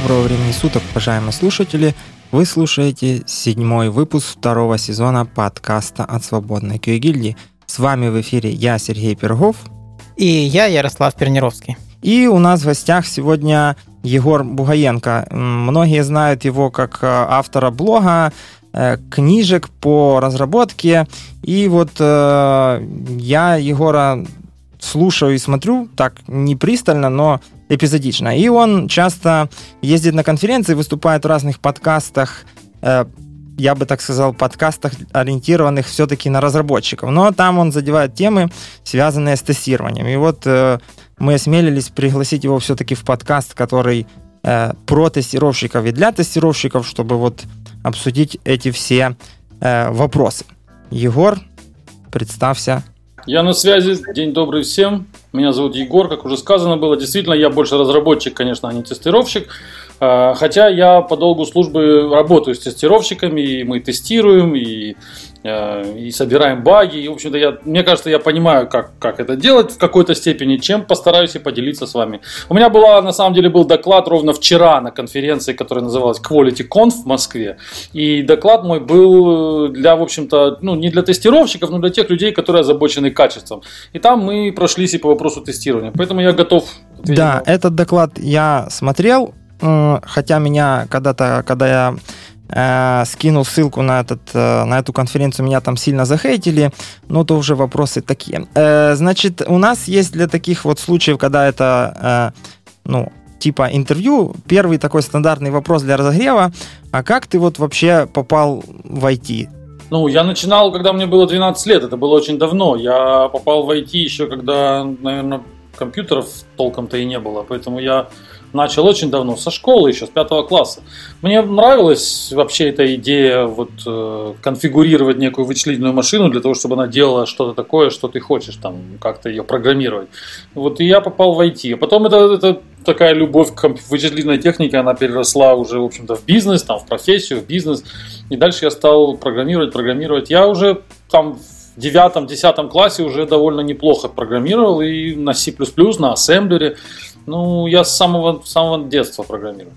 Доброго времени суток, уважаемые слушатели! Вы слушаете седьмой выпуск второго сезона подкаста от Свободной QA С вами в эфире я, Сергей Пергов. И я, Ярослав Пернировский. И у нас в гостях сегодня Егор Бугаенко. Многие знают его как э, автора блога, э, книжек по разработке. И вот э, я Егора слушаю и смотрю, так не пристально, но эпизодично. И он часто ездит на конференции, выступает в разных подкастах, э, я бы так сказал, подкастах, ориентированных все-таки на разработчиков. Но там он задевает темы, связанные с тестированием. И вот э, мы осмелились пригласить его все-таки в подкаст, который э, про тестировщиков и для тестировщиков, чтобы вот обсудить эти все вопросы. Егор, представься я на связи. День добрый всем. Меня зовут Егор, как уже сказано было. Действительно, я больше разработчик, конечно, а не тестировщик. А, хотя я по долгу службы работаю с тестировщиками, и мы тестируем, и и собираем баги. И, в общем-то, я, мне кажется, я понимаю, как, как это делать в какой-то степени, чем постараюсь и поделиться с вами. У меня была, на самом деле, был доклад ровно вчера на конференции, которая называлась Quality Conf в Москве. И доклад мой был для, в общем-то, ну, не для тестировщиков, но для тех людей, которые озабочены качеством. И там мы прошлись и по вопросу тестирования. Поэтому я готов. Да, этот доклад я смотрел, э, хотя меня когда-то, когда я э, скинул ссылку на, этот, э, на эту конференцию, меня там сильно захейтили, но то уже вопросы такие. Э, значит, у нас есть для таких вот случаев, когда это, э, ну, типа интервью, первый такой стандартный вопрос для разогрева, а как ты вот вообще попал в IT? Ну, я начинал, когда мне было 12 лет, это было очень давно. Я попал в IT еще, когда, наверное, компьютеров толком-то и не было, поэтому я начал очень давно, со школы еще, с пятого класса. Мне нравилась вообще эта идея вот, э, конфигурировать некую вычислительную машину для того, чтобы она делала что-то такое, что ты хочешь, там, как-то ее программировать. Вот и я попал в IT. Потом это, это такая любовь к вычислительной технике, она переросла уже, в общем-то, в бизнес, там, в профессию, в бизнес. И дальше я стал программировать, программировать. Я уже там в девятом-десятом классе уже довольно неплохо программировал и на C++, на ассемблере. Ну, я с самого, самого детства программирую.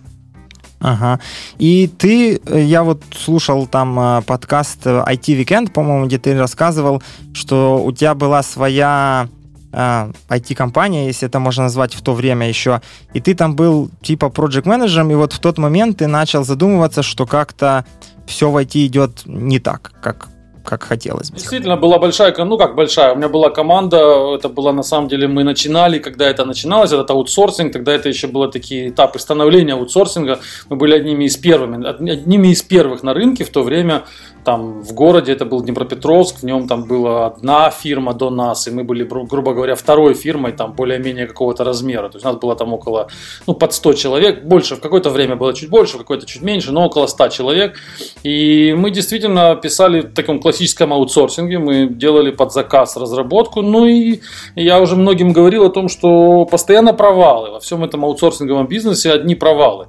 Ага. И ты, я вот слушал там э, подкаст IT Weekend, по-моему, где ты рассказывал, что у тебя была своя IT-компания, э, если это можно назвать в то время еще, и ты там был типа проект менеджером и вот в тот момент ты начал задумываться, что как-то все в IT идет не так, как как хотелось бы. Действительно, была большая, ну как большая, у меня была команда, это было на самом деле, мы начинали, когда это начиналось, этот аутсорсинг, тогда это еще было такие этапы становления аутсорсинга, мы были одними из первыми, одними из первых на рынке в то время, там в городе, это был Днепропетровск, в нем там была одна фирма до нас, и мы были, грубо говоря, второй фирмой, там более-менее какого-то размера, то есть нас было там около, ну под 100 человек, больше, в какое-то время было чуть больше, в какое-то чуть меньше, но около 100 человек, и мы действительно писали в таком классическом аутсорсинге, мы делали под заказ разработку, ну и я уже многим говорил о том, что постоянно провалы, во всем этом аутсорсинговом бизнесе одни провалы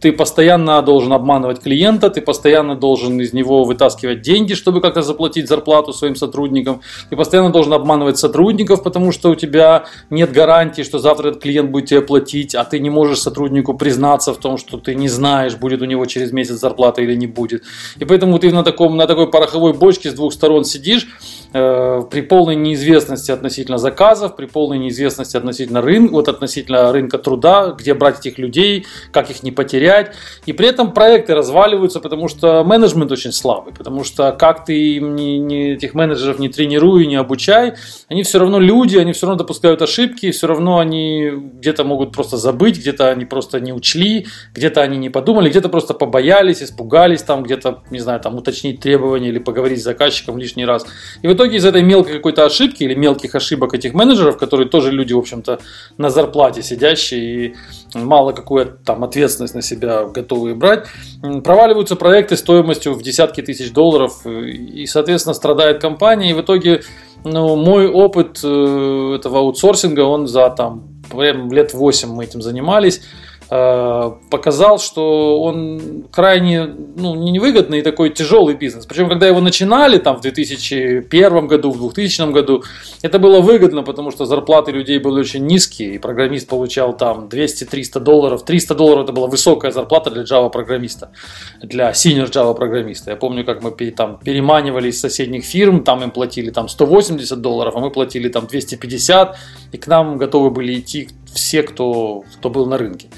ты постоянно должен обманывать клиента, ты постоянно должен из него вытаскивать деньги, чтобы как-то заплатить зарплату своим сотрудникам, ты постоянно должен обманывать сотрудников, потому что у тебя нет гарантии, что завтра этот клиент будет тебе платить, а ты не можешь сотруднику признаться в том, что ты не знаешь, будет у него через месяц зарплата или не будет. И поэтому ты на, таком, на такой пороховой бочке с двух сторон сидишь, при полной неизвестности относительно заказов, при полной неизвестности относительно рынка, вот относительно рынка труда, где брать этих людей, как их не потерять. И при этом проекты разваливаются, потому что менеджмент очень слабый. Потому что как ты не, не, этих менеджеров не тренируй, не обучай, они все равно люди, они все равно допускают ошибки, все равно они где-то могут просто забыть, где-то они просто не учли, где-то они не подумали, где-то просто побоялись, испугались, там где-то, не знаю, там уточнить требования или поговорить с заказчиком лишний раз. И в итоге из этой мелкой какой-то ошибки или мелких ошибок этих менеджеров, которые тоже люди, в общем-то, на зарплате сидящие и мало какую там ответственность на себя готовые брать, проваливаются проекты стоимостью в десятки тысяч долларов, и, соответственно, страдает компания, и в итоге ну, мой опыт э, этого аутсорсинга, он за там, лет 8 мы этим занимались, э, показал, что он крайне ну, невыгодный и такой тяжелый бизнес. Причем, когда его начинали там в 2001 году, в 2000 году, это было выгодно, потому что зарплаты людей были очень низкие, и программист получал там 200-300 долларов. 300 долларов это была высокая зарплата для Java программиста, для senior Java программиста. Я помню, как мы там переманивали из соседних фирм, там им платили там 180 долларов, а мы платили там 250, и к нам готовы были идти все, кто, кто был на рынке.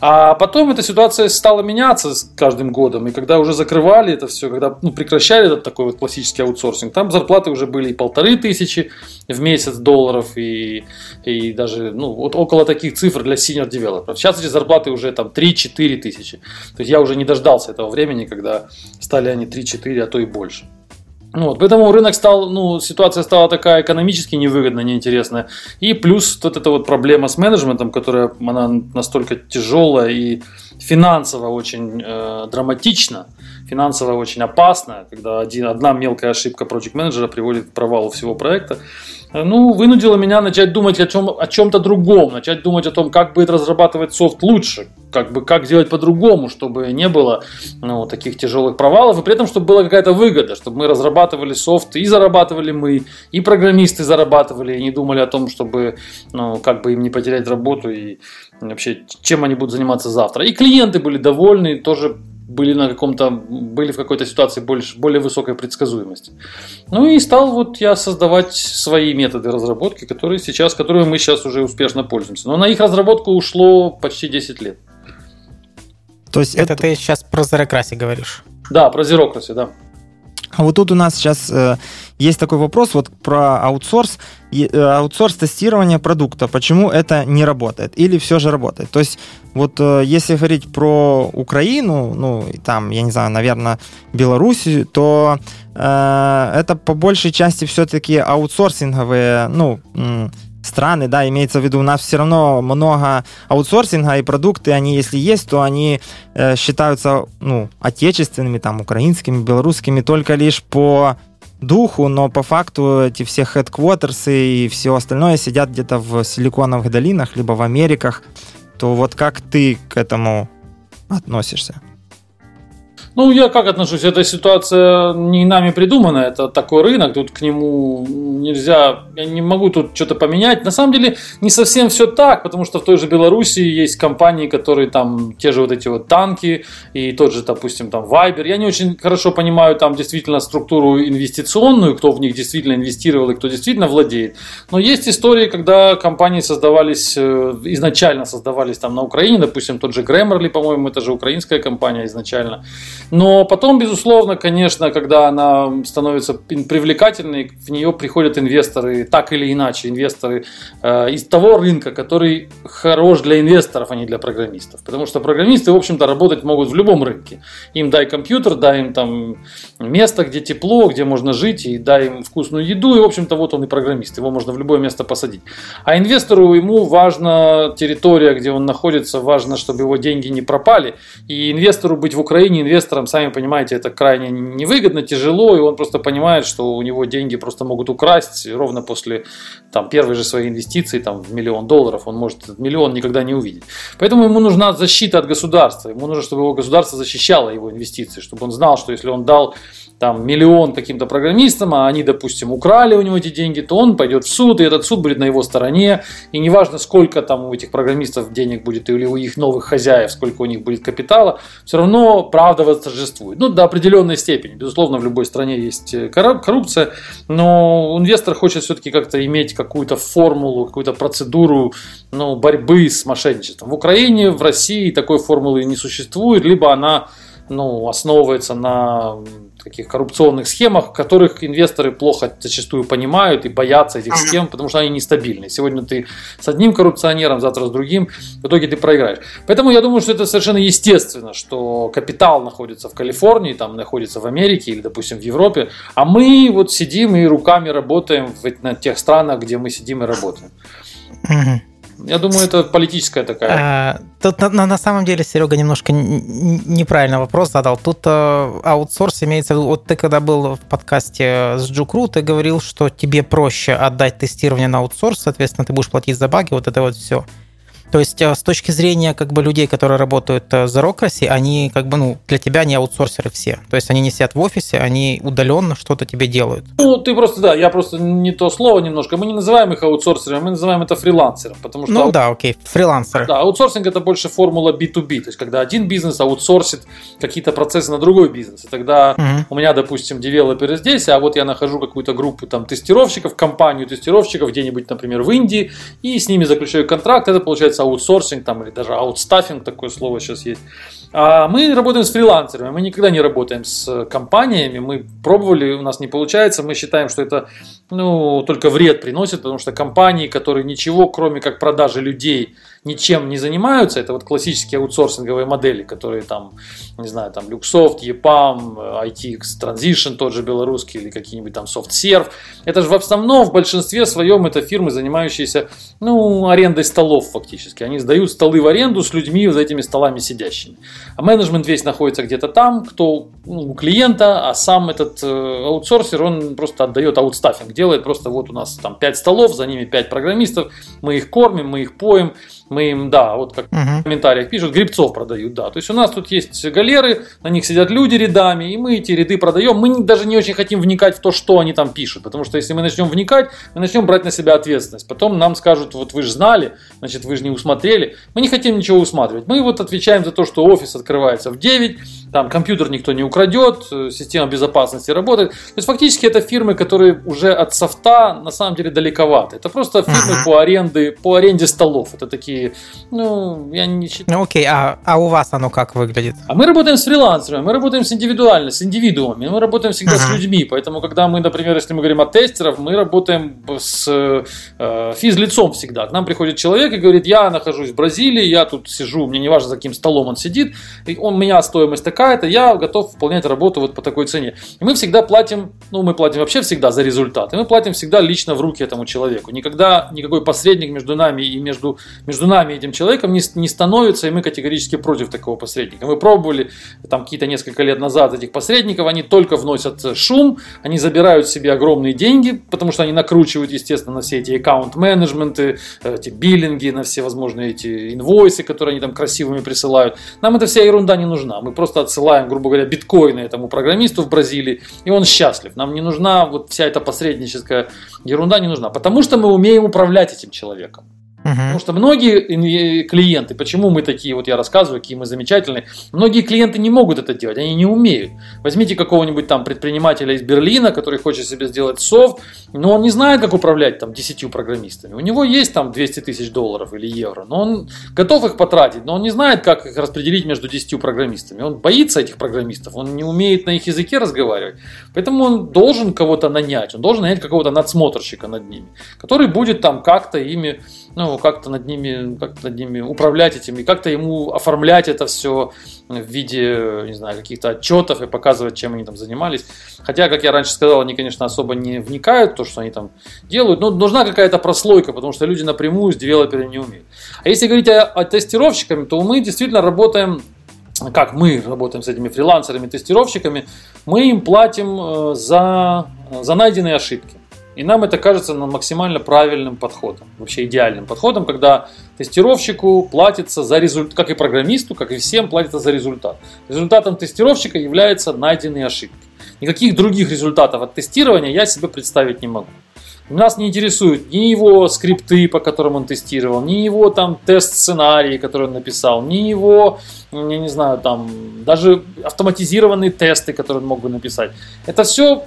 А потом эта ситуация стала меняться с каждым годом. И когда уже закрывали это все, когда ну, прекращали этот такой вот классический аутсорсинг, там зарплаты уже были и полторы тысячи в месяц долларов, и, и даже ну, вот около таких цифр для senior developer. Сейчас эти зарплаты уже там 3-4 тысячи. То есть я уже не дождался этого времени, когда стали они 3-4, а то и больше. Ну, вот, поэтому рынок стал, ну, ситуация стала такая экономически невыгодная, неинтересная. И плюс вот эта вот проблема с менеджментом, которая она настолько тяжелая и финансово очень э, драматична, финансово очень опасна, когда один, одна мелкая ошибка project менеджера приводит к провалу всего проекта ну, вынудило меня начать думать о, чем, о чем-то другом, начать думать о том, как будет разрабатывать софт лучше, как бы как сделать по-другому, чтобы не было ну, таких тяжелых провалов, и при этом, чтобы была какая-то выгода, чтобы мы разрабатывали софт, и зарабатывали мы, и программисты зарабатывали, и не думали о том, чтобы, ну, как бы им не потерять работу, и вообще, чем они будут заниматься завтра. И клиенты были довольны, тоже были на каком-то, были в какой-то ситуации больше, более высокой предсказуемости. Ну и стал вот я создавать свои методы разработки, которые сейчас, которыми мы сейчас уже успешно пользуемся. Но на их разработку ушло почти 10 лет. То есть это, это ты сейчас про Zerocracy говоришь? Да, про Zerocracy, да. А вот тут у нас сейчас э, есть такой вопрос вот про аутсорс, э, аутсорс тестирования продукта. Почему это не работает? Или все же работает? То есть вот э, если говорить про Украину, ну и там, я не знаю, наверное, Белоруссию, то э, это по большей части все-таки аутсорсинговые, ну, страны, да, имеется в виду, у нас все равно много аутсорсинга, и продукты, они, если есть, то они э, считаются, ну, отечественными, там, украинскими, белорусскими, только лишь по духу, но по факту эти все headquarters и все остальное сидят где-то в силиконовых долинах, либо в Америках, то вот как ты к этому относишься? Ну, я как отношусь? Эта ситуация не нами придумана, это такой рынок, тут к нему нельзя, я не могу тут что-то поменять. На самом деле не совсем все так, потому что в той же Беларуси есть компании, которые там, те же вот эти вот танки и тот же, допустим, там Viber. Я не очень хорошо понимаю там действительно структуру инвестиционную, кто в них действительно инвестировал и кто действительно владеет. Но есть истории, когда компании создавались, э, изначально создавались там на Украине, допустим, тот же Grammarly, по-моему, это же украинская компания изначально. Но потом, безусловно, конечно, когда она становится привлекательной, в нее приходят инвесторы, так или иначе, инвесторы э, из того рынка, который хорош для инвесторов, а не для программистов. Потому что программисты, в общем-то, работать могут в любом рынке. Им дай компьютер, дай им там место, где тепло, где можно жить, и дай им вкусную еду, и, в общем-то, вот он и программист. Его можно в любое место посадить. А инвестору ему важна территория, где он находится, важно, чтобы его деньги не пропали. И инвестору быть в Украине, инвестор инвесторам, сами понимаете, это крайне невыгодно, тяжело, и он просто понимает, что у него деньги просто могут украсть ровно после там, первой же своей инвестиции там, в миллион долларов, он может этот миллион никогда не увидеть. Поэтому ему нужна защита от государства, ему нужно, чтобы его государство защищало его инвестиции, чтобы он знал, что если он дал там миллион каким-то программистам, а они, допустим, украли у него эти деньги, то он пойдет в суд, и этот суд будет на его стороне, и неважно, сколько там у этих программистов денег будет, или у их новых хозяев, сколько у них будет капитала, все равно правда восторжествует. Ну, до определенной степени. Безусловно, в любой стране есть э, коррупция, но инвестор хочет все-таки как-то иметь какую-то формулу, какую-то процедуру ну, борьбы с мошенничеством. В Украине, в России такой формулы не существует, либо она ну, основывается на таких коррупционных схемах, которых инвесторы плохо зачастую понимают и боятся этих схем, потому что они нестабильны. Сегодня ты с одним коррупционером, завтра с другим, в итоге ты проиграешь. Поэтому я думаю, что это совершенно естественно, что капитал находится в Калифорнии, там находится в Америке или, допустим, в Европе, а мы вот сидим и руками работаем в, на тех странах, где мы сидим и работаем. Я думаю, это политическая такая. А, тут на, на самом деле Серега немножко неправильно вопрос задал. Тут а, аутсорс имеется в виду. Вот ты когда был в подкасте с Джукру, ты говорил, что тебе проще отдать тестирование на аутсорс, соответственно, ты будешь платить за баги, вот это вот все. То есть э, с точки зрения как бы людей, которые работают э, за Rocracy, они как бы, ну, для тебя не аутсорсеры все. То есть они не сидят в офисе, они удаленно что-то тебе делают. Ну, ты просто, да, я просто не то слово немножко. Мы не называем их аутсорсерами, мы называем это фрилансером, потому что... Ну да, окей, фрилансеры. Да, аутсорсинг это больше формула B2B, то есть когда один бизнес аутсорсит какие-то процессы на другой бизнес. И тогда угу. у меня, допустим, девелоперы здесь, а вот я нахожу какую-то группу там тестировщиков, компанию тестировщиков где-нибудь, например, в Индии, и с ними заключаю контракт, это получается аутсорсинг там, или даже аутстаффинг, такое слово сейчас есть. А мы работаем с фрилансерами, мы никогда не работаем с компаниями, мы пробовали, у нас не получается, мы считаем, что это ну, только вред приносит, потому что компании, которые ничего, кроме как продажи людей, ничем не занимаются, это вот классические аутсорсинговые модели, которые там, не знаю, там Luxoft, EPAM, ITX Transition, тот же белорусский или какие-нибудь там SoftServe. Это же в основном в большинстве своем это фирмы, занимающиеся, ну, арендой столов фактически. Они сдают столы в аренду с людьми за этими столами сидящими. А менеджмент весь находится где-то там, кто ну, у клиента, а сам этот э, аутсорсер, он просто отдает аутстаффинг, делает просто вот у нас там 5 столов, за ними 5 программистов, мы их кормим, мы их поем, мы им, да, вот как uh-huh. в комментариях пишут, грибцов продают, да. То есть у нас тут есть галеры, на них сидят люди рядами, и мы эти ряды продаем. Мы даже не очень хотим вникать в то, что они там пишут, потому что если мы начнем вникать, мы начнем брать на себя ответственность. Потом нам скажут, вот вы же знали, значит, вы же не усмотрели. Мы не хотим ничего усматривать. Мы вот отвечаем за то, что офис открывается в 9, там компьютер никто не украдет, система безопасности работает. То есть фактически это фирмы, которые уже от софта на самом деле далековаты. Это просто фирмы uh-huh. по аренде, по аренде столов. Это такие ну, я не считаю. Ну, окей, а, а у вас оно как выглядит? А мы работаем с фрилансерами, мы работаем с индивидуально, с индивидуумами, мы работаем всегда uh-huh. с людьми, поэтому, когда мы, например, если мы говорим о тестерах, мы работаем с э, физлицом всегда. К нам приходит человек и говорит, я нахожусь в Бразилии, я тут сижу, мне не важно, за каким столом он сидит, и он, у меня стоимость такая-то, я готов выполнять работу вот по такой цене. И мы всегда платим, ну, мы платим вообще всегда за результат, и мы платим всегда лично в руки этому человеку. Никогда никакой посредник между нами и между, между нами, этим человеком, не, не становится, и мы категорически против такого посредника. Мы пробовали там какие-то несколько лет назад этих посредников, они только вносят шум, они забирают себе огромные деньги, потому что они накручивают, естественно, на все эти аккаунт-менеджменты, эти биллинги, на все возможные эти инвойсы, которые они там красивыми присылают. Нам эта вся ерунда не нужна. Мы просто отсылаем, грубо говоря, биткоины этому программисту в Бразилии, и он счастлив. Нам не нужна вот вся эта посредническая ерунда не нужна, потому что мы умеем управлять этим человеком. Угу. Потому что многие клиенты, почему мы такие, вот я рассказываю, какие мы замечательные, многие клиенты не могут это делать, они не умеют. Возьмите какого-нибудь там предпринимателя из Берлина, который хочет себе сделать софт, но он не знает, как управлять там 10 программистами. У него есть там 200 тысяч долларов или евро, но он готов их потратить, но он не знает, как их распределить между 10 программистами. Он боится этих программистов, он не умеет на их языке разговаривать. Поэтому он должен кого-то нанять, он должен нанять какого-то надсмотрщика над ними, который будет там как-то ими ну, как-то над ними, как над ними управлять этим и как-то ему оформлять это все в виде, не знаю, каких-то отчетов и показывать, чем они там занимались. Хотя, как я раньше сказал, они, конечно, особо не вникают в то, что они там делают, но нужна какая-то прослойка, потому что люди напрямую с девелоперами не умеют. А если говорить о, о тестировщиками, то мы действительно работаем как мы работаем с этими фрилансерами, тестировщиками, мы им платим э, за, за найденные ошибки. И нам это кажется максимально правильным подходом, вообще идеальным подходом, когда тестировщику платится за результат, как и программисту, как и всем платится за результат. Результатом тестировщика являются найденные ошибки. Никаких других результатов от тестирования я себе представить не могу. Нас не интересуют ни его скрипты, по которым он тестировал, ни его там тест-сценарии, которые он написал, ни его, я не знаю, там, даже автоматизированные тесты, которые он мог бы написать. Это все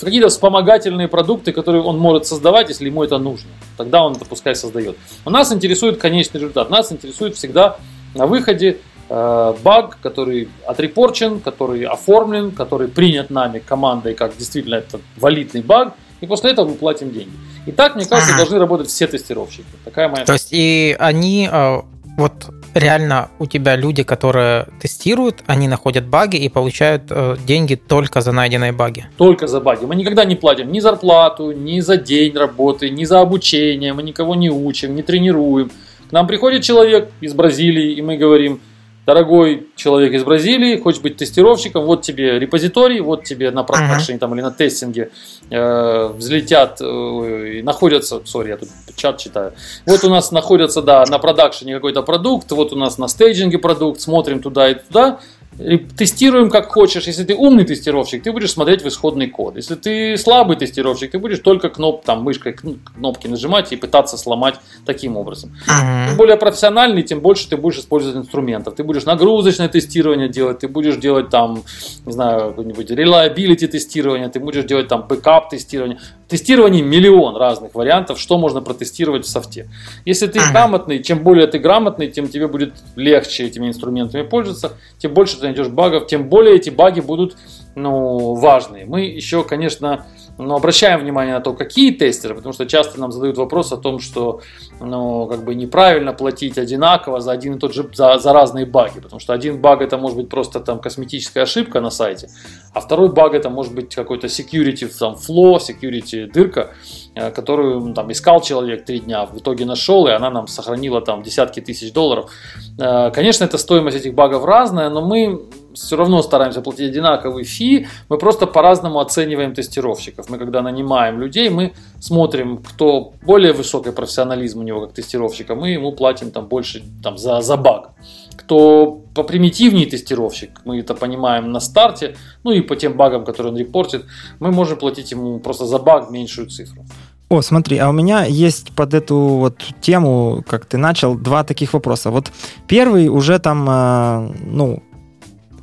какие-то вспомогательные продукты, которые он может создавать, если ему это нужно. Тогда он это пускай создает. Но нас интересует конечный результат. Нас интересует всегда на выходе э, баг, который отрепорчен, который оформлен, который принят нами командой как действительно это валидный баг, и после этого мы платим деньги. И так, мне кажется, должны работать все тестировщики. Такая моя. То есть и они э, вот реально у тебя люди, которые тестируют, они находят баги и получают э, деньги только за найденные баги. Только за баги. Мы никогда не платим ни зарплату, ни за день работы, ни за обучение. Мы никого не учим, не тренируем. К нам приходит человек из Бразилии, и мы говорим, дорогой человек из Бразилии, хочешь быть тестировщиком, вот тебе репозиторий, вот тебе на продакшене там, или на тестинге э, взлетят, э, находятся, сори, я тут чат читаю, вот у нас находятся, да, на продакшене какой-то продукт, вот у нас на стейджинге продукт, смотрим туда и туда, тестируем как хочешь. Если ты умный тестировщик, ты будешь смотреть в исходный код. Если ты слабый тестировщик, ты будешь только кноп, там, мышкой кнопки нажимать и пытаться сломать таким образом. Uh-huh. Чем более профессиональный, тем больше ты будешь использовать инструментов. Ты будешь нагрузочное тестирование делать, ты будешь делать там, не знаю, какой-нибудь reliability тестирование, ты будешь делать там бэкап тестирование. Тестирований миллион разных вариантов, что можно протестировать в софте. Если ты грамотный, чем более ты грамотный, тем тебе будет легче этими инструментами пользоваться, тем больше ты найдешь багов, тем более эти баги будут ну, важные. Мы еще, конечно, но обращаем внимание на то, какие тестеры, потому что часто нам задают вопрос о том, что ну, как бы неправильно платить одинаково за один и тот же, за, за разные баги, потому что один баг это может быть просто там косметическая ошибка на сайте, а второй баг это может быть какой-то security там flow, security дырка, э, которую там искал человек три дня, в итоге нашел, и она нам сохранила там десятки тысяч долларов. Э, конечно, эта стоимость этих багов разная, но мы все равно стараемся платить одинаковый фи, мы просто по-разному оцениваем тестировщиков. Мы когда нанимаем людей, мы смотрим, кто более высокий профессионализм у него как тестировщика, мы ему платим там больше там, за, за баг. Кто попримитивнее тестировщик, мы это понимаем на старте, ну и по тем багам, которые он репортит, мы можем платить ему просто за баг меньшую цифру. О, смотри, а у меня есть под эту вот тему, как ты начал, два таких вопроса. Вот первый уже там, э, ну,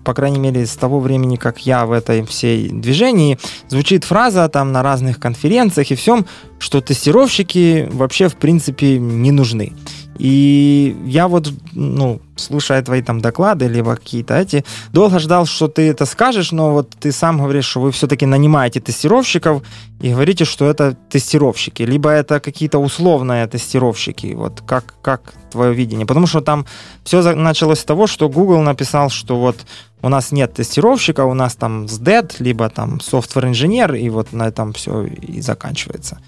по крайней мере, с того времени, как я в этой всей движении, звучит фраза там на разных конференциях и всем, что тестировщики вообще в принципе не нужны. И я вот, ну, слушая твои там доклады, либо какие-то эти, долго ждал, что ты это скажешь, но вот ты сам говоришь, что вы все-таки нанимаете тестировщиков и говорите, что это тестировщики, либо это какие-то условные тестировщики. Вот как, как твое видение? Потому что там все началось с того, что Google написал, что вот у нас нет тестировщика, у нас там SDED, либо там софтвер-инженер, и вот на этом все и заканчивается.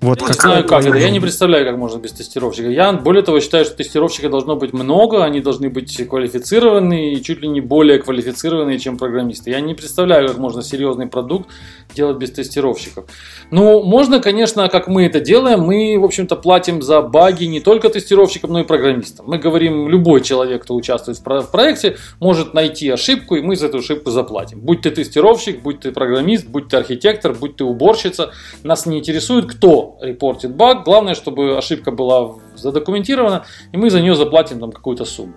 Вот я не знаю, как это. Я не представляю, как можно без тестировщика. Я, более того, считаю, что тестировщика должно быть много, они должны быть квалифицированные и чуть ли не более квалифицированные, чем программисты. Я не представляю, как можно серьезный продукт делать без тестировщиков. Ну, можно, конечно, как мы это делаем, мы, в общем-то, платим за баги не только тестировщикам, но и программистам. Мы говорим, любой человек, кто участвует в проекте, может найти ошибку, и мы за эту ошибку заплатим. Будь ты тестировщик, будь ты программист, будь ты архитектор, будь ты уборщица, нас не интересует, кто репортит баг. Главное, чтобы ошибка была задокументирована, и мы за нее заплатим там какую-то сумму.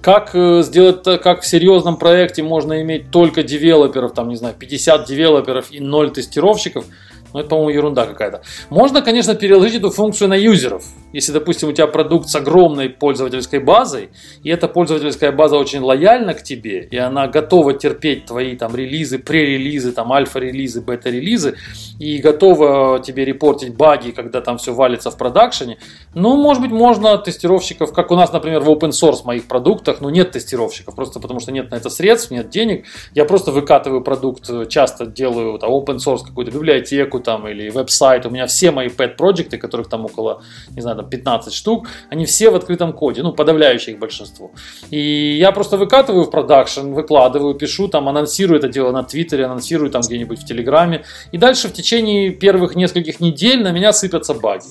Как э, сделать, как в серьезном проекте можно иметь только девелоперов, там, не знаю, 50 девелоперов и 0 тестировщиков – ну, это, по-моему, ерунда какая-то. Можно, конечно, переложить эту функцию на юзеров. Если, допустим, у тебя продукт с огромной пользовательской базой, и эта пользовательская база очень лояльна к тебе, и она готова терпеть твои там релизы, пререлизы, там альфа-релизы, бета-релизы, и готова тебе репортить баги, когда там все валится в продакшене, ну, может быть, можно тестировщиков, как у нас, например, в open source моих продуктах, ну, нет тестировщиков, просто потому что нет на это средств, нет денег. Я просто выкатываю продукт, часто делаю там, open source какую-то библиотеку, там или веб-сайт, у меня все мои pet проекты, которых там около, не знаю, там 15 штук, они все в открытом коде, ну, подавляющее их большинство. И я просто выкатываю в продакшн, выкладываю, пишу, там, анонсирую это дело на Твиттере, анонсирую там где-нибудь в Телеграме. И дальше в течение первых нескольких недель на меня сыпятся баги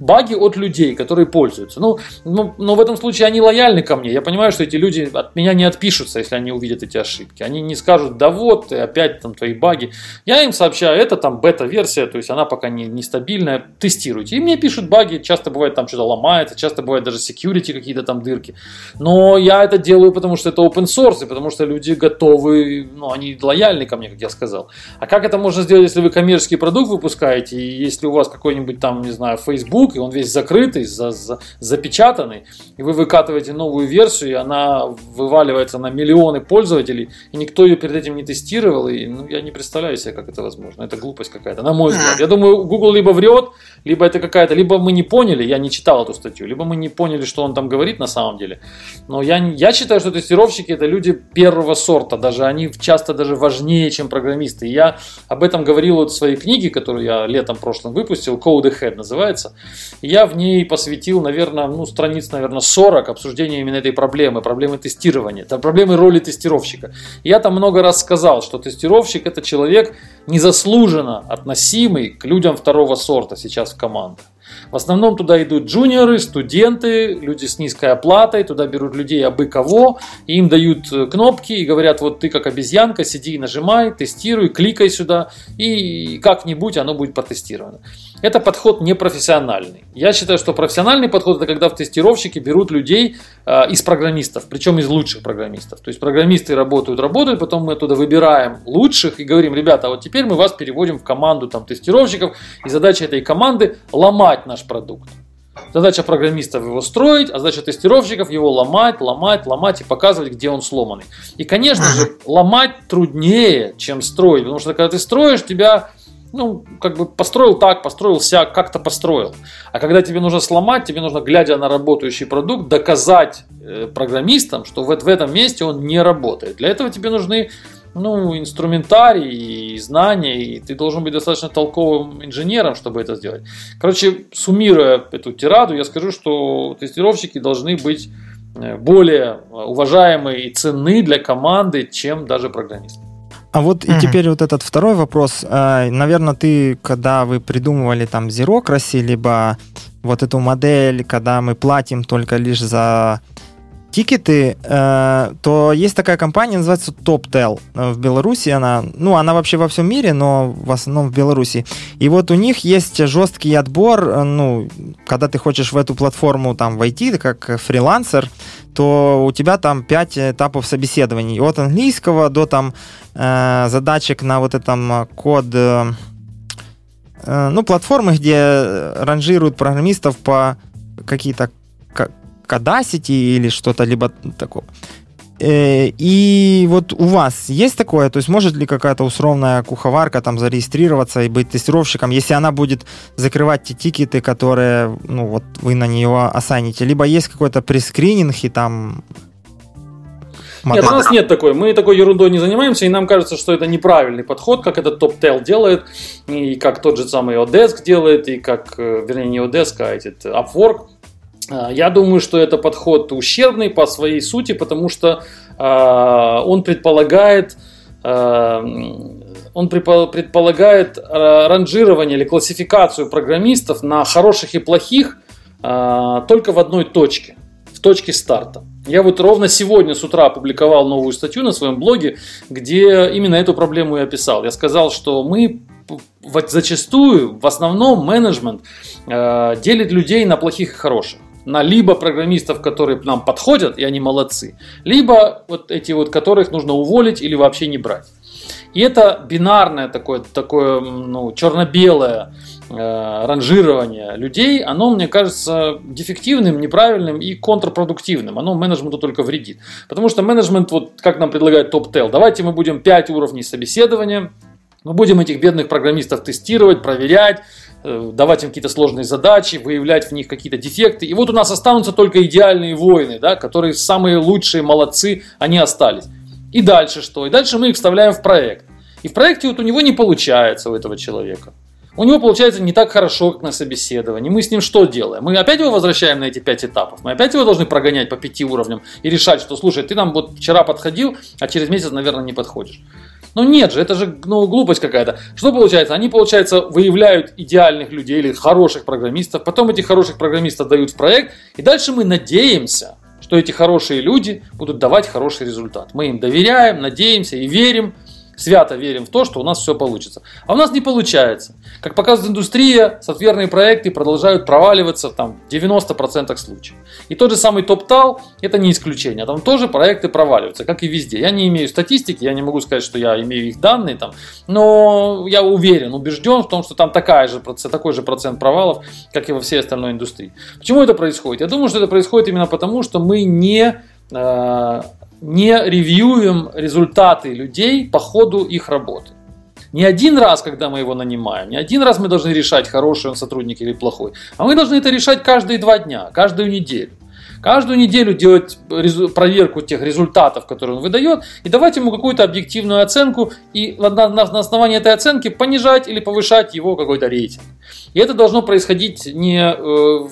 баги от людей, которые пользуются. Ну, ну, но в этом случае они лояльны ко мне. Я понимаю, что эти люди от меня не отпишутся, если они увидят эти ошибки. Они не скажут, да вот, опять там твои баги. Я им сообщаю, это там бета-версия, то есть она пока не, нестабильная, тестируйте. И мне пишут баги, часто бывает там что-то ломается, часто бывает даже security какие-то там дырки. Но я это делаю, потому что это open source, и потому что люди готовы, ну, они лояльны ко мне, как я сказал. А как это можно сделать, если вы коммерческий продукт выпускаете, и если у вас какой-нибудь там, не знаю, Facebook, ноутбук, и он весь закрытый, за, за, запечатанный, и вы выкатываете новую версию, и она вываливается на миллионы пользователей, и никто ее перед этим не тестировал, и ну, я не представляю себе, как это возможно. Это глупость какая-то, на мой взгляд. Я думаю, Google либо врет, либо это какая-то, либо мы не поняли, я не читал эту статью, либо мы не поняли, что он там говорит на самом деле. Но я, я считаю, что тестировщики это люди первого сорта, даже они часто даже важнее, чем программисты. И я об этом говорил вот в своей книге, которую я летом прошлым выпустил, Code Ahead называется. И я в ней посвятил, наверное, ну, страниц, наверное, 40 обсуждения именно этой проблемы, проблемы тестирования, проблемы роли тестировщика. И я там много раз сказал, что тестировщик это человек незаслуженно относимый к людям второго сорта сейчас в командах. В основном туда идут джуниоры, студенты, люди с низкой оплатой, туда берут людей абы кого, и им дают э, кнопки и говорят, вот ты как обезьянка, сиди и нажимай, тестируй, кликай сюда, и как-нибудь оно будет протестировано. Это подход непрофессиональный. Я считаю, что профессиональный подход это когда в тестировщики берут людей э, из программистов, причем из лучших программистов. То есть программисты работают, работают, потом мы оттуда выбираем лучших и говорим, ребята, а вот теперь мы вас переводим в команду там, тестировщиков, и задача этой команды ломать наш продукт. Задача программистов его строить, а задача тестировщиков его ломать, ломать, ломать и показывать, где он сломанный. И, конечно же, ломать труднее, чем строить, потому что когда ты строишь, тебя ну, как бы построил так, построил вся, как-то построил. А когда тебе нужно сломать, тебе нужно, глядя на работающий продукт, доказать э, программистам, что в, в этом месте он не работает. Для этого тебе нужны ну, инструментарий и знания, и ты должен быть достаточно толковым инженером, чтобы это сделать. Короче, суммируя эту тираду, я скажу, что тестировщики должны быть э, более уважаемые и ценны для команды, чем даже программисты. А вот mm-hmm. и теперь вот этот второй вопрос. Э, Наверное, ты, когда вы придумывали там Zerocracy, либо вот эту модель, когда мы платим только лишь за тикеты, э, то есть такая компания, называется TopTel. Э, в Беларуси она, ну, она вообще во всем мире, но в основном в Беларуси. И вот у них есть жесткий отбор, ну, когда ты хочешь в эту платформу там войти, как фрилансер, то у тебя там 5 этапов собеседований. От английского до там э, задачек на вот этом код э, ну, платформы, где ранжируют программистов по какие-то Codacity или что-то либо такого. Э, и вот у вас есть такое, то есть может ли какая-то условная куховарка там зарегистрироваться и быть тестировщиком, если она будет закрывать те тикеты, которые, ну вот вы на нее осаните, либо есть какой-то прескрининг и там Модель. Нет, у нас нет такой. Мы такой ерундой не занимаемся, и нам кажется, что это неправильный подход, как этот TopTel делает, и как тот же самый Odesk делает, и как, э, вернее, не Odesk, а этот Upwork. А, я думаю, что это подход ущербный по своей сути, потому что э, он предполагает, э, он предполагает ранжирование или классификацию программистов на хороших и плохих э, только в одной точке, в точке старта. Я вот ровно сегодня с утра опубликовал новую статью на своем блоге, где именно эту проблему я описал. Я сказал, что мы зачастую, в основном менеджмент э, делит людей на плохих и хороших на либо программистов, которые нам подходят, и они молодцы, либо вот эти вот, которых нужно уволить или вообще не брать. И это бинарное такое, такое ну, черно-белое э, ранжирование людей, оно, мне кажется, дефективным, неправильным и контрпродуктивным. Оно менеджменту только вредит. Потому что менеджмент, вот как нам предлагает TopTel, давайте мы будем 5 уровней собеседования, мы будем этих бедных программистов тестировать, проверять, давать им какие-то сложные задачи, выявлять в них какие-то дефекты. И вот у нас останутся только идеальные воины, да, которые самые лучшие, молодцы, они остались. И дальше что? И дальше мы их вставляем в проект. И в проекте вот у него не получается у этого человека. У него получается не так хорошо, как на собеседовании. Мы с ним что делаем? Мы опять его возвращаем на эти пять этапов. Мы опять его должны прогонять по пяти уровням и решать, что, слушай, ты нам вот вчера подходил, а через месяц, наверное, не подходишь. Ну нет же, это же ну, глупость какая-то. Что получается? Они, получается, выявляют идеальных людей или хороших программистов, потом этих хороших программистов дают в проект, и дальше мы надеемся, что эти хорошие люди будут давать хороший результат. Мы им доверяем, надеемся и верим, свято верим в то, что у нас все получится. А у нас не получается. Как показывает индустрия, софтверные проекты продолжают проваливаться там, в 90% случаев. И тот же самый TopTal это не исключение. Там тоже проекты проваливаются, как и везде. Я не имею статистики, я не могу сказать, что я имею их данные, там, но я уверен, убежден в том, что там такая же, такой же процент провалов, как и во всей остальной индустрии. Почему это происходит? Я думаю, что это происходит именно потому, что мы не не ревьюем результаты людей по ходу их работы. Не один раз, когда мы его нанимаем, не один раз мы должны решать, хороший он сотрудник или плохой, а мы должны это решать каждые два дня, каждую неделю. Каждую неделю делать проверку тех результатов, которые он выдает, и давать ему какую-то объективную оценку, и на, основании этой оценки понижать или повышать его какой-то рейтинг. И это должно происходить не э,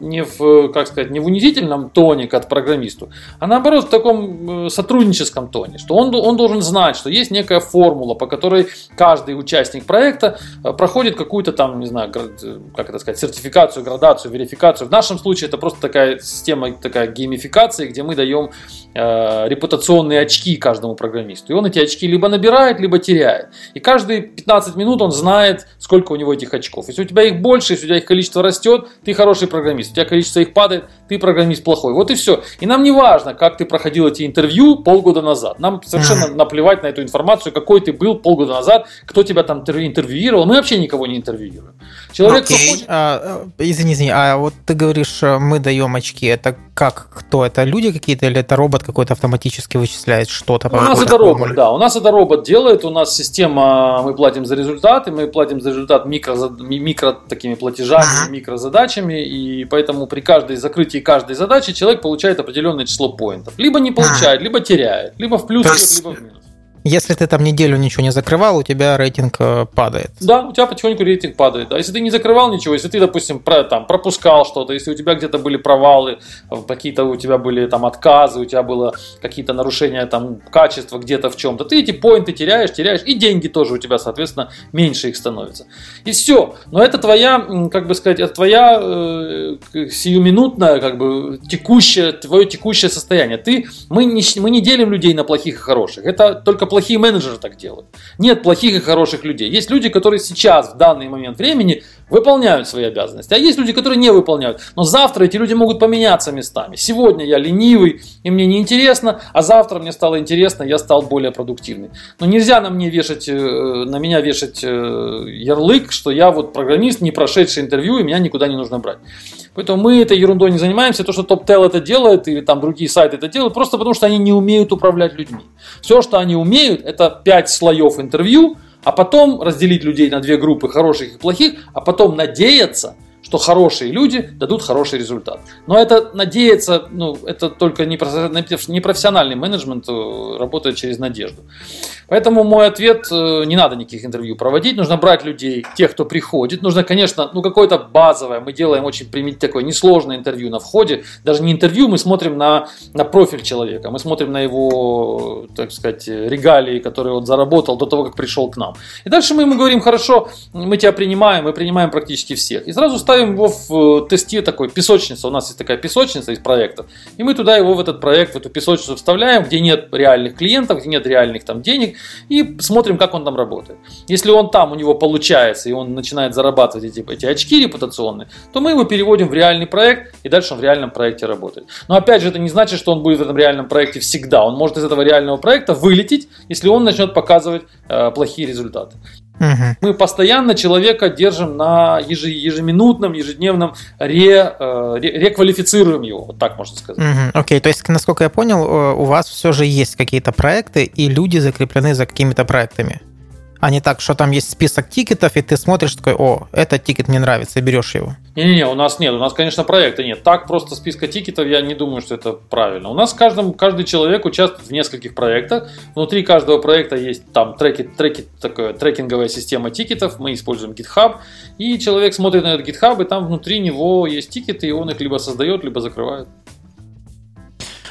не в, как сказать, не в унизительном тоне к программисту, а наоборот в таком э, сотрудническом тоне, что он, он должен знать, что есть некая формула, по которой каждый участник проекта э, проходит какую-то там, не знаю, э, как это сказать, сертификацию, градацию, верификацию. В нашем случае это просто такая система, такая геймификация, где мы даем э, репутационные очки каждому программисту. И он эти очки либо набирает, либо теряет. И каждые 15 минут он знает, сколько у него этих очков. Если у тебя их больше, если у тебя их количество растет, ты хороший программист у тебя количество их падает, ты программист плохой. Вот и все. И нам не важно, как ты проходил эти интервью полгода назад. Нам совершенно наплевать на эту информацию, какой ты был полгода назад, кто тебя там интервьюировал. Мы вообще никого не интервьюируем. Человек, okay. хочет... а, э, извини, извини, а вот ты говоришь, э, мы даем очки. Это как? Кто? Это люди какие-то или это робот какой-то автоматически вычисляет что-то? У нас это робот, формуле? да. У нас это робот делает. У нас система, мы платим за результаты, мы платим за результат микро, микро такими платежами, ага. микрозадачами, и поэтому при каждой закрытии каждой задачи человек получает определенное число поинтов. Либо не получает, а. либо теряет. Либо в плюс, либо в минус. Если ты там неделю ничего не закрывал, у тебя рейтинг э, падает. Да, у тебя потихоньку рейтинг падает. Да. Если ты не закрывал ничего, если ты, допустим, про, там, пропускал что-то, если у тебя где-то были провалы, э, какие-то у тебя были там отказы, у тебя было какие-то нарушения там качества где-то в чем-то, ты эти поинты теряешь, теряешь, и деньги тоже у тебя, соответственно, меньше их становится. И все. Но это твоя, как бы сказать, это твоя э, сиюминутная, как бы текущее, твое текущее состояние. Ты, мы не, мы не делим людей на плохих и хороших. Это только плохие менеджеры так делают. Нет плохих и хороших людей. Есть люди, которые сейчас, в данный момент времени, выполняют свои обязанности. А есть люди, которые не выполняют. Но завтра эти люди могут поменяться местами. Сегодня я ленивый, и мне не интересно, а завтра мне стало интересно, я стал более продуктивный. Но нельзя на, мне вешать, э, на меня вешать э, ярлык, что я вот программист, не прошедший интервью, и меня никуда не нужно брать. Поэтому мы этой ерундой не занимаемся. То, что TopTel это делает, или там другие сайты это делают, просто потому что они не умеют управлять людьми. Все, что они умеют, это 5 слоев интервью, а потом разделить людей на две группы, хороших и плохих, а потом надеяться, что хорошие люди дадут хороший результат. Но это надеяться, ну, это только непрофессиональный менеджмент э, работает через надежду. Поэтому мой ответ, э, не надо никаких интервью проводить, нужно брать людей, тех, кто приходит. Нужно, конечно, ну какое-то базовое, мы делаем очень примить такое несложное интервью на входе. Даже не интервью, мы смотрим на, на профиль человека, мы смотрим на его, так сказать, регалии, которые он заработал до того, как пришел к нам. И дальше мы ему говорим, хорошо, мы тебя принимаем, мы принимаем практически всех. И сразу ставим его в э, тесте такой, песочница, у нас есть такая песочница из проектов, и мы туда его в этот проект, в эту песочницу вставляем, где нет реальных клиентов, где нет реальных там денег, и смотрим, как он там работает. Если он там, у него получается, и он начинает зарабатывать эти, эти очки репутационные, то мы его переводим в реальный проект, и дальше он в реальном проекте работает. Но опять же, это не значит, что он будет в этом реальном проекте всегда. Он может из этого реального проекта вылететь, если он начнет показывать э, плохие результаты. Угу. Мы постоянно человека держим на ежеминутном, ежедневном ре, э, ре, реквалифицируем его, вот так можно сказать. Угу. Окей, то есть, насколько я понял, э, у вас все же есть какие-то проекты, и люди закреплены за какими-то проектами а не так, что там есть список тикетов, и ты смотришь такой, о, этот тикет мне нравится, и берешь его. Не-не-не, у нас нет, у нас, конечно, проекта нет. Так просто списка тикетов, я не думаю, что это правильно. У нас каждом, каждый человек участвует в нескольких проектах. Внутри каждого проекта есть там треки, треки, такая трекинговая система тикетов, мы используем GitHub, и человек смотрит на этот GitHub, и там внутри него есть тикеты, и он их либо создает, либо закрывает.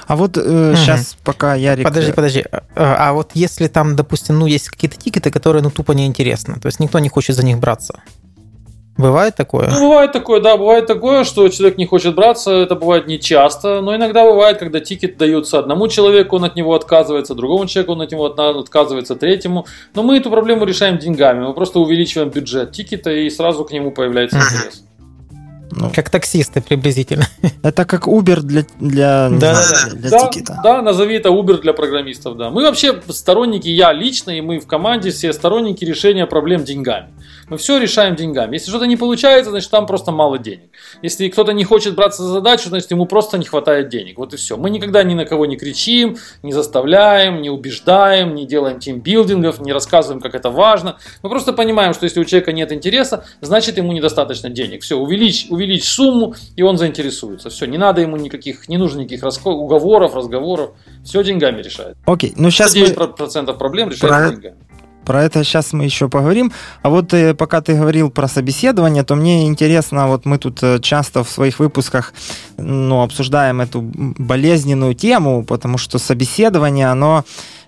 А вот э, угу. сейчас пока Ярик... Подожди, подожди. А, а вот если там, допустим, ну, есть какие-то тикеты, которые, ну, тупо неинтересны, то есть никто не хочет за них браться. Бывает такое? Ну, бывает такое, да, бывает такое, что человек не хочет браться, это бывает не часто, но иногда бывает, когда тикет даются одному человеку, он от него отказывается, другому человеку он от него отказывается, третьему. Но мы эту проблему решаем деньгами, мы просто увеличиваем бюджет тикета и сразу к нему появляется интерес. Ну, как таксисты приблизительно. Это как Uber для, для, да, знаю, для, да, тикета. Да, назови это Uber для программистов, да. Мы вообще сторонники, я лично, и мы в команде все сторонники решения проблем деньгами. Мы все решаем деньгами. Если что-то не получается, значит там просто мало денег. Если кто-то не хочет браться за задачу, значит ему просто не хватает денег. Вот и все. Мы никогда ни на кого не кричим, не заставляем, не убеждаем, не делаем тимбилдингов, не рассказываем, как это важно. Мы просто понимаем, что если у человека нет интереса, значит ему недостаточно денег. Все, увеличь, увеличь сумму, и он заинтересуется. Все, не надо ему никаких, не нужно никаких уговоров, разговоров. Все деньгами решает. Окей, ну сейчас 9% мы... проблем решается Про... деньгами. Про это сейчас мы еще поговорим. А вот э, пока ты говорил про собеседование, то мне интересно, вот мы тут э, часто в своих выпусках ну, обсуждаем эту болезненную тему, потому что собеседование, оно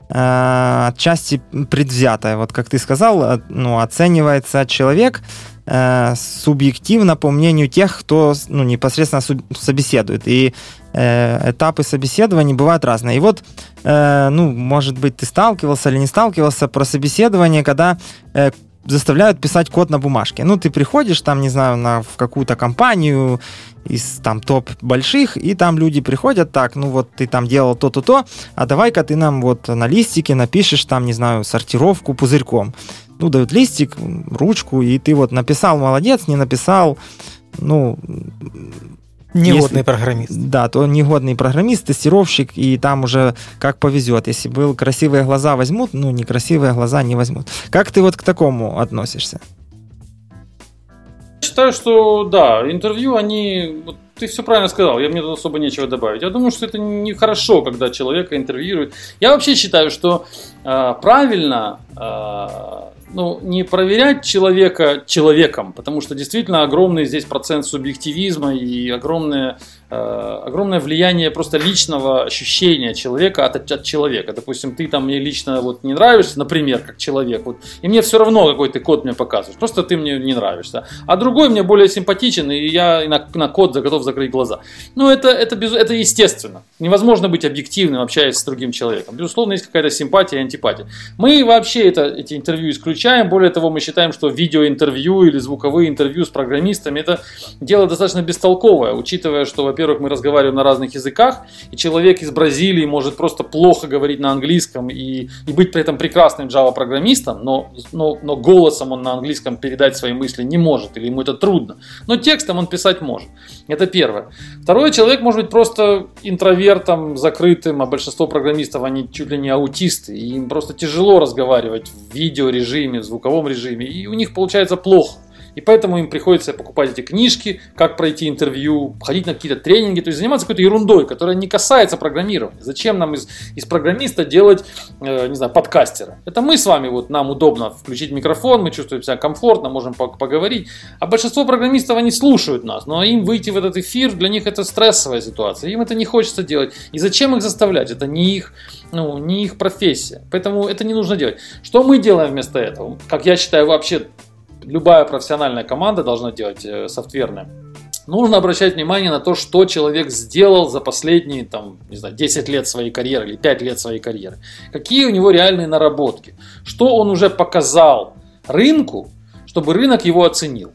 отчасти предвзятое. Вот как ты сказал, э, ну, оценивается человек э, субъективно по мнению тех, кто ну, непосредственно собеседует. И э, этапы собеседования бывают разные. И вот, э, ну, может быть, ты сталкивался или не сталкивался про собеседование, когда э, заставляют писать код на бумажке. Ну, ты приходишь там, не знаю, на, в какую-то компанию из там топ больших, и там люди приходят, так, ну вот ты там делал то-то, то, а давай-ка ты нам вот на листике напишешь там, не знаю, сортировку пузырьком ну, дают листик, ручку, и ты вот написал, молодец, не написал, ну... Негодный если, программист. Да, то негодный программист, тестировщик, и там уже как повезет. Если был красивые глаза возьмут, ну, некрасивые глаза не возьмут. Как ты вот к такому относишься? Считаю, что да, интервью, они, вот ты все правильно сказал, я мне тут особо нечего добавить. Я думаю, что это нехорошо, когда человека интервьюируют. Я вообще считаю, что э, правильно э, ну, не проверять человека человеком, потому что действительно огромный здесь процент субъективизма и огромное огромное влияние просто личного ощущения человека от, от человека. Допустим, ты там мне лично вот не нравишься, например, как человек, вот, и мне все равно, какой ты код мне показываешь, просто ты мне не нравишься. А другой мне более симпатичен, и я на, на код готов закрыть глаза. Ну, это, это, без, это естественно. Невозможно быть объективным, общаясь с другим человеком. Безусловно, есть какая-то симпатия и антипатия. Мы вообще это, эти интервью исключаем. Более того, мы считаем, что видеоинтервью или звуковые интервью с программистами это дело достаточно бестолковое, учитывая, что, во-первых, во-первых, мы разговариваем на разных языках, и человек из Бразилии может просто плохо говорить на английском и, и быть при этом прекрасным Java-программистом, но, но, но голосом он на английском передать свои мысли не может, или ему это трудно. Но текстом он писать может. Это первое. Второе, человек может быть просто интровертом, закрытым, а большинство программистов, они чуть ли не аутисты, и им просто тяжело разговаривать в видеорежиме, в звуковом режиме, и у них получается плохо. И поэтому им приходится покупать эти книжки, как пройти интервью, ходить на какие-то тренинги, то есть заниматься какой-то ерундой, которая не касается программирования. Зачем нам из, из программиста делать, э, не знаю, подкастера? Это мы с вами, вот нам удобно включить микрофон, мы чувствуем себя комфортно, можем поговорить. А большинство программистов, они слушают нас, но им выйти в этот эфир, для них это стрессовая ситуация, им это не хочется делать. И зачем их заставлять? Это не их, ну, не их профессия. Поэтому это не нужно делать. Что мы делаем вместо этого? Как я считаю, вообще любая профессиональная команда должна делать э, софтверная. Нужно обращать внимание на то, что человек сделал за последние там, не знаю, 10 лет своей карьеры или 5 лет своей карьеры. Какие у него реальные наработки. Что он уже показал рынку, чтобы рынок его оценил.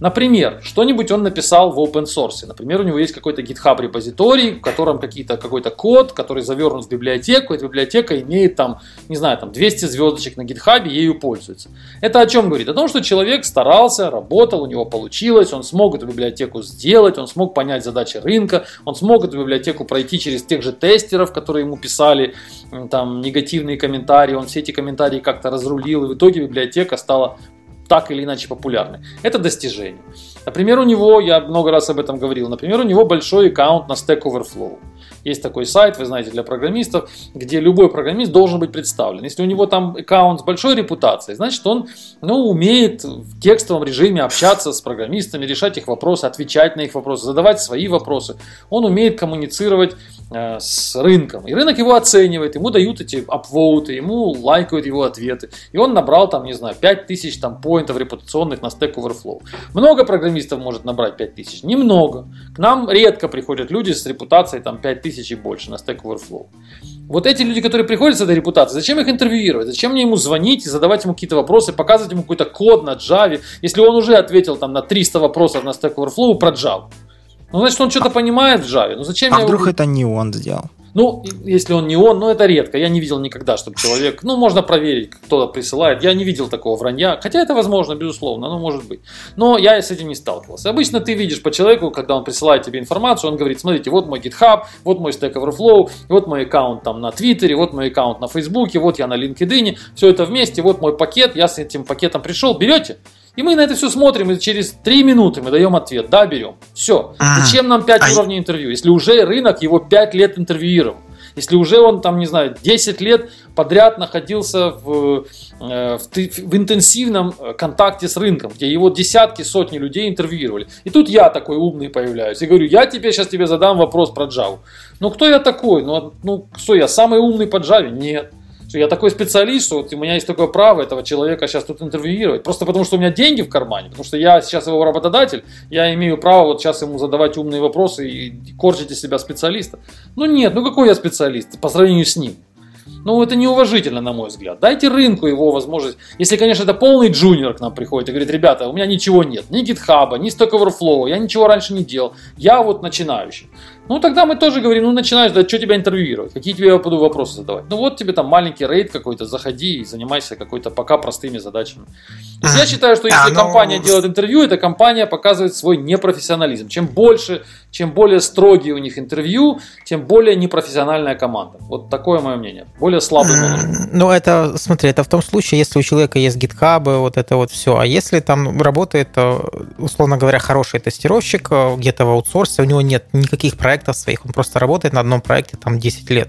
Например, что-нибудь он написал в open source. Например, у него есть какой-то GitHub репозиторий, в котором какие-то, какой-то код, который завернут в библиотеку. Эта библиотека имеет там, не знаю, там 200 звездочек на GitHub, ею пользуется. Это о чем говорит? О том, что человек старался, работал, у него получилось, он смог эту библиотеку сделать, он смог понять задачи рынка, он смог эту библиотеку пройти через тех же тестеров, которые ему писали там негативные комментарии, он все эти комментарии как-то разрулил, и в итоге библиотека стала так или иначе популярны. Это достижение. Например, у него, я много раз об этом говорил, например, у него большой аккаунт на Stack Overflow. Есть такой сайт, вы знаете, для программистов, где любой программист должен быть представлен. Если у него там аккаунт с большой репутацией, значит он ну, умеет в текстовом режиме общаться с программистами, решать их вопросы, отвечать на их вопросы, задавать свои вопросы. Он умеет коммуницировать с рынком. И рынок его оценивает, ему дают эти апвоуты, ему лайкают его ответы. И он набрал там, не знаю, 5000 там поинтов репутационных на Stack Overflow. Много программистов может набрать 5000? Немного. К нам редко приходят люди с репутацией там 5000 тысяч и больше на Stack Overflow. Вот эти люди, которые приходят с этой репутацией, зачем их интервьюировать? Зачем мне ему звонить и задавать ему какие-то вопросы, показывать ему какой-то код на Java, если он уже ответил там на 300 вопросов на Stack Overflow про Java? Ну, значит, он что-то понимает в Java. Ну, зачем а я вдруг его... это не он сделал? Ну, если он не он, но это редко. Я не видел никогда, чтобы человек... Ну, можно проверить, кто-то присылает. Я не видел такого вранья. Хотя это возможно, безусловно, ну, может быть. Но я с этим не сталкивался. Обычно ты видишь по человеку, когда он присылает тебе информацию, он говорит, смотрите, вот мой GitHub, вот мой Stack Overflow, вот мой аккаунт там на Твиттере, вот мой аккаунт на Фейсбуке, вот я на LinkedIn. Все это вместе, вот мой пакет, я с этим пакетом пришел, берете? И мы на это все смотрим, и через 3 минуты мы даем ответ. Да, берем. Все. Зачем нам 5 уровней интервью, если уже рынок его 5 лет интервьюировал? Если уже он там, не знаю, 10 лет подряд находился в, э, в, в интенсивном контакте с рынком, где его десятки, сотни людей интервьюировали. И тут я такой умный появляюсь и говорю, я тебе сейчас тебе задам вопрос про Java. Ну кто я такой? Ну, ну что я, самый умный по Java? Нет что я такой специалист, вот у меня есть такое право этого человека сейчас тут интервьюировать. Просто потому, что у меня деньги в кармане, потому что я сейчас его работодатель, я имею право вот сейчас ему задавать умные вопросы и корчить из себя специалиста. Ну нет, ну какой я специалист по сравнению с ним? Ну, это неуважительно, на мой взгляд. Дайте рынку его возможность. Если, конечно, это полный джуниор к нам приходит и говорит, ребята, у меня ничего нет, ни GitHub, ни Overflow, я ничего раньше не делал, я вот начинающий. Ну, тогда мы тоже говорим, ну, начинаешь, да, что тебя интервьюировать, какие тебе я буду вопросы задавать. Ну, вот тебе там маленький рейд какой-то, заходи и занимайся какой-то пока простыми задачами. Я считаю, что если а, ну... компания делает интервью, эта компания показывает свой непрофессионализм. Чем больше, чем более строгие у них интервью, тем более непрофессиональная команда. Вот такое мое мнение. Более слабый. Ну, это, смотри, это в том случае, если у человека есть GitHub, вот это вот все. А если там работает, э, условно говоря, хороший тестировщик э, где-то в аутсорсе, у него нет никаких проектов своих, он просто работает на одном проекте там 10 лет.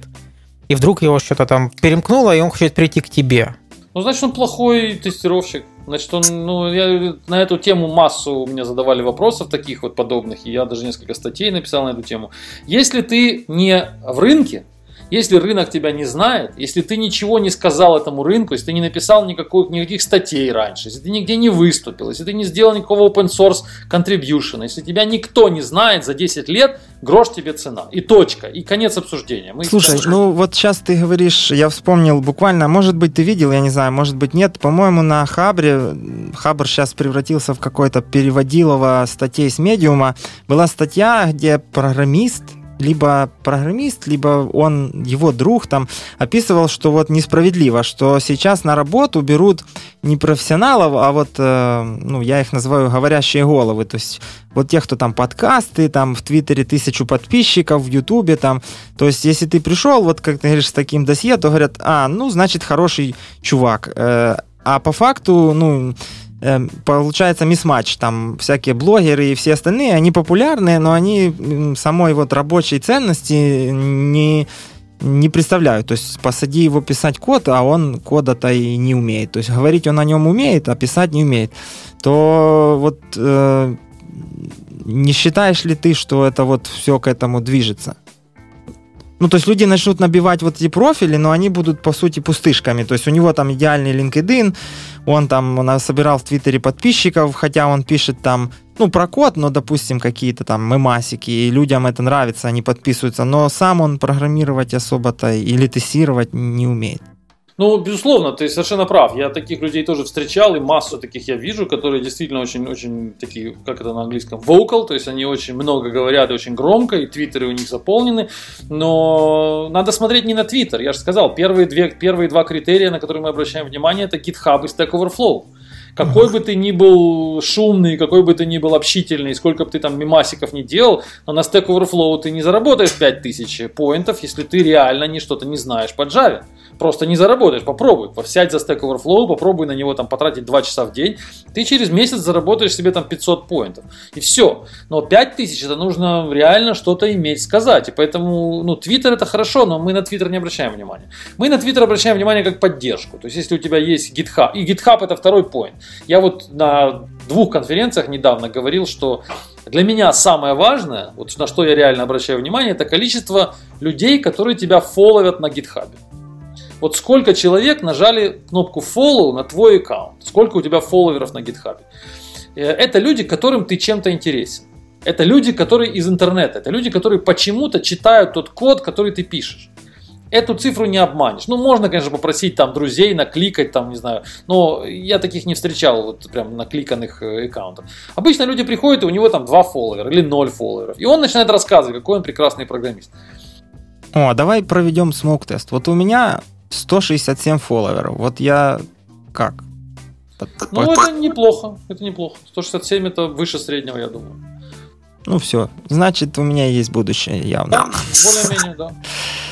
И вдруг его что-то там перемкнуло, и он хочет прийти к тебе. Ну, значит, он плохой тестировщик. Значит, он, ну, я на эту тему массу мне задавали вопросов таких вот подобных, и я даже несколько статей написал на эту тему. Если ты не в рынке, если рынок тебя не знает, если ты ничего не сказал этому рынку, если ты не написал никаких, никаких статей раньше, если ты нигде не выступил, если ты не сделал никакого open source contribution, если тебя никто не знает за 10 лет, грош тебе цена. И точка. И конец обсуждения. Мы Слушай, сейчас... ну вот сейчас ты говоришь, я вспомнил буквально, может быть ты видел, я не знаю, может быть нет, по-моему на Хабре, Хабр сейчас превратился в какой-то переводилово статей с медиума, была статья, где программист, либо программист, либо он, его друг там описывал, что вот несправедливо, что сейчас на работу берут не профессионалов, а вот, э, ну, я их называю говорящие головы, то есть вот тех, кто там подкасты, там в Твиттере тысячу подписчиков, в Ютубе там, то есть если ты пришел, вот как ты говоришь, с таким досье, то говорят, а, ну, значит, хороший чувак, э, а по факту, ну, получается мисс-матч. Там всякие блогеры и все остальные, они популярные, но они самой вот рабочей ценности не, не представляют. То есть посади его писать код, а он кода-то и не умеет. То есть говорить он о нем умеет, а писать не умеет. То вот э, не считаешь ли ты, что это вот все к этому движется? Ну, то есть люди начнут набивать вот эти профили, но они будут, по сути, пустышками. То есть у него там идеальный LinkedIn, он там он собирал в Твиттере подписчиков, хотя он пишет там, ну, про код, но, допустим, какие-то там мемасики, и людям это нравится, они подписываются, но сам он программировать особо-то или тестировать не умеет. Ну, безусловно, ты совершенно прав. Я таких людей тоже встречал, и массу таких я вижу, которые действительно очень-очень такие, как это на английском, vocal, то есть они очень много говорят и очень громко, и твиттеры у них заполнены. Но надо смотреть не на твиттер. Я же сказал, первые, две, первые два критерия, на которые мы обращаем внимание, это GitHub и Stack Overflow. Какой бы ты ни был шумный, какой бы ты ни был общительный, сколько бы ты там мимасиков не делал, но на Stack Overflow ты не заработаешь 5000 поинтов, если ты реально не что-то не знаешь по Java просто не заработаешь. Попробуй. Сядь за Stack Overflow, попробуй на него там потратить 2 часа в день. Ты через месяц заработаешь себе там 500 поинтов. И все. Но 5000 это нужно реально что-то иметь сказать. И поэтому, ну, Twitter это хорошо, но мы на Twitter не обращаем внимания. Мы на Twitter обращаем внимание как поддержку. То есть, если у тебя есть GitHub, и GitHub это второй поинт. Я вот на двух конференциях недавно говорил, что для меня самое важное, вот на что я реально обращаю внимание, это количество людей, которые тебя фолловят на GitHub. Вот сколько человек нажали кнопку follow на твой аккаунт, сколько у тебя фолловеров на GitHub. Э, это люди, которым ты чем-то интересен. Это люди, которые из интернета. Это люди, которые почему-то читают тот код, который ты пишешь. Эту цифру не обманешь. Ну, можно, конечно, попросить там друзей накликать, там, не знаю, но я таких не встречал, вот прям накликанных э, аккаунтов. Обычно люди приходят, и у него там два фолловера или ноль фолловеров. И он начинает рассказывать, какой он прекрасный программист. О, давай проведем smoke test. Вот у меня 167 фолловеров. Вот я как? Ну, это неплохо. Это неплохо. 167 это выше среднего, я думаю. Ну все, значит, у меня есть будущее явно. Да, более-менее, да.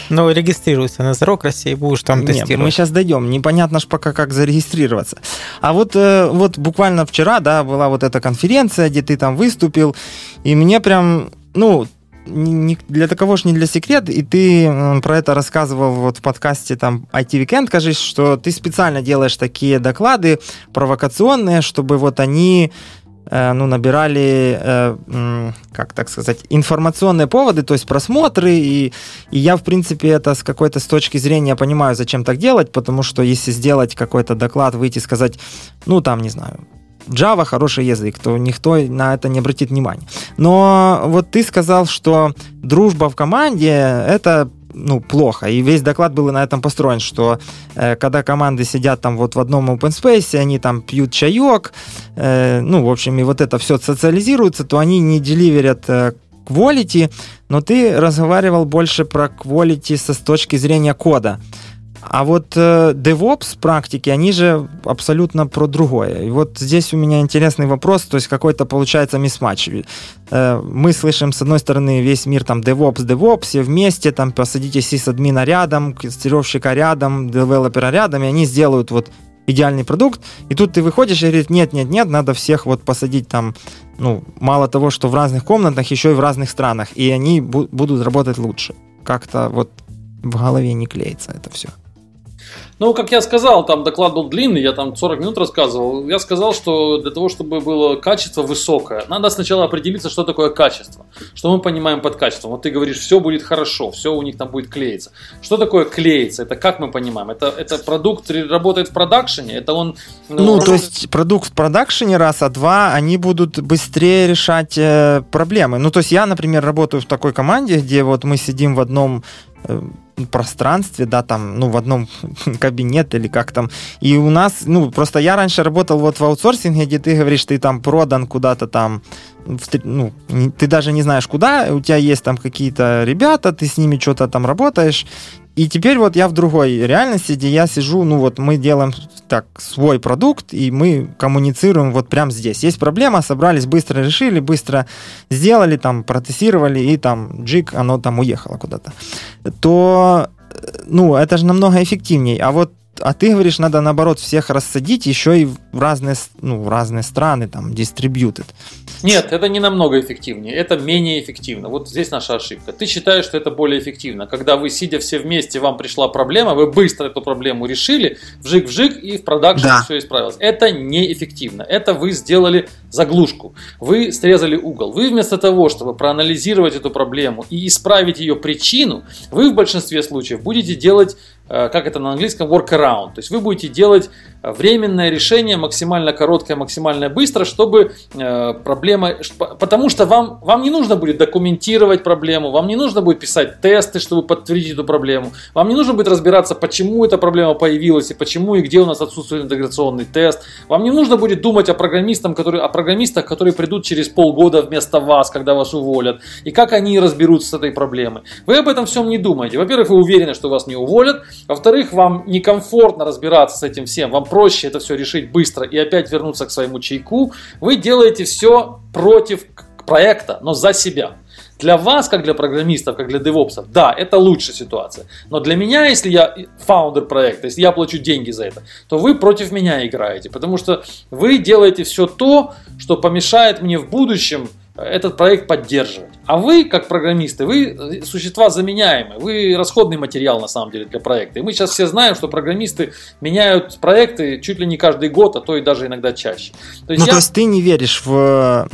Ну, регистрируйся на Zerocracy, будешь там Нет, тестировать. мы сейчас дойдем. Непонятно ж пока, как зарегистрироваться. А вот, э, вот буквально вчера, да, была вот эта конференция, где ты там выступил, и мне прям, ну, для такого ж не для секрет, и ты про это рассказывал вот в подкасте там IT Weekend, кажется, что ты специально делаешь такие доклады провокационные, чтобы вот они ну, набирали, э, как так сказать, информационные поводы, то есть просмотры, и, и я, в принципе, это с какой-то с точки зрения понимаю, зачем так делать, потому что если сделать какой-то доклад, выйти и сказать, ну, там, не знаю, Java хороший язык, то никто на это не обратит внимания. Но вот ты сказал, что дружба в команде — это ну, плохо. И весь доклад был на этом построен, что э, когда команды сидят там вот в одном open space, они там пьют чаек, э, ну, в общем, и вот это все социализируется, то они не деливерят э, quality, но ты разговаривал больше про quality со с точки зрения кода. А вот э, DevOps практики, они же абсолютно про другое. И вот здесь у меня интересный вопрос, то есть какой-то получается мисс-матч. Э, мы слышим, с одной стороны, весь мир там DevOps, DevOps, все вместе, там посадите сисадмина рядом, тестировщика рядом, девелопера рядом, и они сделают вот идеальный продукт, и тут ты выходишь и говоришь, нет, нет, нет, надо всех вот посадить там, ну, мало того, что в разных комнатах, еще и в разных странах, и они бу- будут работать лучше. Как-то вот в голове не клеится это все. Ну, как я сказал, там доклад был длинный, я там 40 минут рассказывал. Я сказал, что для того, чтобы было качество высокое, надо сначала определиться, что такое качество. Что мы понимаем под качеством. Вот ты говоришь, все будет хорошо, все у них там будет клеиться. Что такое клеиться? Это как мы понимаем? Это, это продукт работает в продакшене? Это он... Ну, ну то есть продукт в продакшене раз, а два, они будут быстрее решать э, проблемы. Ну, то есть я, например, работаю в такой команде, где вот мы сидим в одном э, пространстве, да, там, ну, в одном кабинете или как там. И у нас, ну, просто я раньше работал вот в аутсорсинге, где ты говоришь, ты там продан куда-то там, ну, ты даже не знаешь куда, у тебя есть там какие-то ребята, ты с ними что-то там работаешь, и теперь вот я в другой реальности, где я сижу, ну вот мы делаем так свой продукт, и мы коммуницируем вот прямо здесь. Есть проблема, собрались, быстро решили, быстро сделали, там, протестировали, и там джик, оно там уехало куда-то. То, ну, это же намного эффективнее. А вот а ты говоришь, надо наоборот всех рассадить еще и в разные, ну, в разные страны, там, distributed. Нет, это не намного эффективнее, это менее эффективно. Вот здесь наша ошибка. Ты считаешь, что это более эффективно. Когда вы, сидя все вместе, вам пришла проблема, вы быстро эту проблему решили, вжик-вжик, и в продакшн да. все исправилось. Это неэффективно. Это вы сделали заглушку. Вы срезали угол. Вы вместо того, чтобы проанализировать эту проблему и исправить ее причину, вы в большинстве случаев будете делать Э, как это на английском, workaround. То есть вы будете делать временное решение, максимально короткое, максимально быстро, чтобы э, проблема... Потому что вам, вам не нужно будет документировать проблему, вам не нужно будет писать тесты, чтобы подтвердить эту проблему, вам не нужно будет разбираться, почему эта проблема появилась и почему и где у нас отсутствует интеграционный тест. Вам не нужно будет думать о, программистах, которые, о программистах, которые придут через полгода вместо вас, когда вас уволят, и как они разберутся с этой проблемой. Вы об этом всем не думаете. Во-первых, вы уверены, что вас не уволят. Во-вторых, вам некомфортно разбираться с этим всем. Вам проще это все решить быстро и опять вернуться к своему чайку, вы делаете все против проекта, но за себя. Для вас, как для программистов, как для девопсов, да, это лучшая ситуация. Но для меня, если я фаундер проекта, если я плачу деньги за это, то вы против меня играете, потому что вы делаете все то, что помешает мне в будущем этот проект поддерживать. А вы, как программисты, вы существа заменяемые, вы расходный материал на самом деле для проекта. И мы сейчас все знаем, что программисты меняют проекты чуть ли не каждый год, а то и даже иногда чаще. То есть ну, я... то есть ты не веришь в...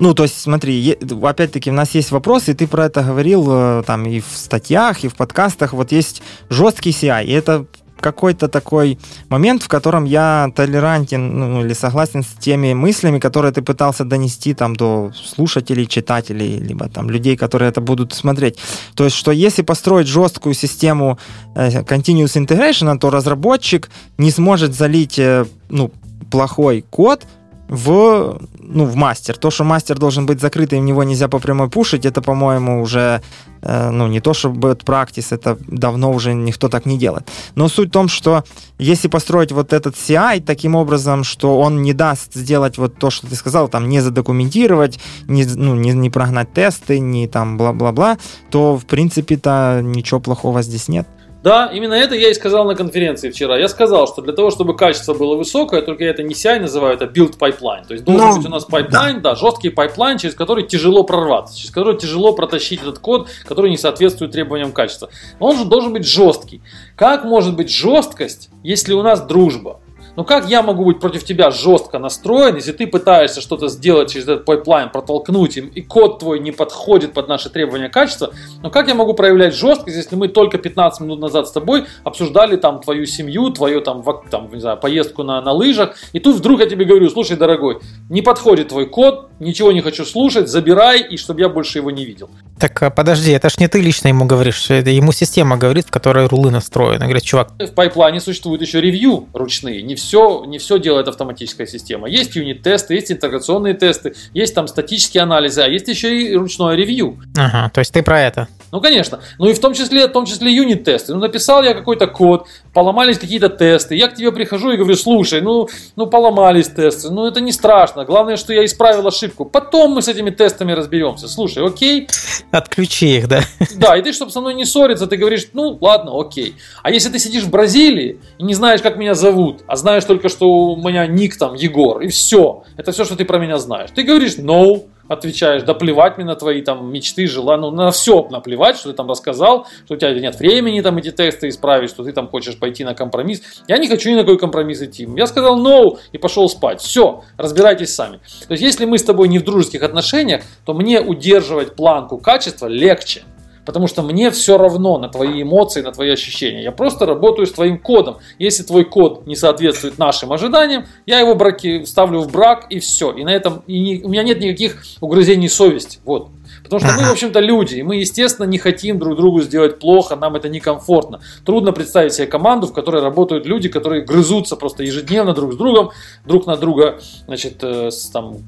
Ну, то есть смотри, опять-таки у нас есть вопросы, и ты про это говорил э, там и в статьях, и в подкастах. Вот есть жесткий CI, и это какой-то такой момент, в котором я толерантен ну, или согласен с теми мыслями, которые ты пытался донести там до слушателей, читателей, либо там людей, которые это будут смотреть. То есть, что если построить жесткую систему э, continuous integration, то разработчик не сможет залить э, ну, плохой код, в, ну, в мастер. То, что мастер должен быть закрытый, в него нельзя по прямой пушить, это, по-моему, уже э, ну, не то, что bad practice, это давно уже никто так не делает. Но суть в том, что если построить вот этот CI таким образом, что он не даст сделать вот то, что ты сказал, там, не задокументировать, не, ну, не, не прогнать тесты, не там бла-бла-бла, то, в принципе-то, ничего плохого здесь нет. Да, именно это я и сказал на конференции вчера. Я сказал, что для того, чтобы качество было высокое, только я это не CI называю, это build pipeline. То есть должен ну, быть у нас пайплайн, да. да, жесткий пайплайн, через который тяжело прорваться, через который тяжело протащить этот код, который не соответствует требованиям качества. Он же должен быть жесткий. Как может быть жесткость, если у нас дружба? Ну как я могу быть против тебя жестко настроен, если ты пытаешься что-то сделать через этот пайплайн, протолкнуть им, и код твой не подходит под наши требования качества, но как я могу проявлять жесткость, если мы только 15 минут назад с тобой обсуждали там твою семью, твою там, там не знаю, поездку на, на лыжах, и тут вдруг я тебе говорю, слушай, дорогой, не подходит твой код, ничего не хочу слушать, забирай, и чтобы я больше его не видел. Так а, подожди, это ж не ты лично ему говоришь, это ему система говорит, в которой рулы настроены. Говорит, чувак... В пайплайне существуют еще ревью ручные, не все, не все делает автоматическая система. Есть юнит-тесты, есть интеграционные тесты, есть там статические анализы, а есть еще и ручное ревью. Ага, то есть ты про это. Ну, конечно. Ну и в том числе, в том числе юнит-тесты. Ну, написал я какой-то код, поломались какие-то тесты. Я к тебе прихожу и говорю, слушай, ну, ну поломались тесты. Ну, это не страшно. Главное, что я исправил ошибку. Потом мы с этими тестами разберемся. Слушай, окей. Отключи их, да? Да, и ты, чтобы со мной не ссориться, ты говоришь, ну, ладно, окей. А если ты сидишь в Бразилии и не знаешь, как меня зовут, а знаешь только, что у меня ник там Егор, и все. Это все, что ты про меня знаешь. Ты говоришь, no, отвечаешь, да плевать мне на твои там мечты, желания, ну на все наплевать, что ты там рассказал, что у тебя нет времени там эти тесты исправить, что ты там хочешь пойти на компромисс. Я не хочу ни на какой компромисс идти. Я сказал no и пошел спать. Все, разбирайтесь сами. То есть если мы с тобой не в дружеских отношениях, то мне удерживать планку качества легче. Потому что мне все равно на твои эмоции, на твои ощущения. Я просто работаю с твоим кодом. Если твой код не соответствует нашим ожиданиям, я его браки, ставлю в брак и все. И на этом и не, у меня нет никаких угрызений совести. Вот. Потому что мы, в общем-то, люди, и мы, естественно, не хотим друг другу сделать плохо, нам это некомфортно. Трудно представить себе команду, в которой работают люди, которые грызутся просто ежедневно друг с другом, друг на друга, значит, э, там,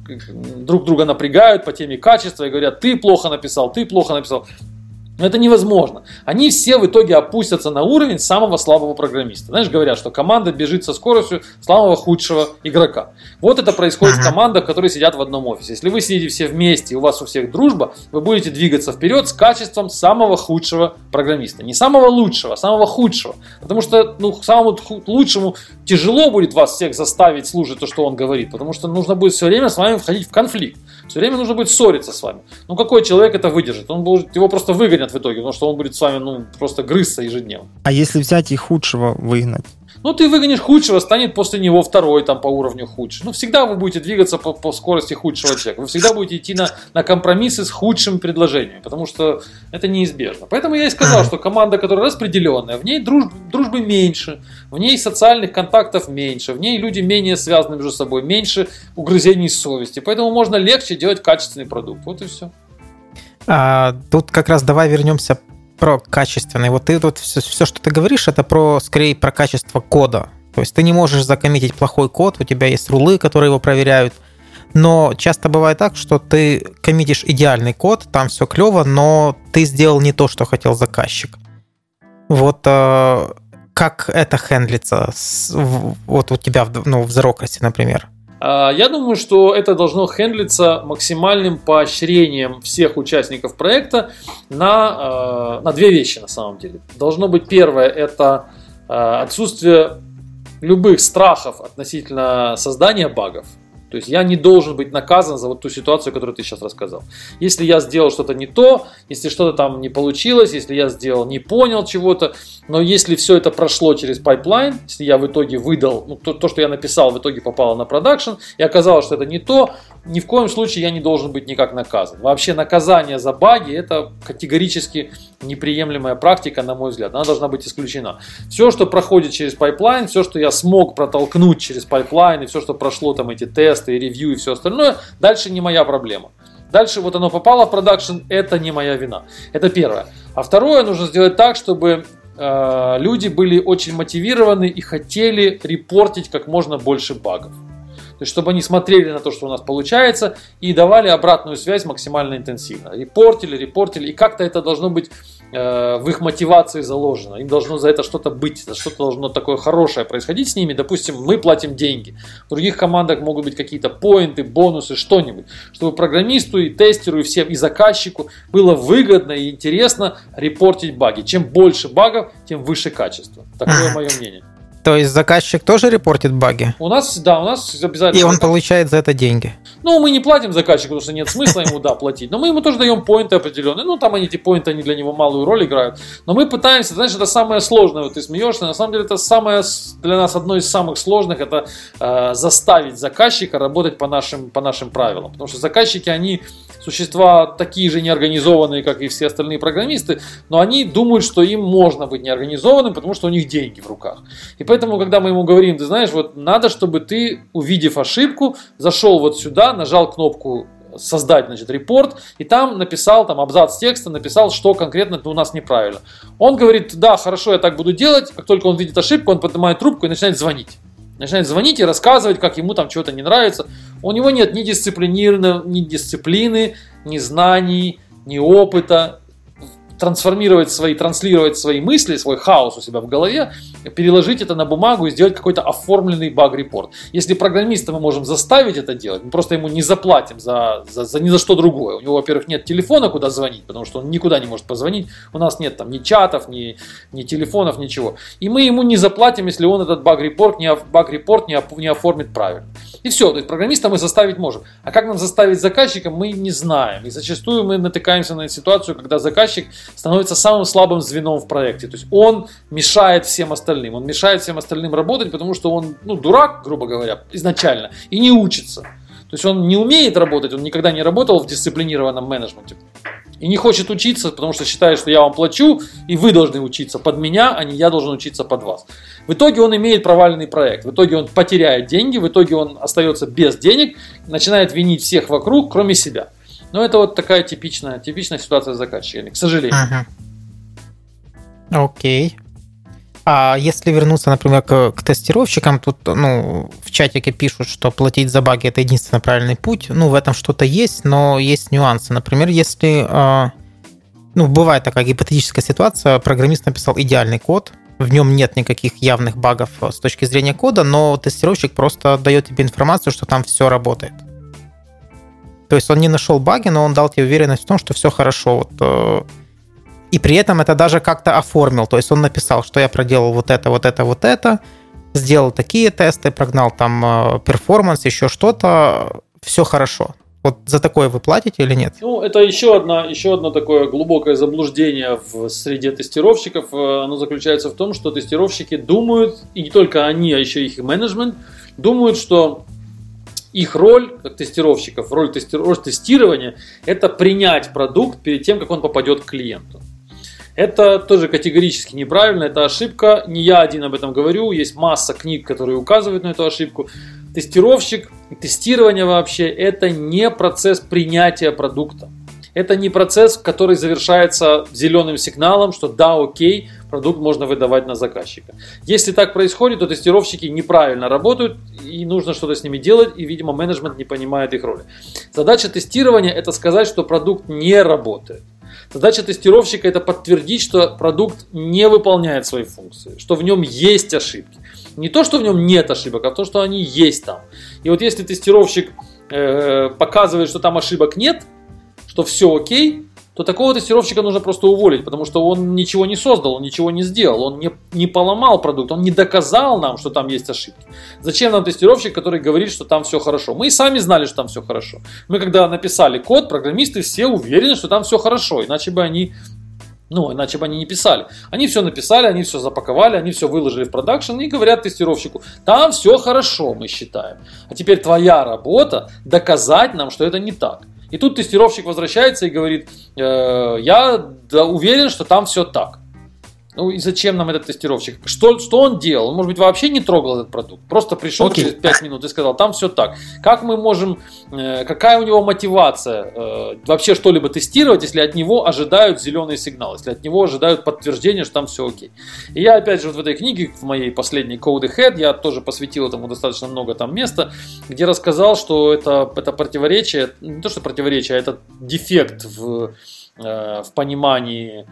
друг друга напрягают по теме качества и говорят, ты плохо написал, ты плохо написал. Но это невозможно. Они все в итоге опустятся на уровень самого слабого программиста. Знаешь, говорят, что команда бежит со скоростью самого худшего игрока. Вот это происходит в командах, которые сидят в одном офисе. Если вы сидите все вместе, и у вас у всех дружба, вы будете двигаться вперед с качеством самого худшего программиста. Не самого лучшего, а самого худшего. Потому что ну, самому лучшему тяжело будет вас всех заставить слушать то, что он говорит. Потому что нужно будет все время с вами входить в конфликт. Все время нужно будет ссориться с вами. Ну какой человек это выдержит? Он будет, его просто выгонят в итоге, потому что он будет с вами ну, просто грызться ежедневно. А если взять и худшего выгнать? Ну, ты выгонишь худшего, станет после него второй там по уровню худший. Ну, всегда вы будете двигаться по, по скорости худшего человека. Вы всегда будете идти на, на компромиссы с худшим предложением, потому что это неизбежно. Поэтому я и сказал, что команда, которая распределенная, в ней дружбы, дружбы меньше, в ней социальных контактов меньше, в ней люди менее связаны между собой, меньше угрызений совести. Поэтому можно легче делать качественный продукт. Вот и все. А, тут как раз давай вернемся про качественный. Вот ты тут все, все, что ты говоришь, это про скорее про качество кода. То есть ты не можешь закоммитить плохой код, у тебя есть рулы, которые его проверяют. Но часто бывает так, что ты коммитишь идеальный код, там все клево, но ты сделал не то, что хотел заказчик. Вот э, как это хендлится с, вот у тебя ну, в Zerocracy, например? А, я думаю, что это должно хендлиться максимальным поощрением всех участников проекта на, а, на две вещи на самом деле. Должно быть первое, это а, отсутствие любых страхов относительно создания багов. То есть я не должен быть наказан за вот ту ситуацию, которую ты сейчас рассказал. Если я сделал что-то не то, если что-то там не получилось, если я сделал, не понял чего-то, но если все это прошло через пайплайн, если я в итоге выдал, ну, то, то, что я написал, в итоге попало на продакшн, и оказалось, что это не то, ни в коем случае я не должен быть никак наказан. Вообще наказание за баги это категорически неприемлемая практика, на мой взгляд. Она должна быть исключена. Все, что проходит через пайплайн, все, что я смог протолкнуть через пайплайн, и все, что прошло там эти тесты, и ревью и все остальное, дальше не моя проблема. Дальше вот оно попало в продакшн, это не моя вина. Это первое. А второе, нужно сделать так, чтобы э, люди были очень мотивированы и хотели репортить как можно больше багов. То есть, чтобы они смотрели на то, что у нас получается, и давали обратную связь максимально интенсивно. Репортили, репортили, и как-то это должно быть э, в их мотивации заложено. Им должно за это что-то быть, за что-то должно такое хорошее происходить с ними. Допустим, мы платим деньги. В других командах могут быть какие-то поинты, бонусы, что-нибудь. Чтобы программисту и тестеру, и всем, и заказчику было выгодно и интересно репортить баги. Чем больше багов, тем выше качество. Такое мое мнение. То есть заказчик тоже репортит баги? У нас, да, у нас обязательно... И он получает за это деньги? Ну, мы не платим заказчику, потому что нет смысла ему, да, платить. Но мы ему тоже даем поинты определенные. Ну, там они, эти поинты, они для него малую роль играют. Но мы пытаемся, знаешь, это самое сложное. Вот ты смеешься, на самом деле это самое, для нас одно из самых сложных, это э, заставить заказчика работать по нашим, по нашим правилам. Потому что заказчики, они существа такие же неорганизованные, как и все остальные программисты, но они думают, что им можно быть неорганизованным, потому что у них деньги в руках. И поэтому, когда мы ему говорим, ты знаешь, вот надо, чтобы ты, увидев ошибку, зашел вот сюда, нажал кнопку создать, значит, репорт, и там написал, там, абзац текста, написал, что конкретно у нас неправильно. Он говорит, да, хорошо, я так буду делать, как только он видит ошибку, он поднимает трубку и начинает звонить начинает звонить и рассказывать, как ему там чего-то не нравится. У него нет ни дисциплины, ни дисциплины, ни знаний, ни опыта трансформировать свои, транслировать свои мысли, свой хаос у себя в голове, переложить это на бумагу и сделать какой-то оформленный баг-репорт. Если программиста мы можем заставить это делать, мы просто ему не заплатим за, за, за ни за что другое. У него, во-первых, нет телефона, куда звонить, потому что он никуда не может позвонить. У нас нет там ни чатов, ни, ни телефонов, ничего. И мы ему не заплатим, если он этот баг-репорт не, баг-репорт не, не оформит правильно. И все, то есть программиста мы заставить можем. А как нам заставить заказчика, мы не знаем. И зачастую мы натыкаемся на ситуацию, когда заказчик становится самым слабым звеном в проекте. То есть он мешает всем остальным. Он мешает всем остальным работать, потому что он, ну, дурак, грубо говоря, изначально, и не учится. То есть он не умеет работать, он никогда не работал в дисциплинированном менеджменте. И не хочет учиться, потому что считает, что я вам плачу, и вы должны учиться под меня, а не я должен учиться под вас. В итоге он имеет провальный проект. В итоге он потеряет деньги, в итоге он остается без денег, начинает винить всех вокруг, кроме себя. Но это вот такая типичная, типичная ситуация с заказчиками, к сожалению. Ага. Окей. А если вернуться, например, к, к тестировщикам, тут ну, в чатике пишут, что платить за баги это единственный правильный путь. Ну, в этом что-то есть, но есть нюансы. Например, если а, ну, бывает такая гипотетическая ситуация, программист написал идеальный код, в нем нет никаких явных багов с точки зрения кода, но тестировщик просто дает тебе информацию, что там все работает. То есть он не нашел баги, но он дал тебе уверенность в том, что все хорошо. Вот, э, и при этом это даже как-то оформил. То есть он написал, что я проделал вот это, вот это, вот это, сделал такие тесты, прогнал там э, перформанс, еще что-то, все хорошо. Вот за такое вы платите или нет? Ну, это еще, одно, еще одно такое глубокое заблуждение в среде тестировщиков. Э, оно заключается в том, что тестировщики думают, и не только они, а еще их менеджмент, думают, что их роль, как тестировщиков, роль, тести, роль тестирования, это принять продукт перед тем, как он попадет к клиенту. Это тоже категорически неправильно, это ошибка. Не я один об этом говорю, есть масса книг, которые указывают на эту ошибку. Тестировщик, тестирование вообще, это не процесс принятия продукта. Это не процесс, который завершается зеленым сигналом, что да, окей, продукт можно выдавать на заказчика. Если так происходит, то тестировщики неправильно работают, и нужно что-то с ними делать, и, видимо, менеджмент не понимает их роли. Задача тестирования – это сказать, что продукт не работает. Задача тестировщика это подтвердить, что продукт не выполняет свои функции, что в нем есть ошибки. Не то, что в нем нет ошибок, а то, что они есть там. И вот если тестировщик э, показывает, что там ошибок нет, что все окей, то такого тестировщика нужно просто уволить, потому что он ничего не создал, он ничего не сделал, он не, не поломал продукт, он не доказал нам, что там есть ошибки. Зачем нам тестировщик, который говорит, что там все хорошо? Мы и сами знали, что там все хорошо. Мы когда написали код, программисты все уверены, что там все хорошо, иначе бы они ну, иначе бы они не писали. Они все написали, они все запаковали, они все выложили в продакшн и говорят тестировщику, там все хорошо, мы считаем. А теперь твоя работа доказать нам, что это не так. И тут тестировщик возвращается и говорит, э, я да, уверен, что там все так. Ну и зачем нам этот тестировщик? Что, что он делал? Он, может быть, вообще не трогал этот продукт. Просто пришел okay. через 5 минут и сказал, там все так. Как мы можем, э, какая у него мотивация э, вообще что-либо тестировать, если от него ожидают зеленый сигнал, если от него ожидают подтверждение, что там все окей. И я, опять же, вот в этой книге, в моей последней Code Ahead, я тоже посвятил этому достаточно много там места, где рассказал, что это, это противоречие, не то что противоречие, а это дефект в, э, в понимании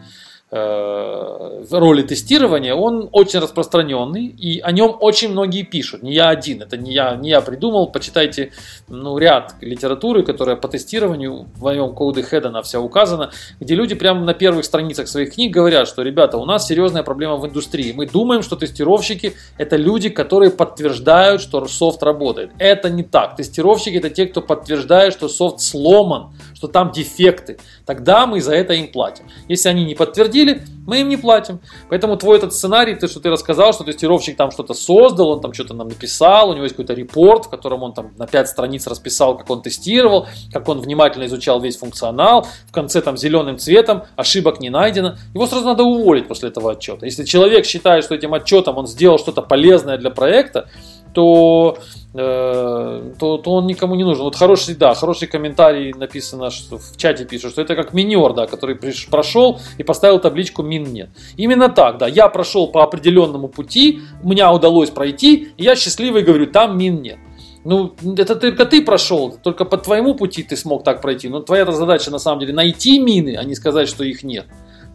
роли тестирования, он очень распространенный, и о нем очень многие пишут. Не я один, это не я, не я придумал. Почитайте ну, ряд литературы, которая по тестированию, в моем коде Head она вся указана, где люди прямо на первых страницах своих книг говорят, что, ребята, у нас серьезная проблема в индустрии. Мы думаем, что тестировщики это люди, которые подтверждают, что софт работает. Это не так. Тестировщики это те, кто подтверждает, что софт сломан, что там дефекты. Тогда мы за это им платим. Если они не подтвердили, подтвердили, мы им не платим. Поэтому твой этот сценарий, ты, что ты рассказал, что тестировщик там что-то создал, он там что-то нам написал, у него есть какой-то репорт, в котором он там на 5 страниц расписал, как он тестировал, как он внимательно изучал весь функционал, в конце там зеленым цветом, ошибок не найдено. Его сразу надо уволить после этого отчета. Если человек считает, что этим отчетом он сделал что-то полезное для проекта, то Э, то, то он никому не нужен. Вот хороший, да, хороший комментарий написано, что в чате пишут, что это как минер, да, который приш, прошел и поставил табличку мин нет. Именно так, да, я прошел по определенному пути, меня удалось пройти, и я счастливый говорю, там мин нет. Ну, это только ты прошел, только по твоему пути ты смог так пройти. Но твоя задача на самом деле найти мины, а не сказать, что их нет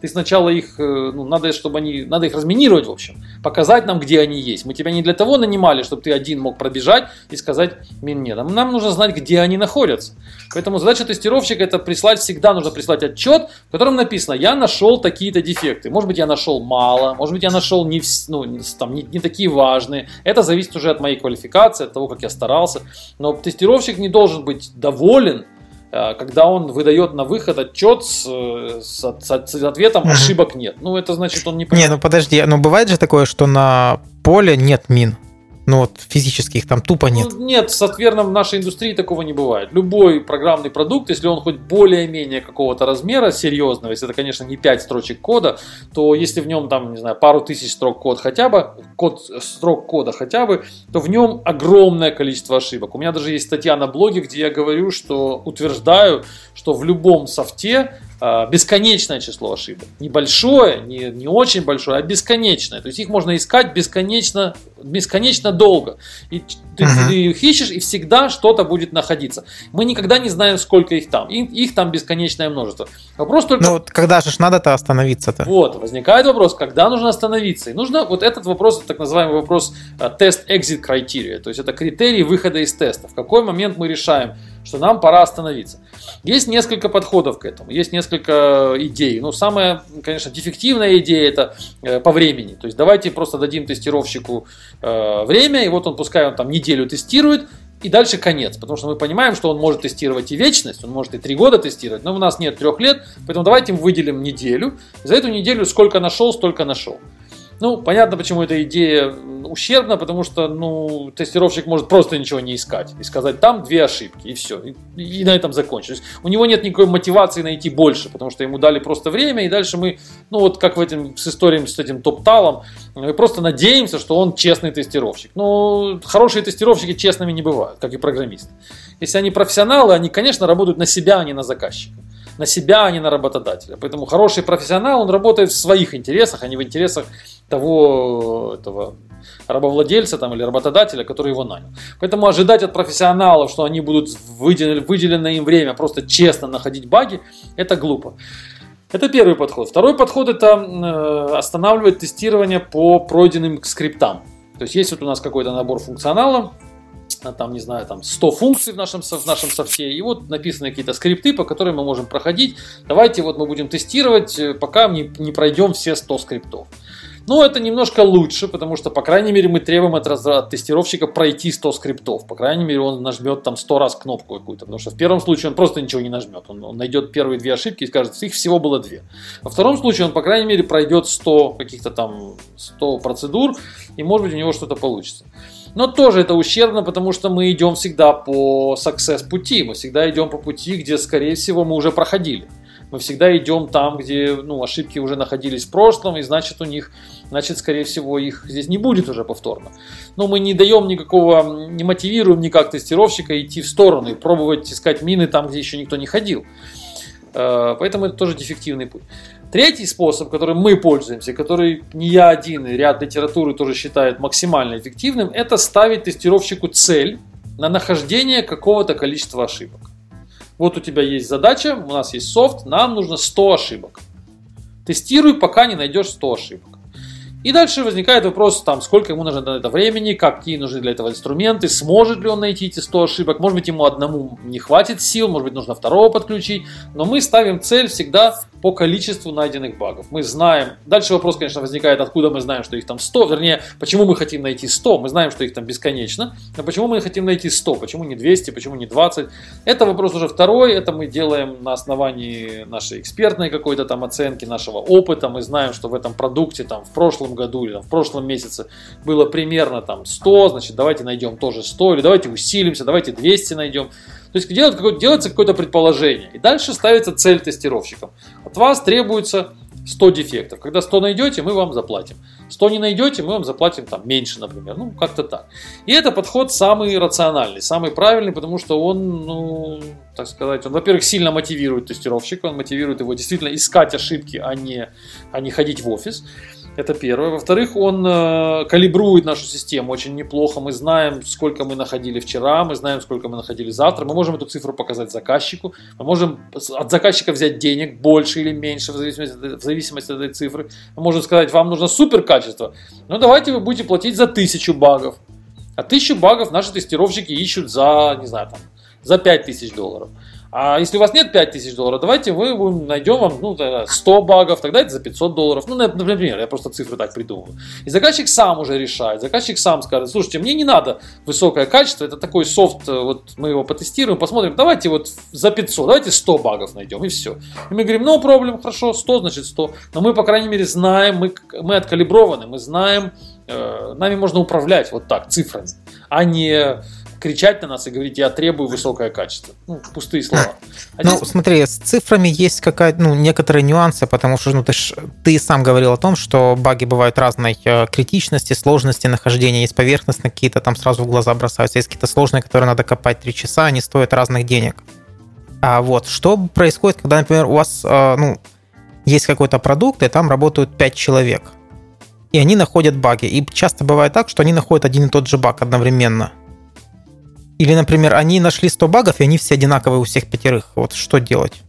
ты сначала их, э, ну, надо, чтобы они, надо их разминировать, в общем, показать нам, где они есть. Мы тебя не для того нанимали, чтобы ты один мог пробежать и сказать, мин нет. Нам нужно знать, где они находятся. Поэтому задача тестировщика это прислать, всегда нужно прислать отчет, в котором написано, я нашел такие-то дефекты. Может быть, я нашел мало, может быть, я нашел не, ну, там, не, не такие важные. Это зависит уже от моей квалификации, от того, как я старался. Но тестировщик не должен быть доволен, когда он выдает на выход отчет с, с, с, с ответом ошибок нет. Ну, это значит, он не Не, ну подожди, но бывает же такое, что на поле нет мин. Ну вот физических там тупо нет. Ну, нет, соответственно, в нашей индустрии такого не бывает. Любой программный продукт, если он хоть более-менее какого-то размера серьезного, если это, конечно, не 5 строчек кода, то если в нем там, не знаю, пару тысяч строк код хотя бы, код, строк кода хотя бы, то в нем огромное количество ошибок. У меня даже есть статья на блоге, где я говорю, что утверждаю, что в любом софте бесконечное число ошибок. Небольшое, не, не очень большое, а бесконечное. То есть их можно искать бесконечно, бесконечно долго. И ты, uh-huh. ты их ищешь, и всегда что-то будет находиться. Мы никогда не знаем, сколько их там. И, их там бесконечное множество. Вопрос только... Ну, когда же надо-то остановиться-то? Вот, возникает вопрос, когда нужно остановиться. И нужно, вот этот вопрос, так называемый вопрос тест-exit а, criteria. То есть это критерий выхода из теста. В какой момент мы решаем, что нам пора остановиться. Есть несколько подходов к этому, есть несколько идей. Ну, самая, конечно, дефективная идея это э, по времени. То есть давайте просто дадим тестировщику э, время, и вот он пускай он там неделю тестирует, и дальше конец, потому что мы понимаем, что он может тестировать и вечность, он может и три года тестировать, но у нас нет трех лет, поэтому давайте им выделим неделю. За эту неделю сколько нашел, столько нашел. Ну, понятно, почему эта идея ущербна, потому что, ну, тестировщик может просто ничего не искать и сказать, там две ошибки, и все, и, и на этом закончилось. У него нет никакой мотивации найти больше, потому что ему дали просто время, и дальше мы, ну, вот как в этом, с историей с этим топ-талом, мы просто надеемся, что он честный тестировщик. Но хорошие тестировщики честными не бывают, как и программисты. Если они профессионалы, они, конечно, работают на себя, а не на заказчика на себя, а не на работодателя. Поэтому хороший профессионал, он работает в своих интересах, а не в интересах того этого рабовладельца там, или работодателя, который его нанял. Поэтому ожидать от профессионалов, что они будут в выделенное им время просто честно находить баги, это глупо. Это первый подход. Второй подход это э, останавливать тестирование по пройденным скриптам. То есть есть вот у нас какой-то набор функционала, там, не знаю, там 100 функций в нашем, в нашем софте, и вот написаны какие-то скрипты, по которым мы можем проходить. Давайте вот мы будем тестировать, э, пока не, не пройдем все 100 скриптов. Ну, это немножко лучше, потому что, по крайней мере, мы требуем от, от тестировщика пройти 100 скриптов. По крайней мере, он нажмет там 100 раз кнопку какую-то. Потому что в первом случае он просто ничего не нажмет. Он, он найдет первые две ошибки и скажет, их всего было две. Во втором случае он, по крайней мере, пройдет 100 каких-то там 100 процедур, и, может быть, у него что-то получится. Но тоже это ущербно, потому что мы идем всегда по success пути. Мы всегда идем по пути, где, скорее всего, мы уже проходили. Мы всегда идем там, где ну, ошибки уже находились в прошлом, и значит у них, значит, скорее всего, их здесь не будет уже повторно. Но мы не даем никакого, не мотивируем никак тестировщика идти в сторону и пробовать искать мины там, где еще никто не ходил. Э, поэтому это тоже дефективный путь. Третий способ, которым мы пользуемся, который не я один, и ряд литературы тоже считает максимально эффективным, это ставить тестировщику цель на нахождение какого-то количества ошибок. Вот у тебя есть задача, у нас есть софт, нам нужно 100 ошибок. Тестируй, пока не найдешь 100 ошибок. И дальше возникает вопрос, там, сколько ему нужно на это времени, какие нужны для этого инструменты, сможет ли он найти эти 100 ошибок, может быть ему одному не хватит сил, может быть нужно второго подключить, но мы ставим цель всегда по количеству найденных багов. Мы знаем, дальше вопрос, конечно, возникает, откуда мы знаем, что их там 100, вернее, почему мы хотим найти 100, мы знаем, что их там бесконечно, но почему мы хотим найти 100, почему не 200, почему не 20, это вопрос уже второй, это мы делаем на основании нашей экспертной какой-то там оценки, нашего опыта, мы знаем, что в этом продукте там в прошлом году или там, в прошлом месяце было примерно там 100, значит, давайте найдем тоже 100, или давайте усилимся, давайте 200 найдем. То есть делается делается какое-то предположение. И дальше ставится цель тестировщикам. От вас требуется 100 дефектов. Когда 100 найдете, мы вам заплатим. 100 не найдете, мы вам заплатим там меньше, например. Ну, как-то так. И это подход самый рациональный, самый правильный, потому что он, ну, так сказать, он, во-первых, сильно мотивирует тестировщика, он мотивирует его действительно искать ошибки, а не, а не ходить в офис. Это первое. Во-вторых, он э, калибрует нашу систему очень неплохо. Мы знаем, сколько мы находили вчера, мы знаем, сколько мы находили завтра. Мы можем эту цифру показать заказчику. Мы можем от заказчика взять денег больше или меньше в зависимости, в зависимости от этой цифры. Мы можем сказать, вам нужно супер качество. Ну давайте вы будете платить за тысячу багов. А тысячу багов наши тестировщики ищут за, не знаю, там, за 5000 долларов. А если у вас нет 5000 долларов, давайте мы найдем вам ну, 100 багов, тогда это за 500 долларов. Ну, например, я просто цифры так придумываю. И заказчик сам уже решает. Заказчик сам скажет, слушайте, мне не надо высокое качество, это такой софт, э, вот мы его потестируем, посмотрим, давайте вот за 500, давайте 100 багов найдем, и все. И мы говорим, ну, проблем, хорошо, 100, значит 100. Но мы, по крайней мере, знаем, мы, мы откалиброваны, мы знаем, э, нами можно управлять вот так, цифрами, а не кричать на нас и говорить, я требую высокое качество. Ну, пустые слова. А ну, здесь... смотри, с цифрами есть какая ну, некоторые нюансы, потому что ну, ты, ж, ты сам говорил о том, что баги бывают разной э, критичности, сложности нахождения. Есть поверхностные какие-то, там сразу в глаза бросаются. Есть какие-то сложные, которые надо копать 3 часа, они стоят разных денег. А вот что происходит, когда, например, у вас э, ну, есть какой-то продукт, и там работают 5 человек. И они находят баги. И часто бывает так, что они находят один и тот же баг одновременно. Или, например, они нашли 100 багов, и они все одинаковые у всех пятерых. Вот что делать?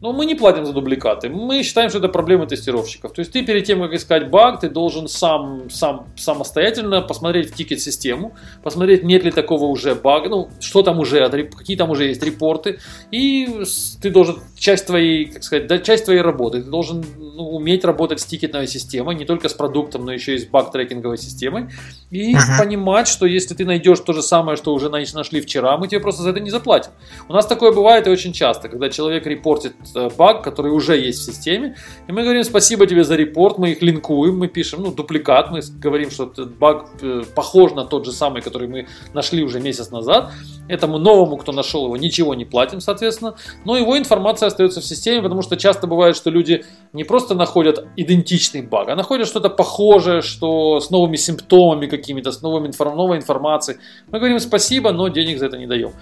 Но мы не платим за дубликаты. Мы считаем, что это проблема тестировщиков. То есть ты перед тем, как искать баг, ты должен сам, сам самостоятельно посмотреть в тикет-систему, посмотреть, нет ли такого уже бага, ну, что там уже, какие там уже есть репорты. И ты должен, часть твоей, как сказать, да, часть твоей работы, ты должен ну, уметь работать с тикетной системой, не только с продуктом, но еще и с баг-трекинговой системой. И uh-huh. понимать, что если ты найдешь то же самое, что уже нашли вчера, мы тебе просто за это не заплатим. У нас такое бывает и очень часто, когда человек репортит баг, который уже есть в системе. И мы говорим спасибо тебе за репорт, мы их линкуем, мы пишем, ну, дупликат, мы говорим, что этот баг э, похож на тот же самый, который мы нашли уже месяц назад. Этому новому, кто нашел его, ничего не платим, соответственно. Но его информация остается в системе, потому что часто бывает, что люди не просто находят идентичный баг, а находят что-то похожее, что с новыми симптомами какими-то, с новыми, новой информацией. Мы говорим спасибо, но денег за это не даем.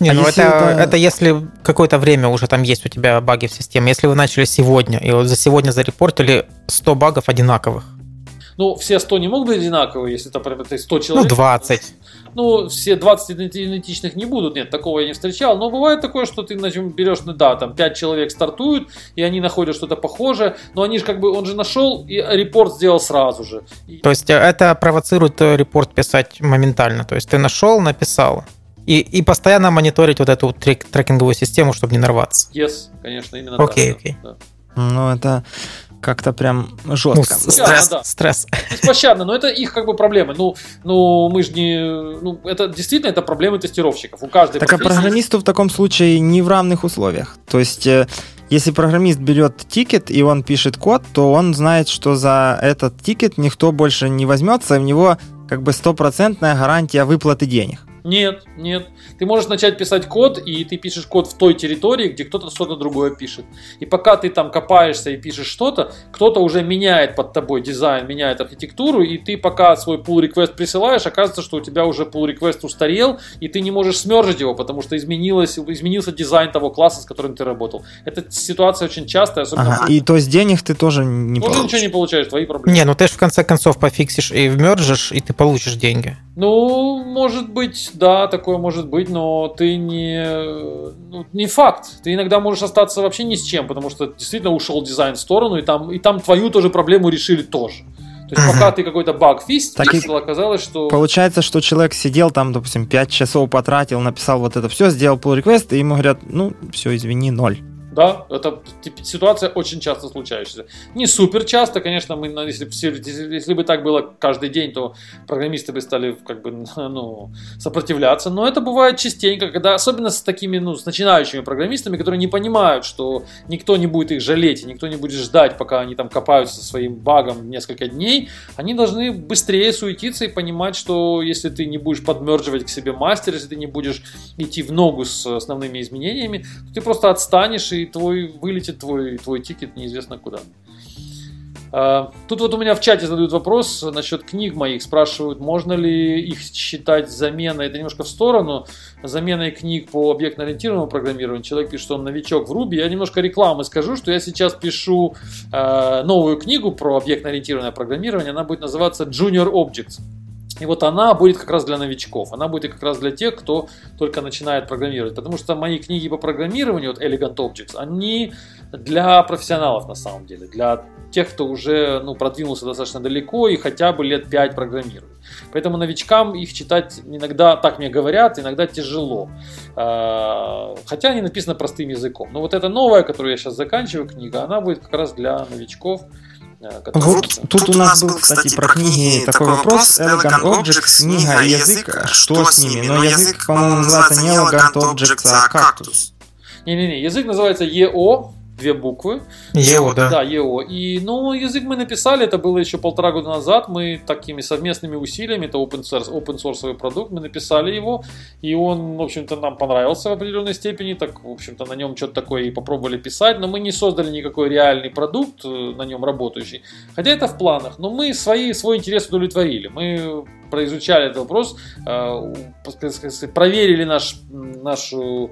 Не, а ну это, это... это если какое-то время уже там есть у тебя баги в системе. Если вы начали сегодня, и вот за сегодня зарепортили 100 багов одинаковых. Ну, все 100 не могут быть одинаковые, если это, это 100 человек. Ну, 20. Ну, все 20 идентичных не будут, нет, такого я не встречал. Но бывает такое, что ты значит, берешь, ну да, там 5 человек стартуют, и они находят что-то похожее, но они же как бы, он же нашел и репорт сделал сразу же. То есть э, это провоцирует э, репорт писать моментально. То есть ты нашел, написал. И, и постоянно мониторить вот эту трек, трекинговую систему, чтобы не нарваться. Yes, конечно, именно okay, так. Окей, да. Ну, это как-то прям жестко. Ну, стресс, да, да. стресс. Беспощадно, но это их как бы проблемы. Ну, ну, мы же не... Ну, это действительно это проблемы тестировщиков. У каждой Так а программисту в таком случае не в равных условиях. То есть, э, если программист берет тикет и он пишет код, то он знает, что за этот тикет никто больше не возьмется, и у него как бы стопроцентная гарантия выплаты денег. Нет, нет. Ты можешь начать писать код, и ты пишешь код в той территории, где кто-то что-то другое пишет. И пока ты там копаешься и пишешь что-то, кто-то уже меняет под тобой дизайн, меняет архитектуру, и ты пока свой pull request присылаешь, оказывается, что у тебя уже pull request устарел, и ты не можешь смержить его, потому что изменилось, изменился дизайн того класса, с которым ты работал. Эта ситуация очень частая, особенно... Ага, и то есть денег ты тоже не тоже получишь. ничего не получаешь, твои проблемы. Не, ну ты же в конце концов пофиксишь и вмержишь, и ты получишь деньги. Ну, может быть, да, такое может быть, но ты не, ну, не факт. Ты иногда можешь остаться вообще ни с чем, потому что действительно ушел дизайн в сторону, и там, и там твою тоже проблему решили тоже. То есть, пока ты какой-то баг фист, так фиксил, оказалось, что... Получается, что человек сидел там, допустим, 5 часов потратил, написал вот это все, сделал pull request, и ему говорят, ну, все, извини, ноль. Да, это ситуация очень часто случающаяся. Не супер часто, конечно, мы, если, если бы так было каждый день, то программисты бы стали как бы ну, сопротивляться. Но это бывает частенько, когда особенно с такими ну, с начинающими программистами, которые не понимают, что никто не будет их жалеть, никто не будет ждать, пока они там копаются со своим багом несколько дней, они должны быстрее суетиться и понимать, что если ты не будешь подмерживать к себе мастер, если ты не будешь идти в ногу с основными изменениями, то ты просто отстанешь и и твой вылетит твой, твой тикет неизвестно куда. А, тут вот у меня в чате задают вопрос насчет книг моих. Спрашивают, можно ли их считать заменой, это немножко в сторону, заменой книг по объектно-ориентированному программированию. Человек пишет, что он новичок в Ruby. Я немножко рекламы скажу, что я сейчас пишу э, новую книгу про объектно-ориентированное программирование. Она будет называться Junior Objects. И вот она будет как раз для новичков, она будет как раз для тех, кто только начинает программировать. Потому что мои книги по программированию, вот Elegant Objects, они для профессионалов на самом деле, для тех, кто уже ну, продвинулся достаточно далеко и хотя бы лет 5 программирует. Поэтому новичкам их читать иногда, так мне говорят, иногда тяжело. А, хотя они написаны простым языком. Но вот эта новая, которую я сейчас заканчиваю, книга, она будет как раз для новичков, вот тут, у нас был, кстати, про книги. такой вопрос. Elegant Objects, книга и язык, что с ними? Но язык, по-моему, называется не Elegant Objects, а Cactus. Не-не-не, язык называется EO, две буквы. ЕО, да. Да, ЕО. И, ну, язык мы написали, это было еще полтора года назад, мы такими совместными усилиями, это open source, open source продукт, мы написали его, и он, в общем-то, нам понравился в определенной степени, так, в общем-то, на нем что-то такое и попробовали писать, но мы не создали никакой реальный продукт э, на нем работающий, хотя это в планах, но мы свои, свой интерес удовлетворили, мы произучали этот вопрос, э, проверили наш, нашу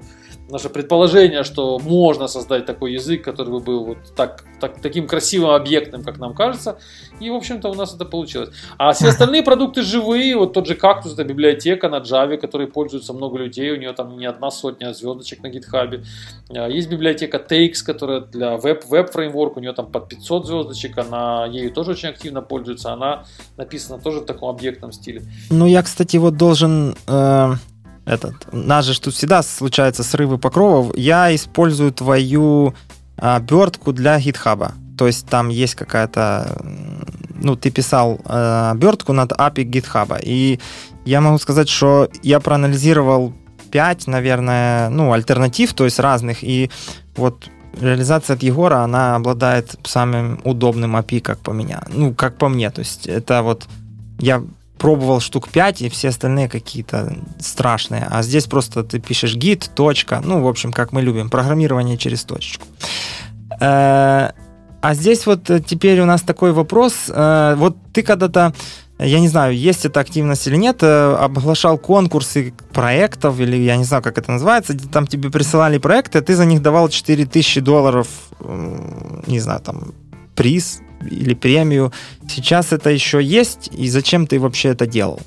наше предположение, что можно создать такой язык, который бы был вот так, так, таким красивым объектным, как нам кажется. И, в общем-то, у нас это получилось. А все остальные продукты живые. Вот тот же кактус, это библиотека на Java, которой пользуются много людей. У нее там не одна сотня звездочек на гитхабе. А, есть библиотека Takes, которая для веб-фреймворк. У нее там под 500 звездочек. Она ею тоже очень активно пользуется. Она написана тоже в таком объектном стиле. Ну, я, кстати, вот должен... Э этот, нас же тут всегда случаются срывы покровов. Я использую твою обертку для гитхаба. То есть там есть какая-то... Ну, ты писал э, обертку над API гитхаба. И я могу сказать, что я проанализировал 5, наверное, ну, альтернатив, то есть разных. И вот реализация от Егора, она обладает самым удобным API, как по меня. Ну, как по мне. То есть это вот я пробовал штук 5, и все остальные какие-то страшные. А здесь просто ты пишешь git, точка, ну, в общем, как мы любим, программирование через точечку. Э, а здесь вот э, теперь у нас такой вопрос. Э, вот ты когда-то я не знаю, есть эта активность или нет, обглашал конкурсы проектов, или я не знаю, как это называется, там тебе присылали проекты, ты за них давал 4000 долларов, не знаю, там, приз, или премию. Сейчас это еще есть, и зачем ты вообще это делал?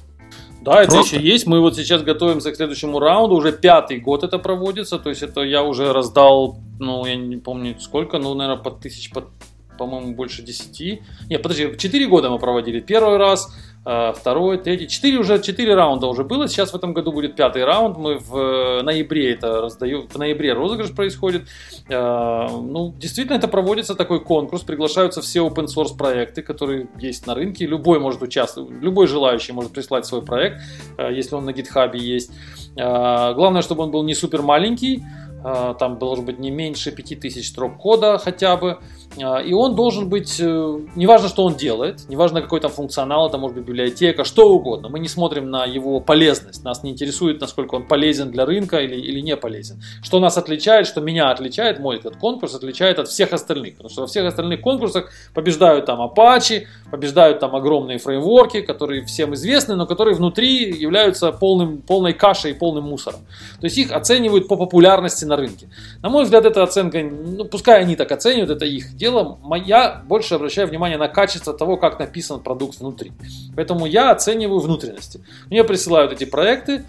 Да, это Просто? еще есть. Мы вот сейчас готовимся к следующему раунду. Уже пятый год это проводится. То есть это я уже раздал, ну, я не помню сколько, ну, наверное, под тысяч, под, по-моему, больше десяти. Нет, подожди, четыре года мы проводили. Первый раз, второй, третий, четыре уже, четыре раунда уже было, сейчас в этом году будет пятый раунд, мы в э, ноябре это раздаем, в ноябре розыгрыш происходит, э, ну, действительно это проводится такой конкурс, приглашаются все open source проекты, которые есть на рынке, любой может участвовать, любой желающий может прислать свой проект, если он на гитхабе есть, главное, чтобы он был не супер маленький, там должен быть не меньше 5000 строк кода хотя бы, и он должен быть, э, неважно, что он делает, неважно, какой там функционал, это может быть библиотека, что угодно. Мы не смотрим на его полезность. Нас не интересует, насколько он полезен для рынка или, или не полезен. Что нас отличает, что меня отличает, мой этот конкурс отличает от всех остальных. Потому что во всех остальных конкурсах побеждают там Apache, побеждают там огромные фреймворки, которые всем известны, но которые внутри являются полным, полной кашей и полным мусором. То есть их оценивают по популярности на рынке. На мой взгляд, эта оценка, ну пускай они так оценивают, это их дело, я больше обращаю внимание на качество того, как написан продукт внутри. Поэтому я оцениваю внутренности. Мне присылают эти проекты,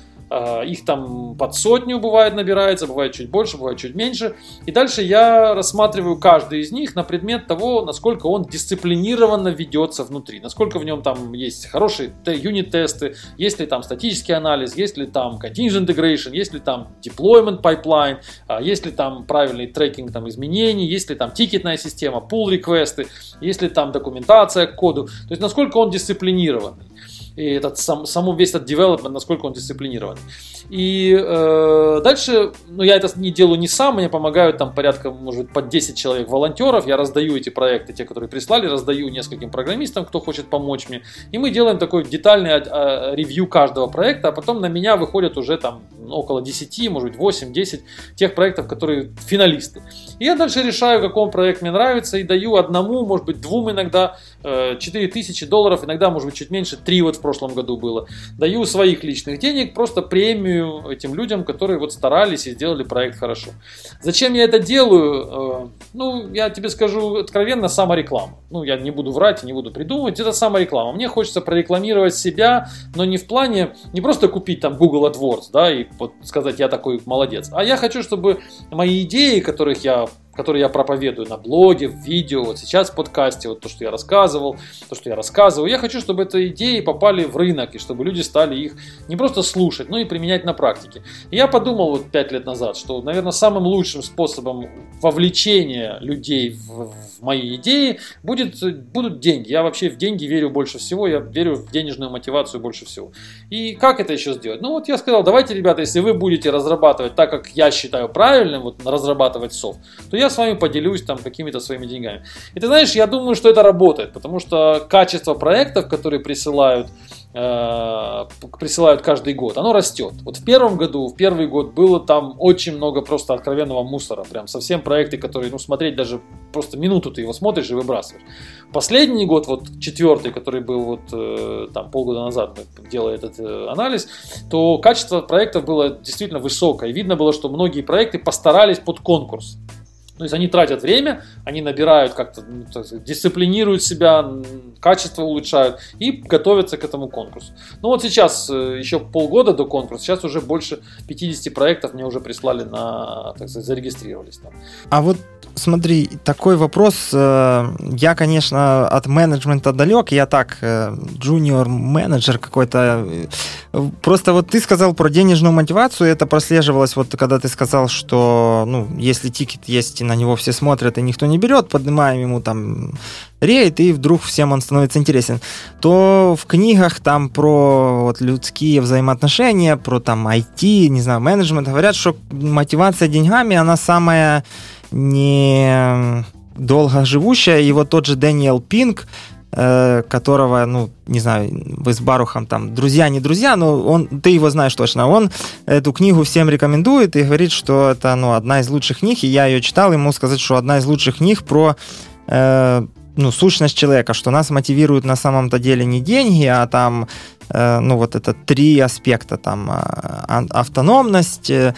их там под сотню бывает набирается, бывает чуть больше, бывает чуть меньше. И дальше я рассматриваю каждый из них на предмет того, насколько он дисциплинированно ведется внутри, насколько в нем там есть хорошие юнит-тесты, есть ли там статический анализ, есть ли там contingent integration, есть ли там deployment pipeline, а, есть ли там правильный трекинг там, изменений, есть ли там тикетная система, pull реквесты есть ли там документация к коду. То есть насколько он дисциплинированный и этот сам, саму весь этот development, насколько он дисциплинирован. И э, дальше, ну я это не делаю не сам, мне помогают там порядка, может под 10 человек волонтеров, я раздаю эти проекты, те, которые прислали, раздаю нескольким программистам, кто хочет помочь мне, и мы делаем такой детальный а, а, ревью каждого проекта, а потом на меня выходят уже там около 10, может быть 8-10 тех проектов, которые финалисты. И я дальше решаю, какой проект мне нравится, и даю одному, может быть двум иногда, 4000 э, долларов, иногда, может быть, чуть меньше, 3 вот прошлом году было. Даю своих личных денег, просто премию этим людям, которые вот старались и сделали проект хорошо. Зачем я это делаю? Э, ну, я тебе скажу откровенно, самореклама. Ну, я не буду врать, не буду придумывать, это самореклама. Мне хочется прорекламировать себя, но не в плане, не просто купить там Google AdWords, да, и вот сказать, я такой молодец, а я хочу, чтобы мои идеи, которых я которые я проповедую на блоге, в видео, вот сейчас в подкасте, вот то, что я рассказывал, то, что я рассказываю. Я хочу, чтобы эти идеи попали в рынок, и чтобы люди стали их не просто слушать, но и применять на практике. И я подумал вот пять лет назад, что, наверное, самым лучшим способом вовлечения людей в, в мои идеи будет, будут деньги. Я вообще в деньги верю больше всего, я верю в денежную мотивацию больше всего. И как это еще сделать? Ну вот я сказал, давайте, ребята, если вы будете разрабатывать так, как я считаю правильным, вот разрабатывать софт, то я с вами поделюсь там какими-то своими деньгами. И ты знаешь, я думаю, что это работает, потому что качество проектов, которые присылают, э, присылают каждый год, оно растет. Вот в первом году, в первый год было там очень много просто откровенного мусора, прям совсем проекты, которые, ну, смотреть даже просто минуту ты его смотришь и выбрасываешь. Последний год, вот четвертый, который был вот э, там полгода назад, мы делали этот э, анализ, то качество проектов было действительно высокое. Видно было, что многие проекты постарались под конкурс. То есть они тратят время, они набирают как-то, ну, дисциплинируют себя, качество улучшают и готовятся к этому конкурсу. Ну вот сейчас э, еще полгода до конкурса, сейчас уже больше 50 проектов мне уже прислали на, так сказать, зарегистрировались там. А вот смотри, такой вопрос. Э, я, конечно, от менеджмента далек, я так, джуниор менеджер какой-то. Просто вот ты сказал про денежную мотивацию, это прослеживалось вот когда ты сказал, что ну, если тикет есть и на него все смотрят, и никто не берет, поднимаем ему там рейд, и вдруг всем он становится интересен, то в книгах там про вот людские взаимоотношения, про там IT, не знаю, менеджмент, говорят, что мотивация деньгами, она самая не долго живущая, и вот тот же Дэниел Пинк, э, которого, ну, не знаю, вы с Барухом там друзья, не друзья, но он, ты его знаешь точно, он эту книгу всем рекомендует и говорит, что это, ну, одна из лучших книг, и я ее читал, ему сказать, что одна из лучших книг про э, ну, сущность человека, что нас мотивирует на самом-то деле не деньги, а там, э, ну, вот это три аспекта, там, э, автономность, э,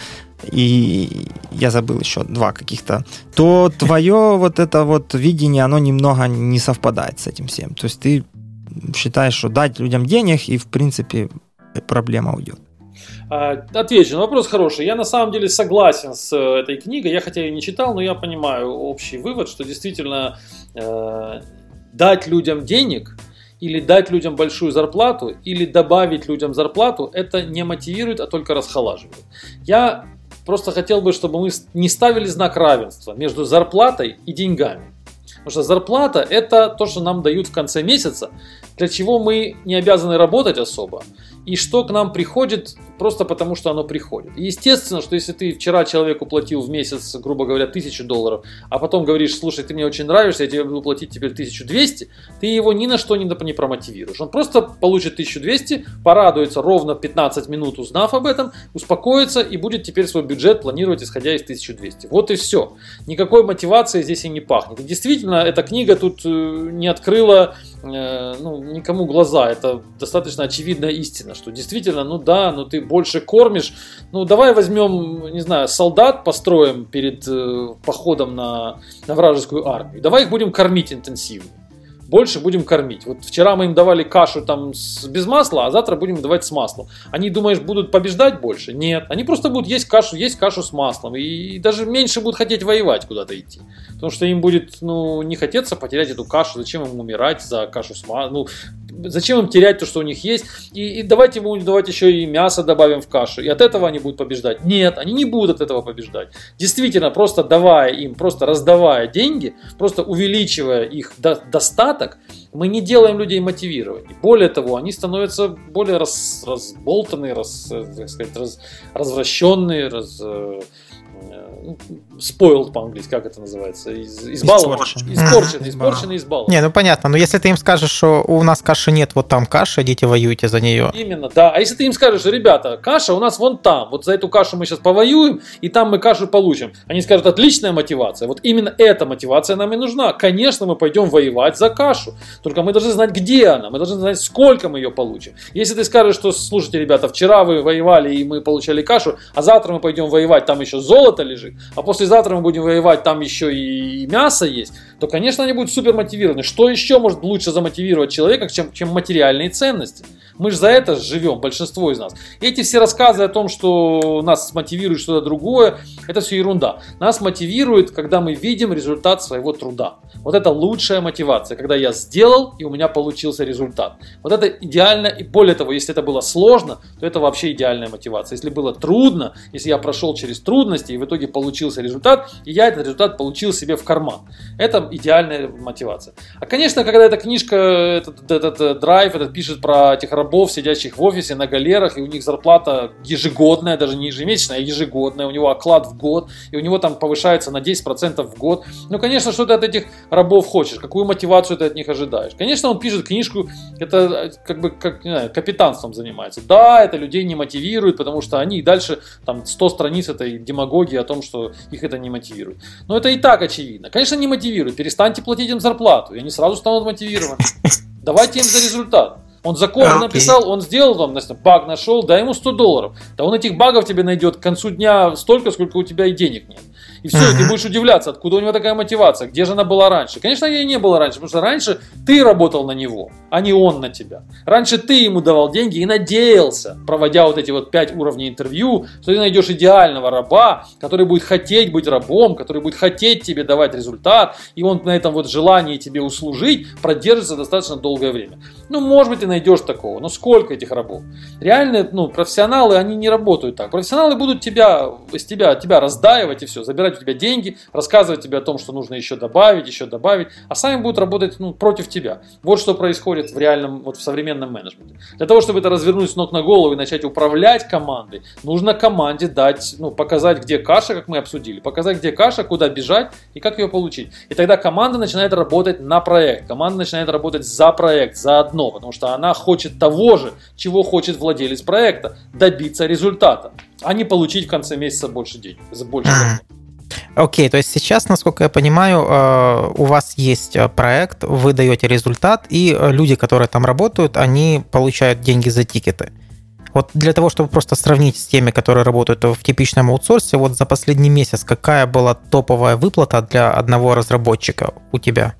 и я забыл еще два каких-то, то твое вот это вот видение, оно немного не совпадает с этим всем. То есть ты считаешь, что дать людям денег, и в принципе проблема уйдет. А, отвечу, на вопрос хороший. Я на самом деле согласен с э, этой книгой. Я хотя ее не читал, но я понимаю общий вывод, что действительно э, дать людям денег или дать людям большую зарплату, или добавить людям зарплату, это не мотивирует, а только расхолаживает. Я просто хотел бы, чтобы мы не ставили знак равенства между зарплатой и деньгами. Потому что зарплата – это то, что нам дают в конце месяца, для чего мы не обязаны работать особо и что к нам приходит просто потому, что оно приходит. естественно, что если ты вчера человеку платил в месяц, грубо говоря, 1000 долларов, а потом говоришь, слушай, ты мне очень нравишься, я тебе буду платить теперь 1200, ты его ни на что не, не промотивируешь. Он просто получит 1200, порадуется ровно 15 минут, узнав об этом, успокоится и будет теперь свой бюджет планировать, исходя из 1200. Вот и все. Никакой мотивации здесь и не пахнет. И действительно, эта книга тут э, не открыла э, ну, никому глаза. Это достаточно очевидная истина что действительно, ну да, ну ты больше кормишь. Ну давай возьмем, не знаю, солдат построим перед э, походом на, на вражескую армию. Давай их будем кормить интенсивно больше будем кормить. Вот вчера мы им давали кашу там с, без масла, а завтра будем давать с маслом. Они, думаешь, будут побеждать больше? Нет. Они просто будут есть кашу, есть кашу с маслом. И, и даже меньше будут хотеть воевать куда-то идти. Потому что им будет, ну, не хотеться потерять эту кашу. Зачем им умирать за кашу с маслом? Ну, зачем им терять то, что у них есть? И, и давайте ему давать еще и мясо добавим в кашу. И от этого они будут побеждать. Нет, они не будут от этого побеждать. Действительно, просто давая им, просто раздавая деньги, просто увеличивая их до, достаток, мы не делаем людей мотивированнее. Более того, они становятся более раз, разболтанные, раз, так сказать, раз, развращенные, раз, э, ну, spoiled по-английски, как это называется? Из, избалован. Испорченный, испорченный, избалован. Не, ну понятно, но если ты им скажешь, что у нас каши нет, вот там каша, идите воюйте за нее. Именно, да. А если ты им скажешь, ребята, каша у нас вон там, вот за эту кашу мы сейчас повоюем, и там мы кашу получим. Они скажут, отличная мотивация. Вот именно эта мотивация нам и нужна. Конечно, мы пойдем воевать за кашу. Только мы должны знать, где она, мы должны знать, сколько мы ее получим. Если ты скажешь, что, слушайте, ребята, вчера вы воевали, и мы получали кашу, а завтра мы пойдем воевать, там еще золото лежит, а послезавтра мы будем воевать, там еще и мясо есть, то, конечно, они будут супер мотивированы. Что еще может лучше замотивировать человека, чем, чем материальные ценности? Мы же за это живем, большинство из нас. Эти все рассказы о том, что нас мотивирует что-то другое, это все ерунда. Нас мотивирует, когда мы видим результат своего труда. Вот это лучшая мотивация, когда я сделал и у меня получился результат. Вот это идеально, и более того, если это было сложно, то это вообще идеальная мотивация. Если было трудно, если я прошел через трудности и в итоге получился результат, и я этот результат получил себе в карман. Это идеальная мотивация. А конечно, когда эта книжка, этот, этот, этот драйв, этот пишет про этих рабов, сидящих в офисе на галерах, и у них зарплата ежегодная, даже не ежемесячная, а ежегодная, у него оклад в год, и у него там повышается на 10% в год. Ну, конечно, что ты от этих рабов хочешь, какую мотивацию ты от них ожидаешь. Конечно, он пишет книжку, это как бы как, не знаю, капитанством занимается. Да, это людей не мотивирует, потому что они дальше там 100 страниц этой демагогии о том, что их это не мотивирует. Но это и так очевидно. Конечно, не мотивирует. Перестаньте платить им зарплату, и они сразу станут мотивированы. Давайте им за результат. Он закон okay. написал, он сделал там, значит, баг нашел, дай ему 100 долларов. Да он этих багов тебе найдет к концу дня столько, сколько у тебя и денег нет. И все, uh-huh. ты будешь удивляться, откуда у него такая мотивация, где же она была раньше. Конечно, ее не было раньше, потому что раньше ты работал на него, а не он на тебя. Раньше ты ему давал деньги и надеялся, проводя вот эти вот пять уровней интервью, что ты найдешь идеального раба, который будет хотеть быть рабом, который будет хотеть тебе давать результат, и он на этом вот желании тебе услужить продержится достаточно долгое время. Ну, может быть, ты найдешь такого, но сколько этих рабов? Реальные, ну, профессионалы, они не работают так. Профессионалы будут тебя, из тебя, тебя раздаивать и все, забирать у тебя деньги, рассказывать тебе о том, что нужно еще добавить, еще добавить, а сами будут работать ну, против тебя. Вот что происходит в реальном, вот в современном менеджменте. Для того, чтобы это развернуть с ног на голову и начать управлять командой, нужно команде дать, ну, показать, где каша, как мы обсудили, показать, где каша, куда бежать и как ее получить. И тогда команда начинает работать на проект, команда начинает работать за проект, за одно, потому что она хочет того же, чего хочет владелец проекта, добиться результата, а не получить в конце месяца больше денег, за больше денег. Окей, okay, то есть сейчас, насколько я понимаю, э, у вас есть э, проект, вы даете результат, и э, люди, которые там работают, они получают деньги за тикеты. Вот для того, чтобы просто сравнить с теми, которые работают в типичном аутсорсе, вот за последний месяц какая была топовая выплата для одного разработчика у тебя?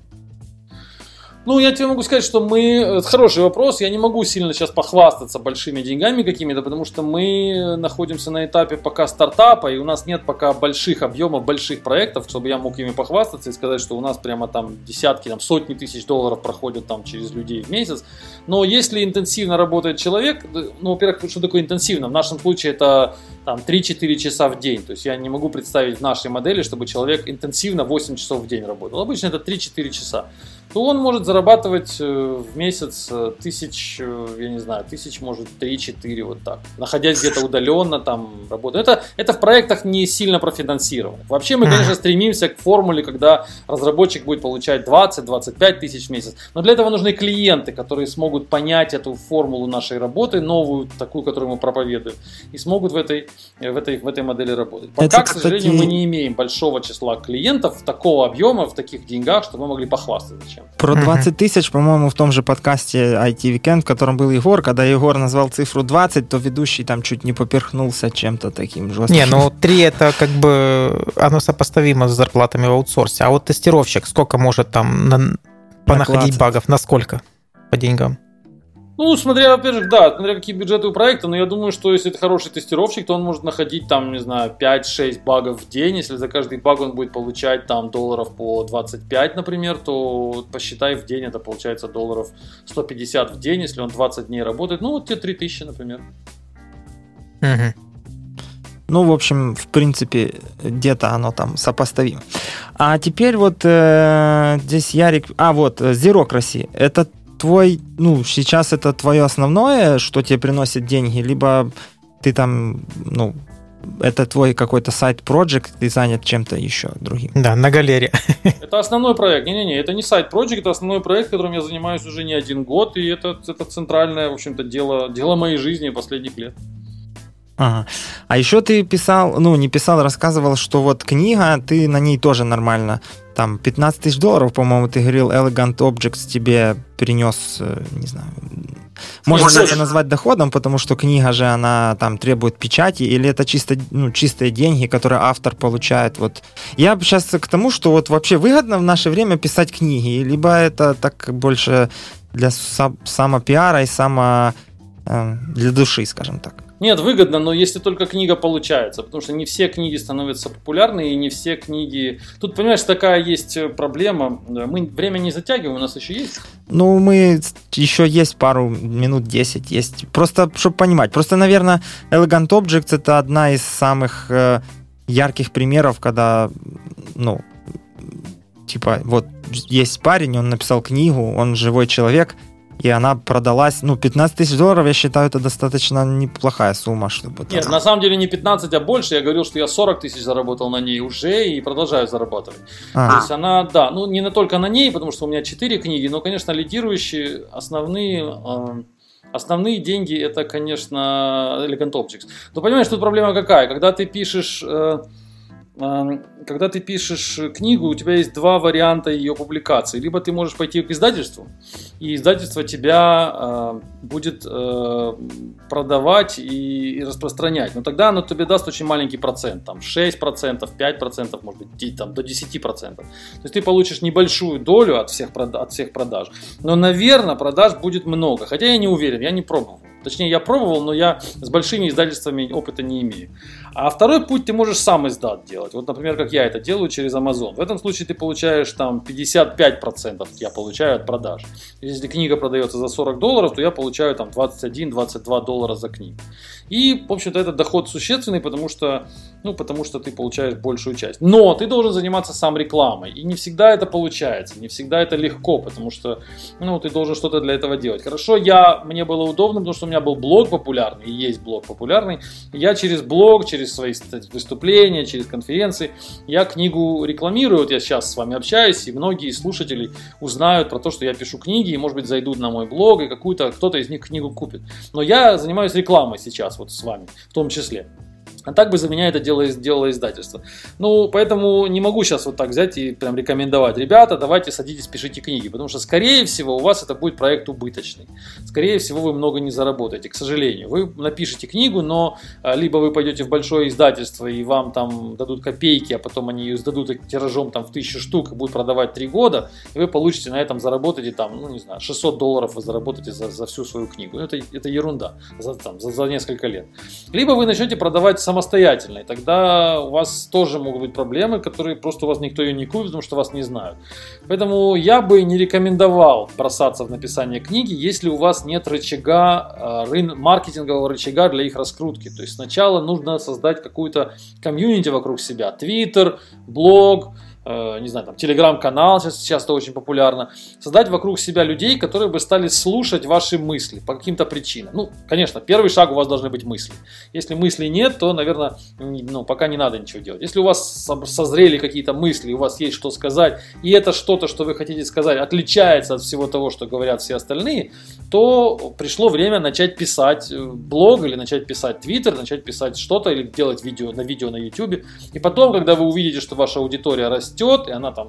Ну, я тебе могу сказать, что мы... Это хороший вопрос. Я не могу сильно сейчас похвастаться большими деньгами какими-то, потому что мы находимся на этапе пока стартапа, и у нас нет пока больших объемов, больших проектов, чтобы я мог ими похвастаться и сказать, что у нас прямо там десятки, там сотни тысяч долларов проходят там через людей в месяц. Но если интенсивно работает человек, ну, во-первых, что такое интенсивно? В нашем случае это там 3-4 часа в день. То есть я не могу представить в нашей модели, чтобы человек интенсивно 8 часов в день работал. Обычно это 3-4 часа то он может зарабатывать э, в месяц э, тысяч, э, я не знаю, тысяч, может, 3-4 вот так, находясь где-то удаленно, там, работая. Это, это в проектах не сильно профинансировано. Вообще мы, конечно, стремимся к формуле, когда разработчик будет получать 20-25 тысяч в месяц, но для этого нужны клиенты, которые смогут понять эту формулу нашей работы, новую, такую, которую мы проповедуем, и смогут в этой, в этой, в этой модели работать. Пока, это, к сожалению, кстати... мы не имеем большого числа клиентов такого объема, в таких деньгах, чтобы мы могли похвастаться чем. Про 20 тысяч, по-моему, в том же подкасте IT Weekend, в котором был Егор, когда Егор назвал цифру 20, то ведущий там чуть не поперхнулся чем-то таким жестким. Не, ну 3 это как бы оно сопоставимо с зарплатами в аутсорсе. А вот тестировщик сколько может там на, понаходить багов? Насколько по деньгам? Ну, смотря, во-первых, да, смотря какие бюджеты у проекта, но я думаю, что если это хороший тестировщик, то он может находить там, не знаю, 5-6 багов в день. Если за каждый баг он будет получать там долларов по 25, например, то посчитай в день, это получается долларов 150 в день, если он 20 дней работает. Ну, вот тебе 3000, например. Угу. Ну, в общем, в принципе, где-то оно там сопоставимо. А теперь вот э, здесь Ярик... А, вот, Zerocracy. Это твой, ну, сейчас это твое основное, что тебе приносит деньги, либо ты там, ну, это твой какой-то сайт-проект, ты занят чем-то еще другим. Да, на галерее. Это основной проект. Не-не-не, это не сайт-проект, это основной проект, которым я занимаюсь уже не один год, и это, это центральное, в общем-то, дело, дело моей жизни последних лет. Ага. А еще ты писал, ну, не писал, рассказывал, что вот книга, ты на ней тоже нормально там 15 тысяч долларов, по-моему, ты говорил, Elegant Objects тебе принес, э, не знаю, можно ли это назвать доходом, потому что книга же, она там требует печати, или это чисто, ну, чистые деньги, которые автор получает? Вот. Я сейчас к тому, что вот вообще выгодно в наше время писать книги, либо это так больше для самопиара и само э, для души, скажем так. Нет, выгодно, но если только книга получается, потому что не все книги становятся популярны, и не все книги... Тут, понимаешь, такая есть э, проблема. Мы время не затягиваем, у нас еще есть? Ну, мы еще есть пару минут, 10 есть. Просто, чтобы понимать. Просто, наверное, Elegant Objects это одна из самых э, ярких примеров, когда, ну, типа, вот есть парень, он написал книгу, он живой человек, и она продалась, ну, 15 тысяч долларов, я считаю, это достаточно неплохая сумма, чтобы... Нет, там... на самом деле не 15, а больше. Я говорил, что я 40 тысяч заработал на ней уже и продолжаю зарабатывать. А. То есть она, да, ну, не только на ней, потому что у меня 4 книги, но, конечно, лидирующие, основные... Э, Основные деньги это, конечно, Elegant Objects. Но понимаешь, тут проблема какая? Когда ты пишешь э, когда ты пишешь книгу, у тебя есть два варианта ее публикации. Либо ты можешь пойти к издательству, и издательство тебя э, будет э, продавать и, и распространять. Но тогда оно тебе даст очень маленький процент, там 6%, 5%, может быть, там, до 10%. То есть ты получишь небольшую долю от всех, от всех продаж. Но, наверное, продаж будет много. Хотя я не уверен, я не пробовал. Точнее, я пробовал, но я с большими издательствами опыта не имею. А второй путь ты можешь сам издат делать. Вот, например, как я это делаю через Amazon. В этом случае ты получаешь там 55% я получаю от продаж. Если книга продается за 40 долларов, то я получаю там 21-22 доллара за книгу. И, в общем-то, этот доход существенный, потому что, ну, потому что ты получаешь большую часть. Но ты должен заниматься сам рекламой. И не всегда это получается, не всегда это легко, потому что, ну, ты должен что-то для этого делать. Хорошо, я, мне было удобно, потому что у меня был блог популярный, и есть блог популярный. Я через блог, через свои выступления, через конференции, я книгу рекламирую. Вот я сейчас с вами общаюсь, и многие слушатели узнают про то, что я пишу книги, и, может быть, зайдут на мой блог, и какую-то, кто-то из них книгу купит. Но я занимаюсь рекламой сейчас вот с вами в том числе. А так бы за меня это дело, делало издательство. Ну, поэтому не могу сейчас вот так взять и прям рекомендовать. Ребята, давайте садитесь, пишите книги. Потому что, скорее всего, у вас это будет проект убыточный. Скорее всего, вы много не заработаете, к сожалению. Вы напишите книгу, но а, либо вы пойдете в большое издательство, и вам там дадут копейки, а потом они ее сдадут тиражом там в тысячу штук и будут продавать три года, и вы получите на этом, заработаете там, ну, не знаю, 600 долларов вы заработаете за, за всю свою книгу. Это, это ерунда за, там, за, за несколько лет. Либо вы начнете продавать сам самостоятельной, тогда у вас тоже могут быть проблемы, которые просто у вас никто ее не купит, потому что вас не знают. Поэтому я бы не рекомендовал бросаться в написание книги, если у вас нет рычага, э, маркетингового рычага для их раскрутки. То есть сначала нужно создать какую-то комьюнити вокруг себя. Твиттер, блог, не знаю, там, телеграм-канал сейчас часто очень популярно, создать вокруг себя людей, которые бы стали слушать ваши мысли по каким-то причинам. Ну, конечно, первый шаг у вас должны быть мысли. Если мыслей нет, то, наверное, ну, пока не надо ничего делать. Если у вас созрели какие-то мысли, у вас есть что сказать, и это что-то, что вы хотите сказать, отличается от всего того, что говорят все остальные, то пришло время начать писать э, блог или начать писать твиттер, начать писать что-то или делать видео на видео на ютубе. И потом, когда вы увидите, что ваша аудитория растет, растет, и она там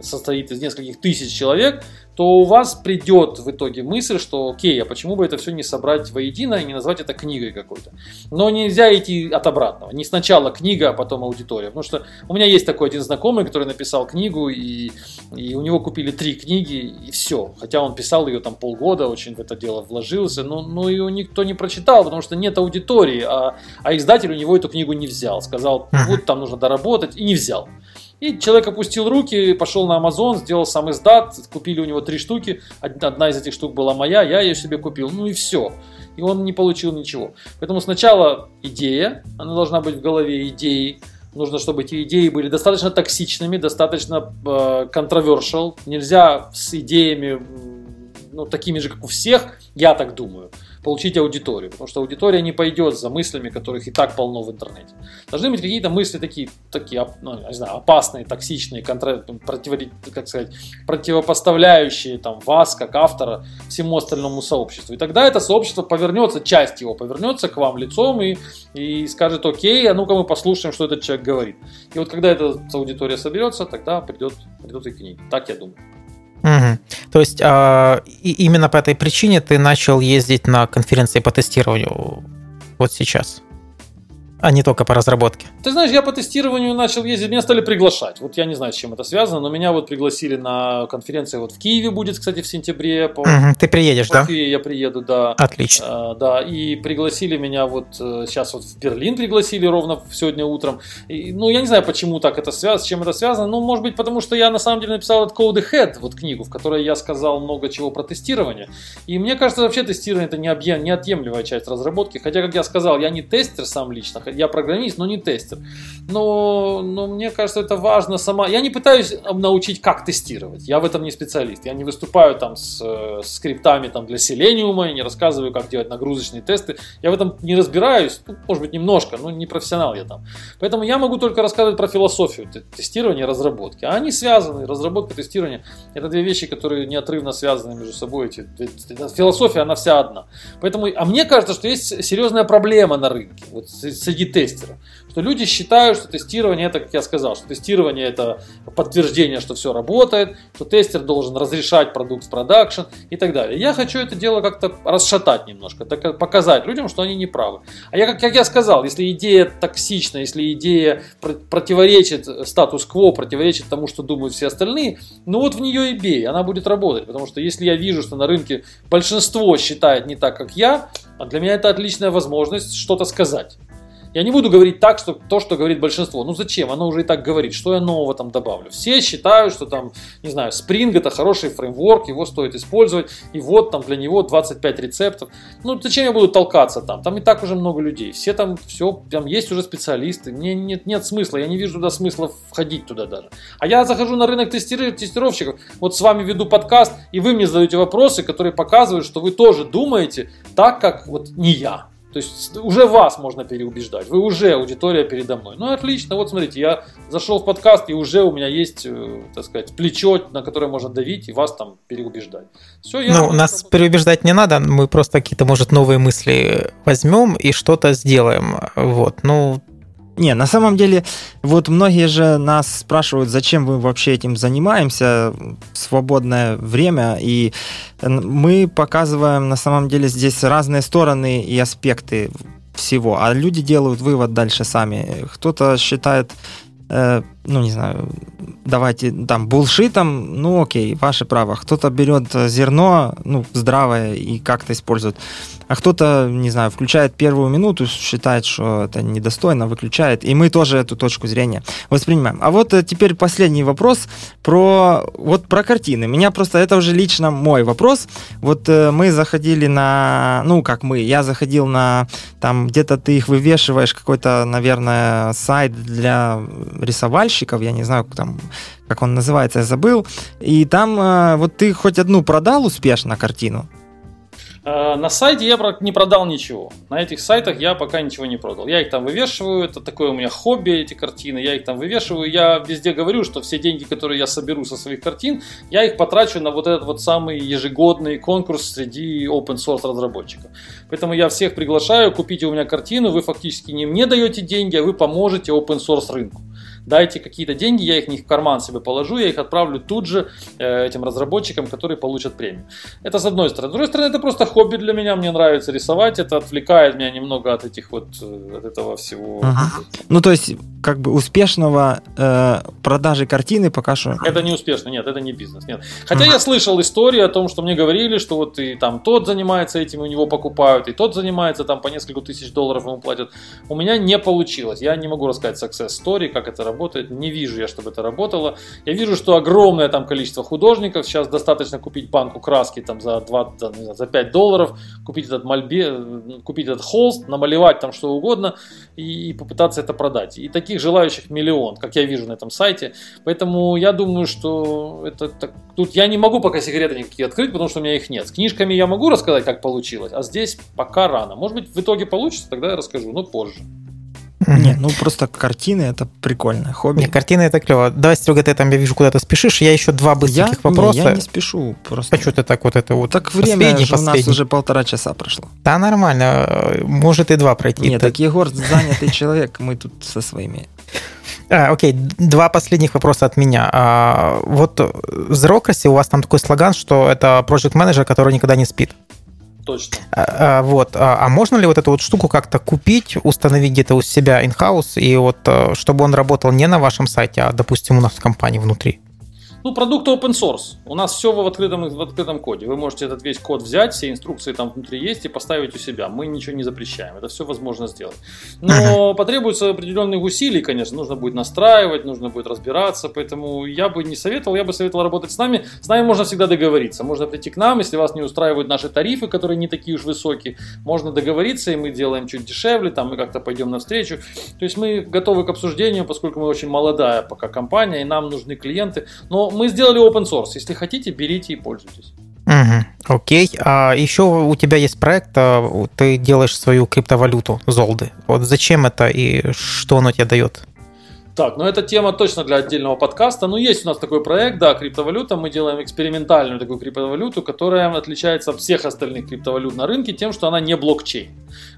состоит из нескольких тысяч человек, то у вас придет в итоге мысль, что окей, а почему бы это все не собрать воедино и не назвать это книгой какой-то. Но нельзя идти от обратного. Не сначала книга, а потом аудитория. Потому что у меня есть такой один знакомый, который написал книгу, и, и у него купили три книги, и все. Хотя он писал ее там полгода, очень в это дело вложился, но, но ее никто не прочитал, потому что нет аудитории, а, а издатель у него эту книгу не взял. Сказал, вот там нужно доработать, и не взял. И человек опустил руки, пошел на Amazon, сделал сам издат, купили у него три штуки, одна из этих штук была моя, я ее себе купил, ну и все. И он не получил ничего. Поэтому сначала идея, она должна быть в голове идеи, нужно, чтобы эти идеи были достаточно токсичными, достаточно э, controversial. Нельзя с идеями ну, такими же, как у всех, я так думаю получить аудиторию, потому что аудитория не пойдет за мыслями, которых и так полно в интернете. Должны быть какие-то мысли такие, такие ну, не знаю, опасные, токсичные, контр... против... как сказать, противопоставляющие там, вас, как автора, всему остальному сообществу. И тогда это сообщество повернется, часть его повернется к вам лицом и, и скажет, окей, а ну-ка мы послушаем, что этот человек говорит. И вот когда эта аудитория соберется, тогда придет, придут и книги. Так я думаю. Угу. То есть э, и именно по этой причине ты начал ездить на конференции по тестированию вот сейчас? А не только по разработке. Ты знаешь, я по тестированию начал ездить, меня стали приглашать. Вот я не знаю, с чем это связано, но меня вот пригласили на конференцию вот в Киеве будет, кстати, в сентябре. По, угу, ты приедешь, по да? Киеве я приеду, да. Отлично. А, да, и пригласили меня вот сейчас э, вот в Берлин пригласили ровно сегодня утром. И, ну, я не знаю, почему так это связано, с чем это связано. Ну, может быть, потому что я на самом деле написал этот Code Head, вот книгу, в которой я сказал много чего про тестирование. И мне кажется, вообще тестирование это неотъемлемая часть разработки. Хотя, как я сказал, я не тестер сам лично, я программист, но не тестер. Но, но мне кажется, это важно сама. Я не пытаюсь научить, как тестировать. Я в этом не специалист. Я не выступаю там с, с скриптами там, для Selenium, я не рассказываю, как делать нагрузочные тесты. Я в этом не разбираюсь, ну, может быть, немножко, но не профессионал я там. Поэтому я могу только рассказывать про философию тестирования и разработки. А они связаны. Разработка, тестирование – это две вещи, которые неотрывно связаны между собой. Эти, философия, она вся одна. Поэтому, а мне кажется, что есть серьезная проблема на рынке вот, среди тестеров. Что люди считают, что тестирование это, как я сказал, что тестирование это подтверждение, что все работает, что тестер должен разрешать продукт в продакшн и так далее. Я хочу это дело как-то расшатать немножко, так, показать людям, что они не правы. А я, как, я сказал, если идея токсична, если идея противоречит статус-кво, противоречит тому, что думают все остальные, ну вот в нее и бей, она будет работать. Потому что если я вижу, что на рынке большинство считает не так, как я, а для меня это отличная возможность что-то сказать. Я не буду говорить так, что то, что говорит большинство. Ну зачем? Оно уже и так говорит. Что я нового там добавлю? Все считают, что там, не знаю, Spring это хороший фреймворк, его стоит использовать. И вот там для него 25 рецептов. Ну зачем я буду толкаться там? Там и так уже много людей. Все там, все, там есть уже специалисты. Мне нет, нет смысла. Я не вижу туда смысла входить туда даже. А я захожу на рынок тестировщиков. Вот с вами веду подкаст, и вы мне задаете вопросы, которые показывают, что вы тоже думаете так, как вот не я. То есть уже вас можно переубеждать, вы уже аудитория передо мной. Ну отлично, вот смотрите, я зашел в подкаст и уже у меня есть, э, так сказать, плечо, на которое можно давить и вас там переубеждать. Все, я ну, нас переубеждать не надо, мы просто какие-то, может, новые мысли возьмем и что-то сделаем. Вот, ну, Не, на самом деле, вот многие же нас спрашивают, зачем мы вообще этим занимаемся свободное время, и мы показываем на самом деле здесь разные стороны и аспекты всего, а люди делают вывод дальше сами. Кто-то считает Э, ну, не знаю, давайте там булшитом, ну, окей, ваше право. Кто-то берет зерно, ну, здравое и как-то использует. А кто-то, не знаю, включает первую минуту, считает, что это недостойно, выключает. И мы тоже эту точку зрения воспринимаем. А вот э, теперь последний вопрос про, вот про картины. Меня просто, это уже лично мой вопрос. Вот э, мы заходили на, ну, как мы, я заходил на, там, где-то ты их вывешиваешь, какой-то, наверное, сайт для рисовальщиков, я не знаю, там, как он называется, я забыл. И там э, вот ты хоть одну продал успешно картину? Э, на сайте я не продал ничего. На этих сайтах я пока ничего не продал. Я их там вывешиваю, это такое у меня хобби, эти картины, я их там вывешиваю. Я везде говорю, что все деньги, которые я соберу со своих картин, я их потрачу на вот этот вот самый ежегодный конкурс среди open source разработчиков. Поэтому я всех приглашаю, купите у меня картину, вы фактически не мне даете деньги, а вы поможете open source рынку дайте какие-то деньги, я их не в карман себе положу, я их отправлю тут же э, этим разработчикам, которые получат премию. Это с одной стороны. С другой стороны, это просто хобби для меня, мне нравится рисовать, это отвлекает меня немного от этих вот, э, от этого всего. Ага. Ну, то есть, как бы успешного э, продажи картины пока что... Это не успешно, нет, это не бизнес, нет. Хотя ага. я слышал истории о том, что мне говорили, что вот и там тот занимается этим, у него покупают, и тот занимается, там по несколько тысяч долларов ему платят. У меня не получилось, я не могу рассказать success story, как это работает, не вижу я, чтобы это работало. Я вижу, что огромное там количество художников, сейчас достаточно купить банку краски там за 2, там, знаю, за 5 долларов, купить этот мольбе, купить этот холст, намалевать там что угодно и, и попытаться это продать. И таких желающих миллион, как я вижу на этом сайте. Поэтому я думаю, что это так, тут я не могу пока секреты никакие открыть, потому что у меня их нет. С книжками я могу рассказать, как получилось, а здесь пока рано. Может быть, в итоге получится, тогда я расскажу, но позже. Не, ну просто картины это прикольное хобби. Не, картины это клево. Давай, Серега, ты там, я вижу, куда ты спешишь. Я еще два быстрых я, вопроса. Не, я не спешу. Просто. А что ты так вот это вот? Так время же у нас уже полтора часа прошло. Да, нормально. Может и два пройти. Нет, так Егор занятый человек, мы тут со своими. А, окей, два последних вопроса от меня. А, вот в Zerocracy у вас там такой слоган, что это project менеджер который никогда не спит. Точно. А, а, вот. А, а можно ли вот эту вот штуку как-то купить, установить где-то у себя in-house, и вот э, чтобы он работал не на вашем сайте, а, допустим, у нас в компании внутри? Ну, продукт open source. У нас все в открытом, в открытом коде. Вы можете этот весь код взять, все инструкции там внутри есть и поставить у себя. Мы ничего не запрещаем. Это все возможно сделать. Но потребуется определенных усилий, конечно. Нужно будет настраивать, нужно будет разбираться. Поэтому я бы не советовал. Я бы советовал работать с нами. С нами можно всегда договориться. Можно прийти к нам, если вас не устраивают наши тарифы, которые не такие уж высокие. Можно договориться, и мы делаем чуть дешевле, там мы как-то пойдем навстречу. То есть мы готовы к обсуждению, поскольку мы очень молодая пока компания, и нам нужны клиенты. Но мы сделали open source. Если хотите, берите и пользуйтесь. Угу, окей. А еще у тебя есть проект, а, ты делаешь свою криптовалюту Золды. Вот зачем это и что оно тебе дает? Так, ну эта тема точно для отдельного подкаста. Ну, есть у нас такой проект, да, криптовалюта. Мы делаем экспериментальную такую криптовалюту, которая отличается от всех остальных криптовалют на рынке тем, что она не блокчейн.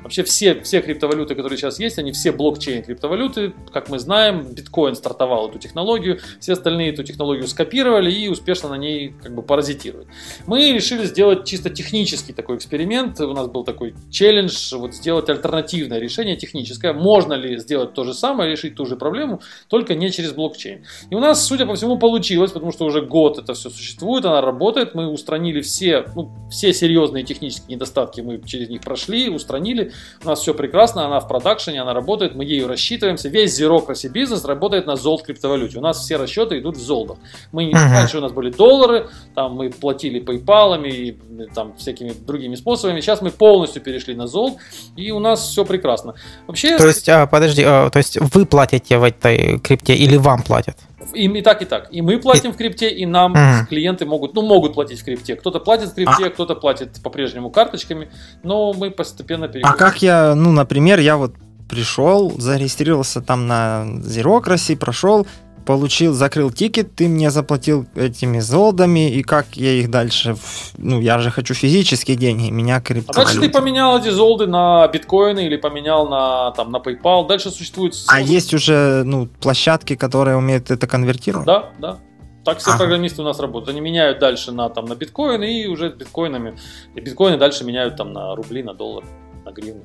Вообще все, все криптовалюты, которые сейчас есть, они все блокчейн криптовалюты. Как мы знаем, биткоин стартовал эту технологию, все остальные эту технологию скопировали и успешно на ней как бы паразитируют. Мы решили сделать чисто технический такой эксперимент. У нас был такой челлендж, вот сделать альтернативное решение техническое. Можно ли сделать то же самое, решить ту же проблему, только не через блокчейн. И у нас, судя по всему, получилось, потому что уже год это все существует, она работает, мы устранили все, ну, все серьезные технические недостатки, мы через них прошли, устранили, у нас все прекрасно, она в продакшене, она работает, мы ею рассчитываемся, весь Zerocracy бизнес работает на золд криптовалюте, у нас все расчеты идут в золдах. Мы uh-huh. раньше у нас были доллары, там мы платили PayPal и там всякими другими способами, сейчас мы полностью перешли на золд, и у нас все прекрасно. Вообще... То есть, а, подожди, а, то есть вы платите в этой крипте или вам платят? И, и так, и так. И мы платим и... в крипте, и нам mm. клиенты могут, ну, могут платить в крипте. Кто-то платит в крипте, а... кто-то платит по-прежнему карточками, но мы постепенно переходим. А как я, ну, например, я вот пришел, зарегистрировался там на Zerocracy, прошел, получил, закрыл тикет, ты мне заплатил этими золотами, и как я их дальше... Ну, я же хочу физические деньги, меня криптовалюта. А дальше ты поменял эти золоты на биткоины или поменял на, там, на PayPal, дальше существует... А есть уже, ну, площадки, которые умеют это конвертировать? Да, да. Так все ага. программисты у нас работают. Они меняют дальше на, там, на биткоины и уже с биткоинами. И биткоины дальше меняют там на рубли, на доллар, на гривны.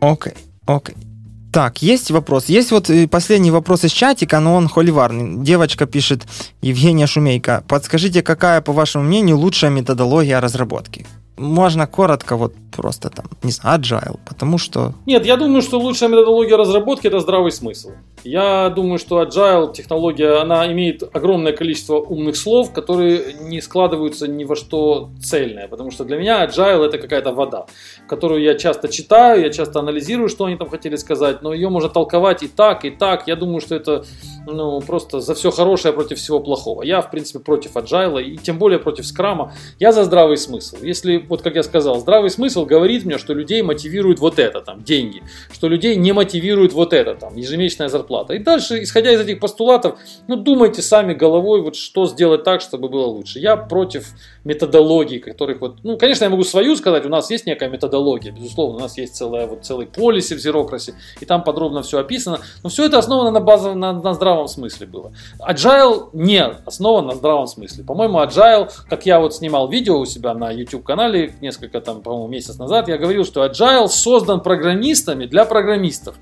Окей, okay, окей. Okay. Так, есть вопрос. Есть вот э, последний вопрос из чатика, но он холиварный. Девочка пишет, Евгения Шумейка, подскажите, какая, по вашему мнению, лучшая методология разработки? Можно коротко, вот просто там, не знаю, agile, потому что... Нет, я думаю, что лучшая методология разработки – это здравый смысл. Я думаю, что agile технология, она имеет огромное количество умных слов, которые не складываются ни во что цельное, потому что для меня agile это какая-то вода, которую я часто читаю, я часто анализирую, что они там хотели сказать, но ее можно толковать и так, и так. Я думаю, что это ну, просто за все хорошее против всего плохого. Я, в принципе, против agile и тем более против скрама. Я за здравый смысл. Если, вот как я сказал, здравый смысл говорит мне, что людей мотивирует вот это, там, деньги, что людей не мотивирует вот это, там, ежемесячная зарплата. И дальше, исходя из этих постулатов, ну, думайте сами головой, вот что сделать так, чтобы было лучше. Я против методологий, которых вот, ну, конечно, я могу свою сказать, у нас есть некая методология, безусловно, у нас есть целая, вот, целый полиси в Zerocracy, и там подробно все описано, но все это основано на, базовом, на, на здравом смысле было. Agile не основан на здравом смысле. По-моему, Agile, как я вот снимал видео у себя на YouTube-канале несколько там, по-моему, месяц назад, я говорил, что Agile создан программистами для программистов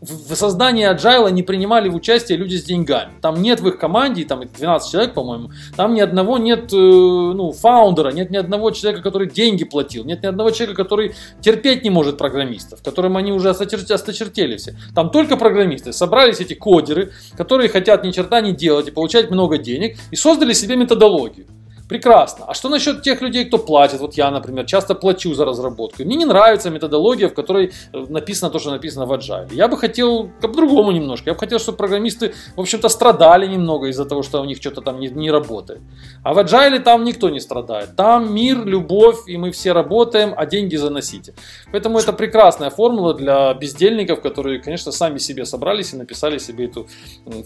в создании Agile не принимали в участие люди с деньгами. Там нет в их команде, там 12 человек, по-моему, там ни одного нет э, ну, фаундера, нет ни одного человека, который деньги платил, нет ни одного человека, который терпеть не может программистов, которым они уже осточертели все. Там только программисты. Собрались эти кодеры, которые хотят ни черта не делать и получать много денег, и создали себе методологию. Прекрасно. А что насчет тех людей, кто платит? Вот я, например, часто плачу за разработку. Мне не нравится методология, в которой э, написано то, что написано в Agile. Я бы хотел по-другому немножко. Я бы хотел, чтобы программисты, в общем-то, страдали немного из-за того, что у них что-то там не, не работает. А в Agile там никто не страдает. Там мир, любовь, и мы все работаем, а деньги заносите. Поэтому это прекрасная формула для бездельников, которые, конечно, сами себе собрались и написали себе эту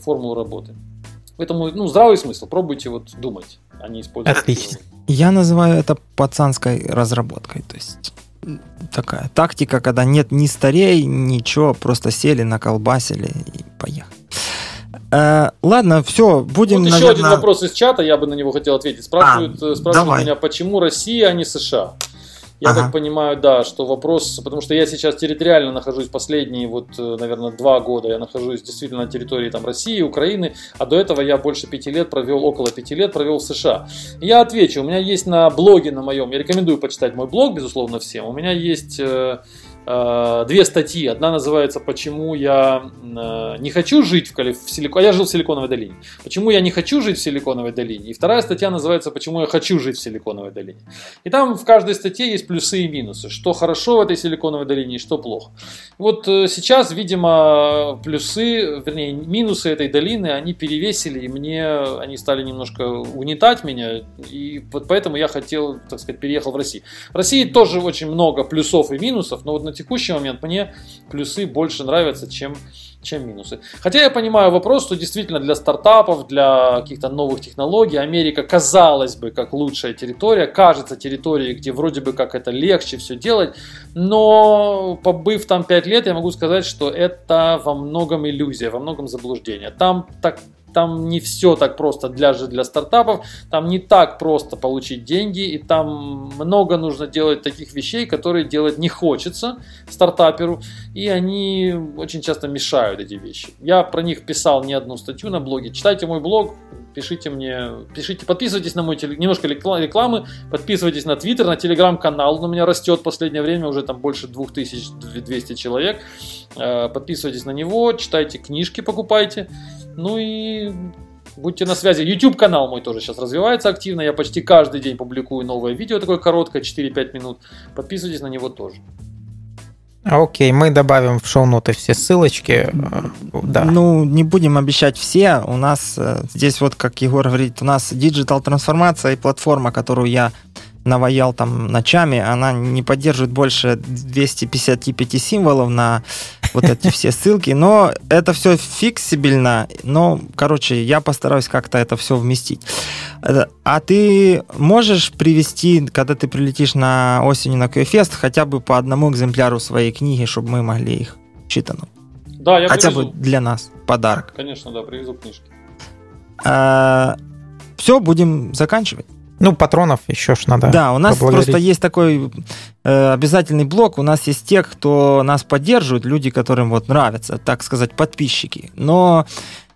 формулу работы. Поэтому, ну, здравый смысл. Пробуйте вот думать, а не использовать. Отлично. Я называю это пацанской разработкой. То есть такая тактика, когда нет ни старей, ничего, просто сели, наколбасили и поехали. Э, ладно, все, будем. Вот наверное... еще один вопрос из чата, я бы на него хотел ответить. Спрашивают, а, спрашивают давай. меня, почему Россия, а не США? Я ага. так понимаю, да, что вопрос, потому что я сейчас территориально нахожусь последние, вот, э, наверное, два года я нахожусь действительно на территории там России, Украины, а до этого я больше пяти лет провел, около пяти лет провел в США. Я отвечу, у меня есть на блоге на моем, я рекомендую почитать мой блог, безусловно, всем, у меня есть э, две статьи. Одна называется «Почему я э, не хочу жить в, Калиф... в Силикон... Я жил в Силиконовой долине. Почему я не хочу жить в Силиконовой долине?» И вторая статья называется «Почему я хочу жить в Силиконовой долине». И там в каждой статье есть плюсы и минусы. Что хорошо в этой Силиконовой долине и что плохо. Вот э, сейчас, видимо, плюсы, вернее, минусы этой долины, они перевесили, и мне они стали немножко угнетать меня. И вот поэтому я хотел, так сказать, переехал в Россию. В России тоже очень много плюсов и минусов, но вот на текущий момент мне плюсы больше нравятся, чем, чем минусы. Хотя я понимаю вопрос, что действительно для стартапов, для каких-то новых технологий Америка, казалось бы, как лучшая территория, кажется территорией, где вроде бы как это легче все делать, но побыв там 5 лет, я могу сказать, что это во многом иллюзия, во многом заблуждение. Там так там не все так просто для же для стартапов, там не так просто получить деньги, и там много нужно делать таких вещей, которые делать не хочется стартаперу, и они очень часто мешают эти вещи. Я про них писал не одну статью на блоге. Читайте мой блог, пишите мне, пишите, подписывайтесь на мой теле, немножко рекламы, подписывайтесь на Твиттер, на Телеграм-канал, он у меня растет в последнее время, уже там больше 2200 человек. Э, подписывайтесь на него, читайте книжки, покупайте. Ну и будьте на связи. YouTube канал мой тоже сейчас развивается активно. Я почти каждый день публикую новое видео, такое короткое, 4-5 минут. Подписывайтесь на него тоже. Окей, мы добавим в шоу-ноты все ссылочки. Да. Ну, не будем обещать все. У нас э, здесь вот, как Егор говорит, у нас digital трансформация и платформа, которую я наваял там ночами, она не поддерживает больше 255 символов на вот эти все ссылки, но это все фиксибельно, но, короче, я постараюсь как-то это все вместить. Э, а ты можешь привести, когда ты прилетишь на осенью на QFest, хотя бы по одному экземпляру своей книги, чтобы мы могли их читануть? Да, я Хотя привезу. бы для нас подарок. Конечно, да, привезу книжки. А, все, будем заканчивать. Ну, патронов еще ж надо. Да, у нас просто есть такой э, обязательный блок. У нас есть те, кто нас поддерживает, люди, которым вот нравятся, так сказать, подписчики. Но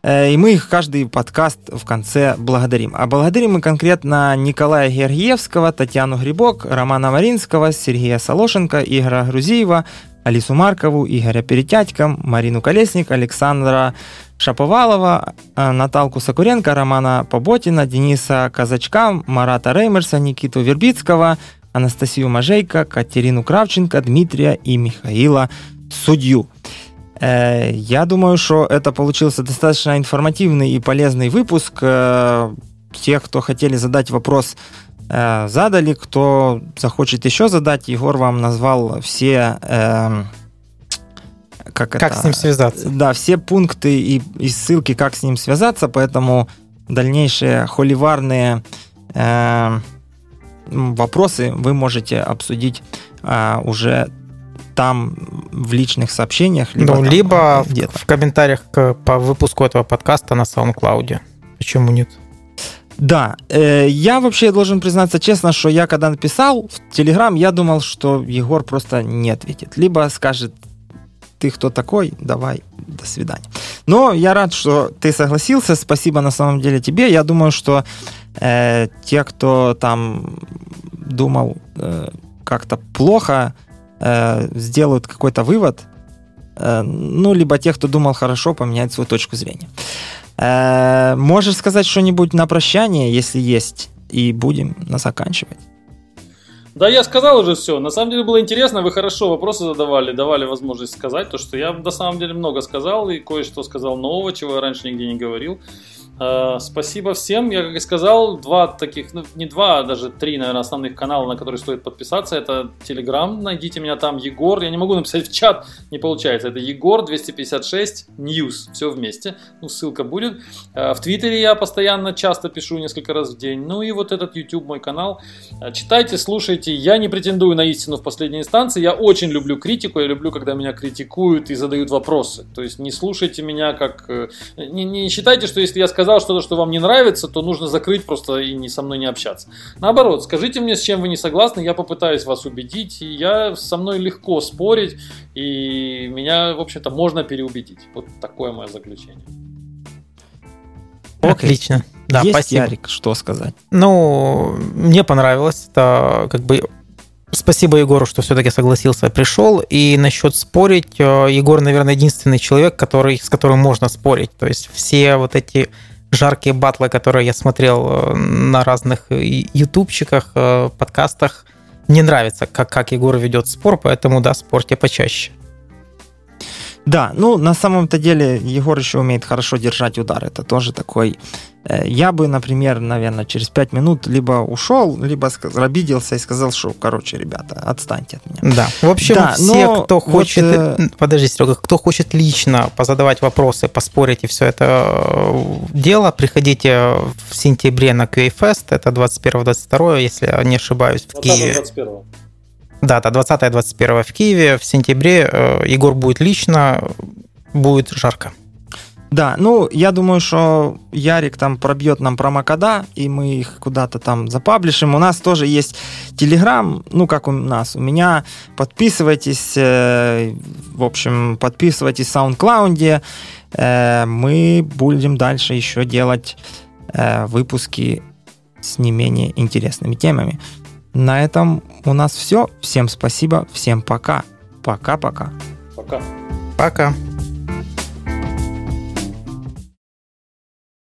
э, и мы их каждый подкаст в конце благодарим. А благодарим мы конкретно Николая Георгиевского, Татьяну Грибок, Романа Маринского, Сергея Солошенко, Игоря Грузиева, Алису Маркову, Игоря Перетятько, Марину Колесник, Александра Шаповалова, э, Наталку Сокуренко, Романа Поботина, Дениса Казачка, Марата Реймерса, Никиту Вербицкого, Анастасию Мажейко, Катерину Кравченко, Дмитрия и Михаила Судью. Э, Я думаю, что это получился достаточно информативный и полезный выпуск. Э, Те, кто хотели задать вопрос, э, задали. Кто захочет еще задать, Егор вам назвал все... э, Как, Как это? с ним связаться? Да, все пункты и, и ссылки, как с ним связаться, поэтому дальнейшие холиварные э, вопросы вы можете обсудить а, уже там в личных сообщениях, либо, ну, там, либо э, в, в комментариях к, по выпуску этого подкаста на SoundCloud. Почему нет? Да, э, я вообще должен признаться честно, что я когда написал в Телеграм, я думал, что Егор просто не ответит. Либо скажет, ты кто такой, давай, до свидания. Но я рад, что ты согласился, спасибо на самом деле тебе. Я думаю, что э, те, кто там думал э, как-то плохо, э, сделают какой-то вывод, э, ну, либо те, кто думал хорошо, поменяют свою точку зрения. Э, можешь сказать что-нибудь на прощание, если есть, и будем нас заканчивать. Да, я сказал уже все. На самом деле было интересно, вы хорошо вопросы задавали, давали возможность сказать то, что я на самом деле много сказал и кое-что сказал нового, чего я раньше нигде не говорил. Э, Спасибо всем. Я, как и сказал, два таких, ну, не два, а даже три, наверное, основных канала, на которые стоит подписаться. Это Telegram, найдите меня там, Егор. Я не могу написать в чат, не получается. Это Егор 256 News, все вместе. Ну, ссылка будет. Э, В Твиттере я постоянно часто пишу, несколько раз в день. Ну и вот этот YouTube мой канал. Э, Читайте, слушайте. Я не претендую на истину в последней инстанции. Я очень люблю критику. Я люблю, когда меня критикуют и задают вопросы. То есть не слушайте меня как... э, Не, не считайте, что если я сказал что-то, что вам не нравится, то нужно закрыть просто и не со мной не общаться. Наоборот, скажите мне, с чем вы не согласны, я попытаюсь вас убедить. И я со мной легко спорить, и меня, в общем-то, можно переубедить. Вот такое мое заключение. Отлично. Да, есть, спасибо. Ярик, что сказать? Ну, мне понравилось. Это как бы Спасибо Егору, что все-таки согласился, пришел. И насчет спорить, э, Егор, наверное, единственный человек, который, с которым можно спорить. То есть все вот эти жаркие батлы, которые я смотрел э, на разных и- ютубчиках, э, подкастах, не нравится, как, как Егор ведет спор, поэтому, да, спорьте почаще. Да, ну, на самом-то деле Егор еще умеет хорошо держать удар. Это тоже такой... э, Я бы, например, наверное, через 5 минут либо ушел, либо сказ- обиделся и сказал, что, короче, ребята, отстаньте от меня. Да. В общем, Да, все, но кто вот, хочет... э, Подожди, Серега, кто хочет лично позадавать вопросы, поспорить и все это э, дело, приходите в сентябре на QA-фест, это 21-22, если я не ошибаюсь, в Киеве. 21 Да, да, 20-21 в Киеве. В сентябре э, Егор будет лично, будет жарко. Да, ну, я думаю, что Ярик там пробьет нам промокода, и мы их куда-то там запаблишим. У нас тоже есть Телеграм, ну, как у нас. У меня подписывайтесь, э, в общем, подписывайтесь в SoundCloud. Э, мы будем дальше еще делать э, выпуски с не менее интересными темами. На этом у нас все. Всем спасибо, всем пока. Пока-пока. Пока. Пока.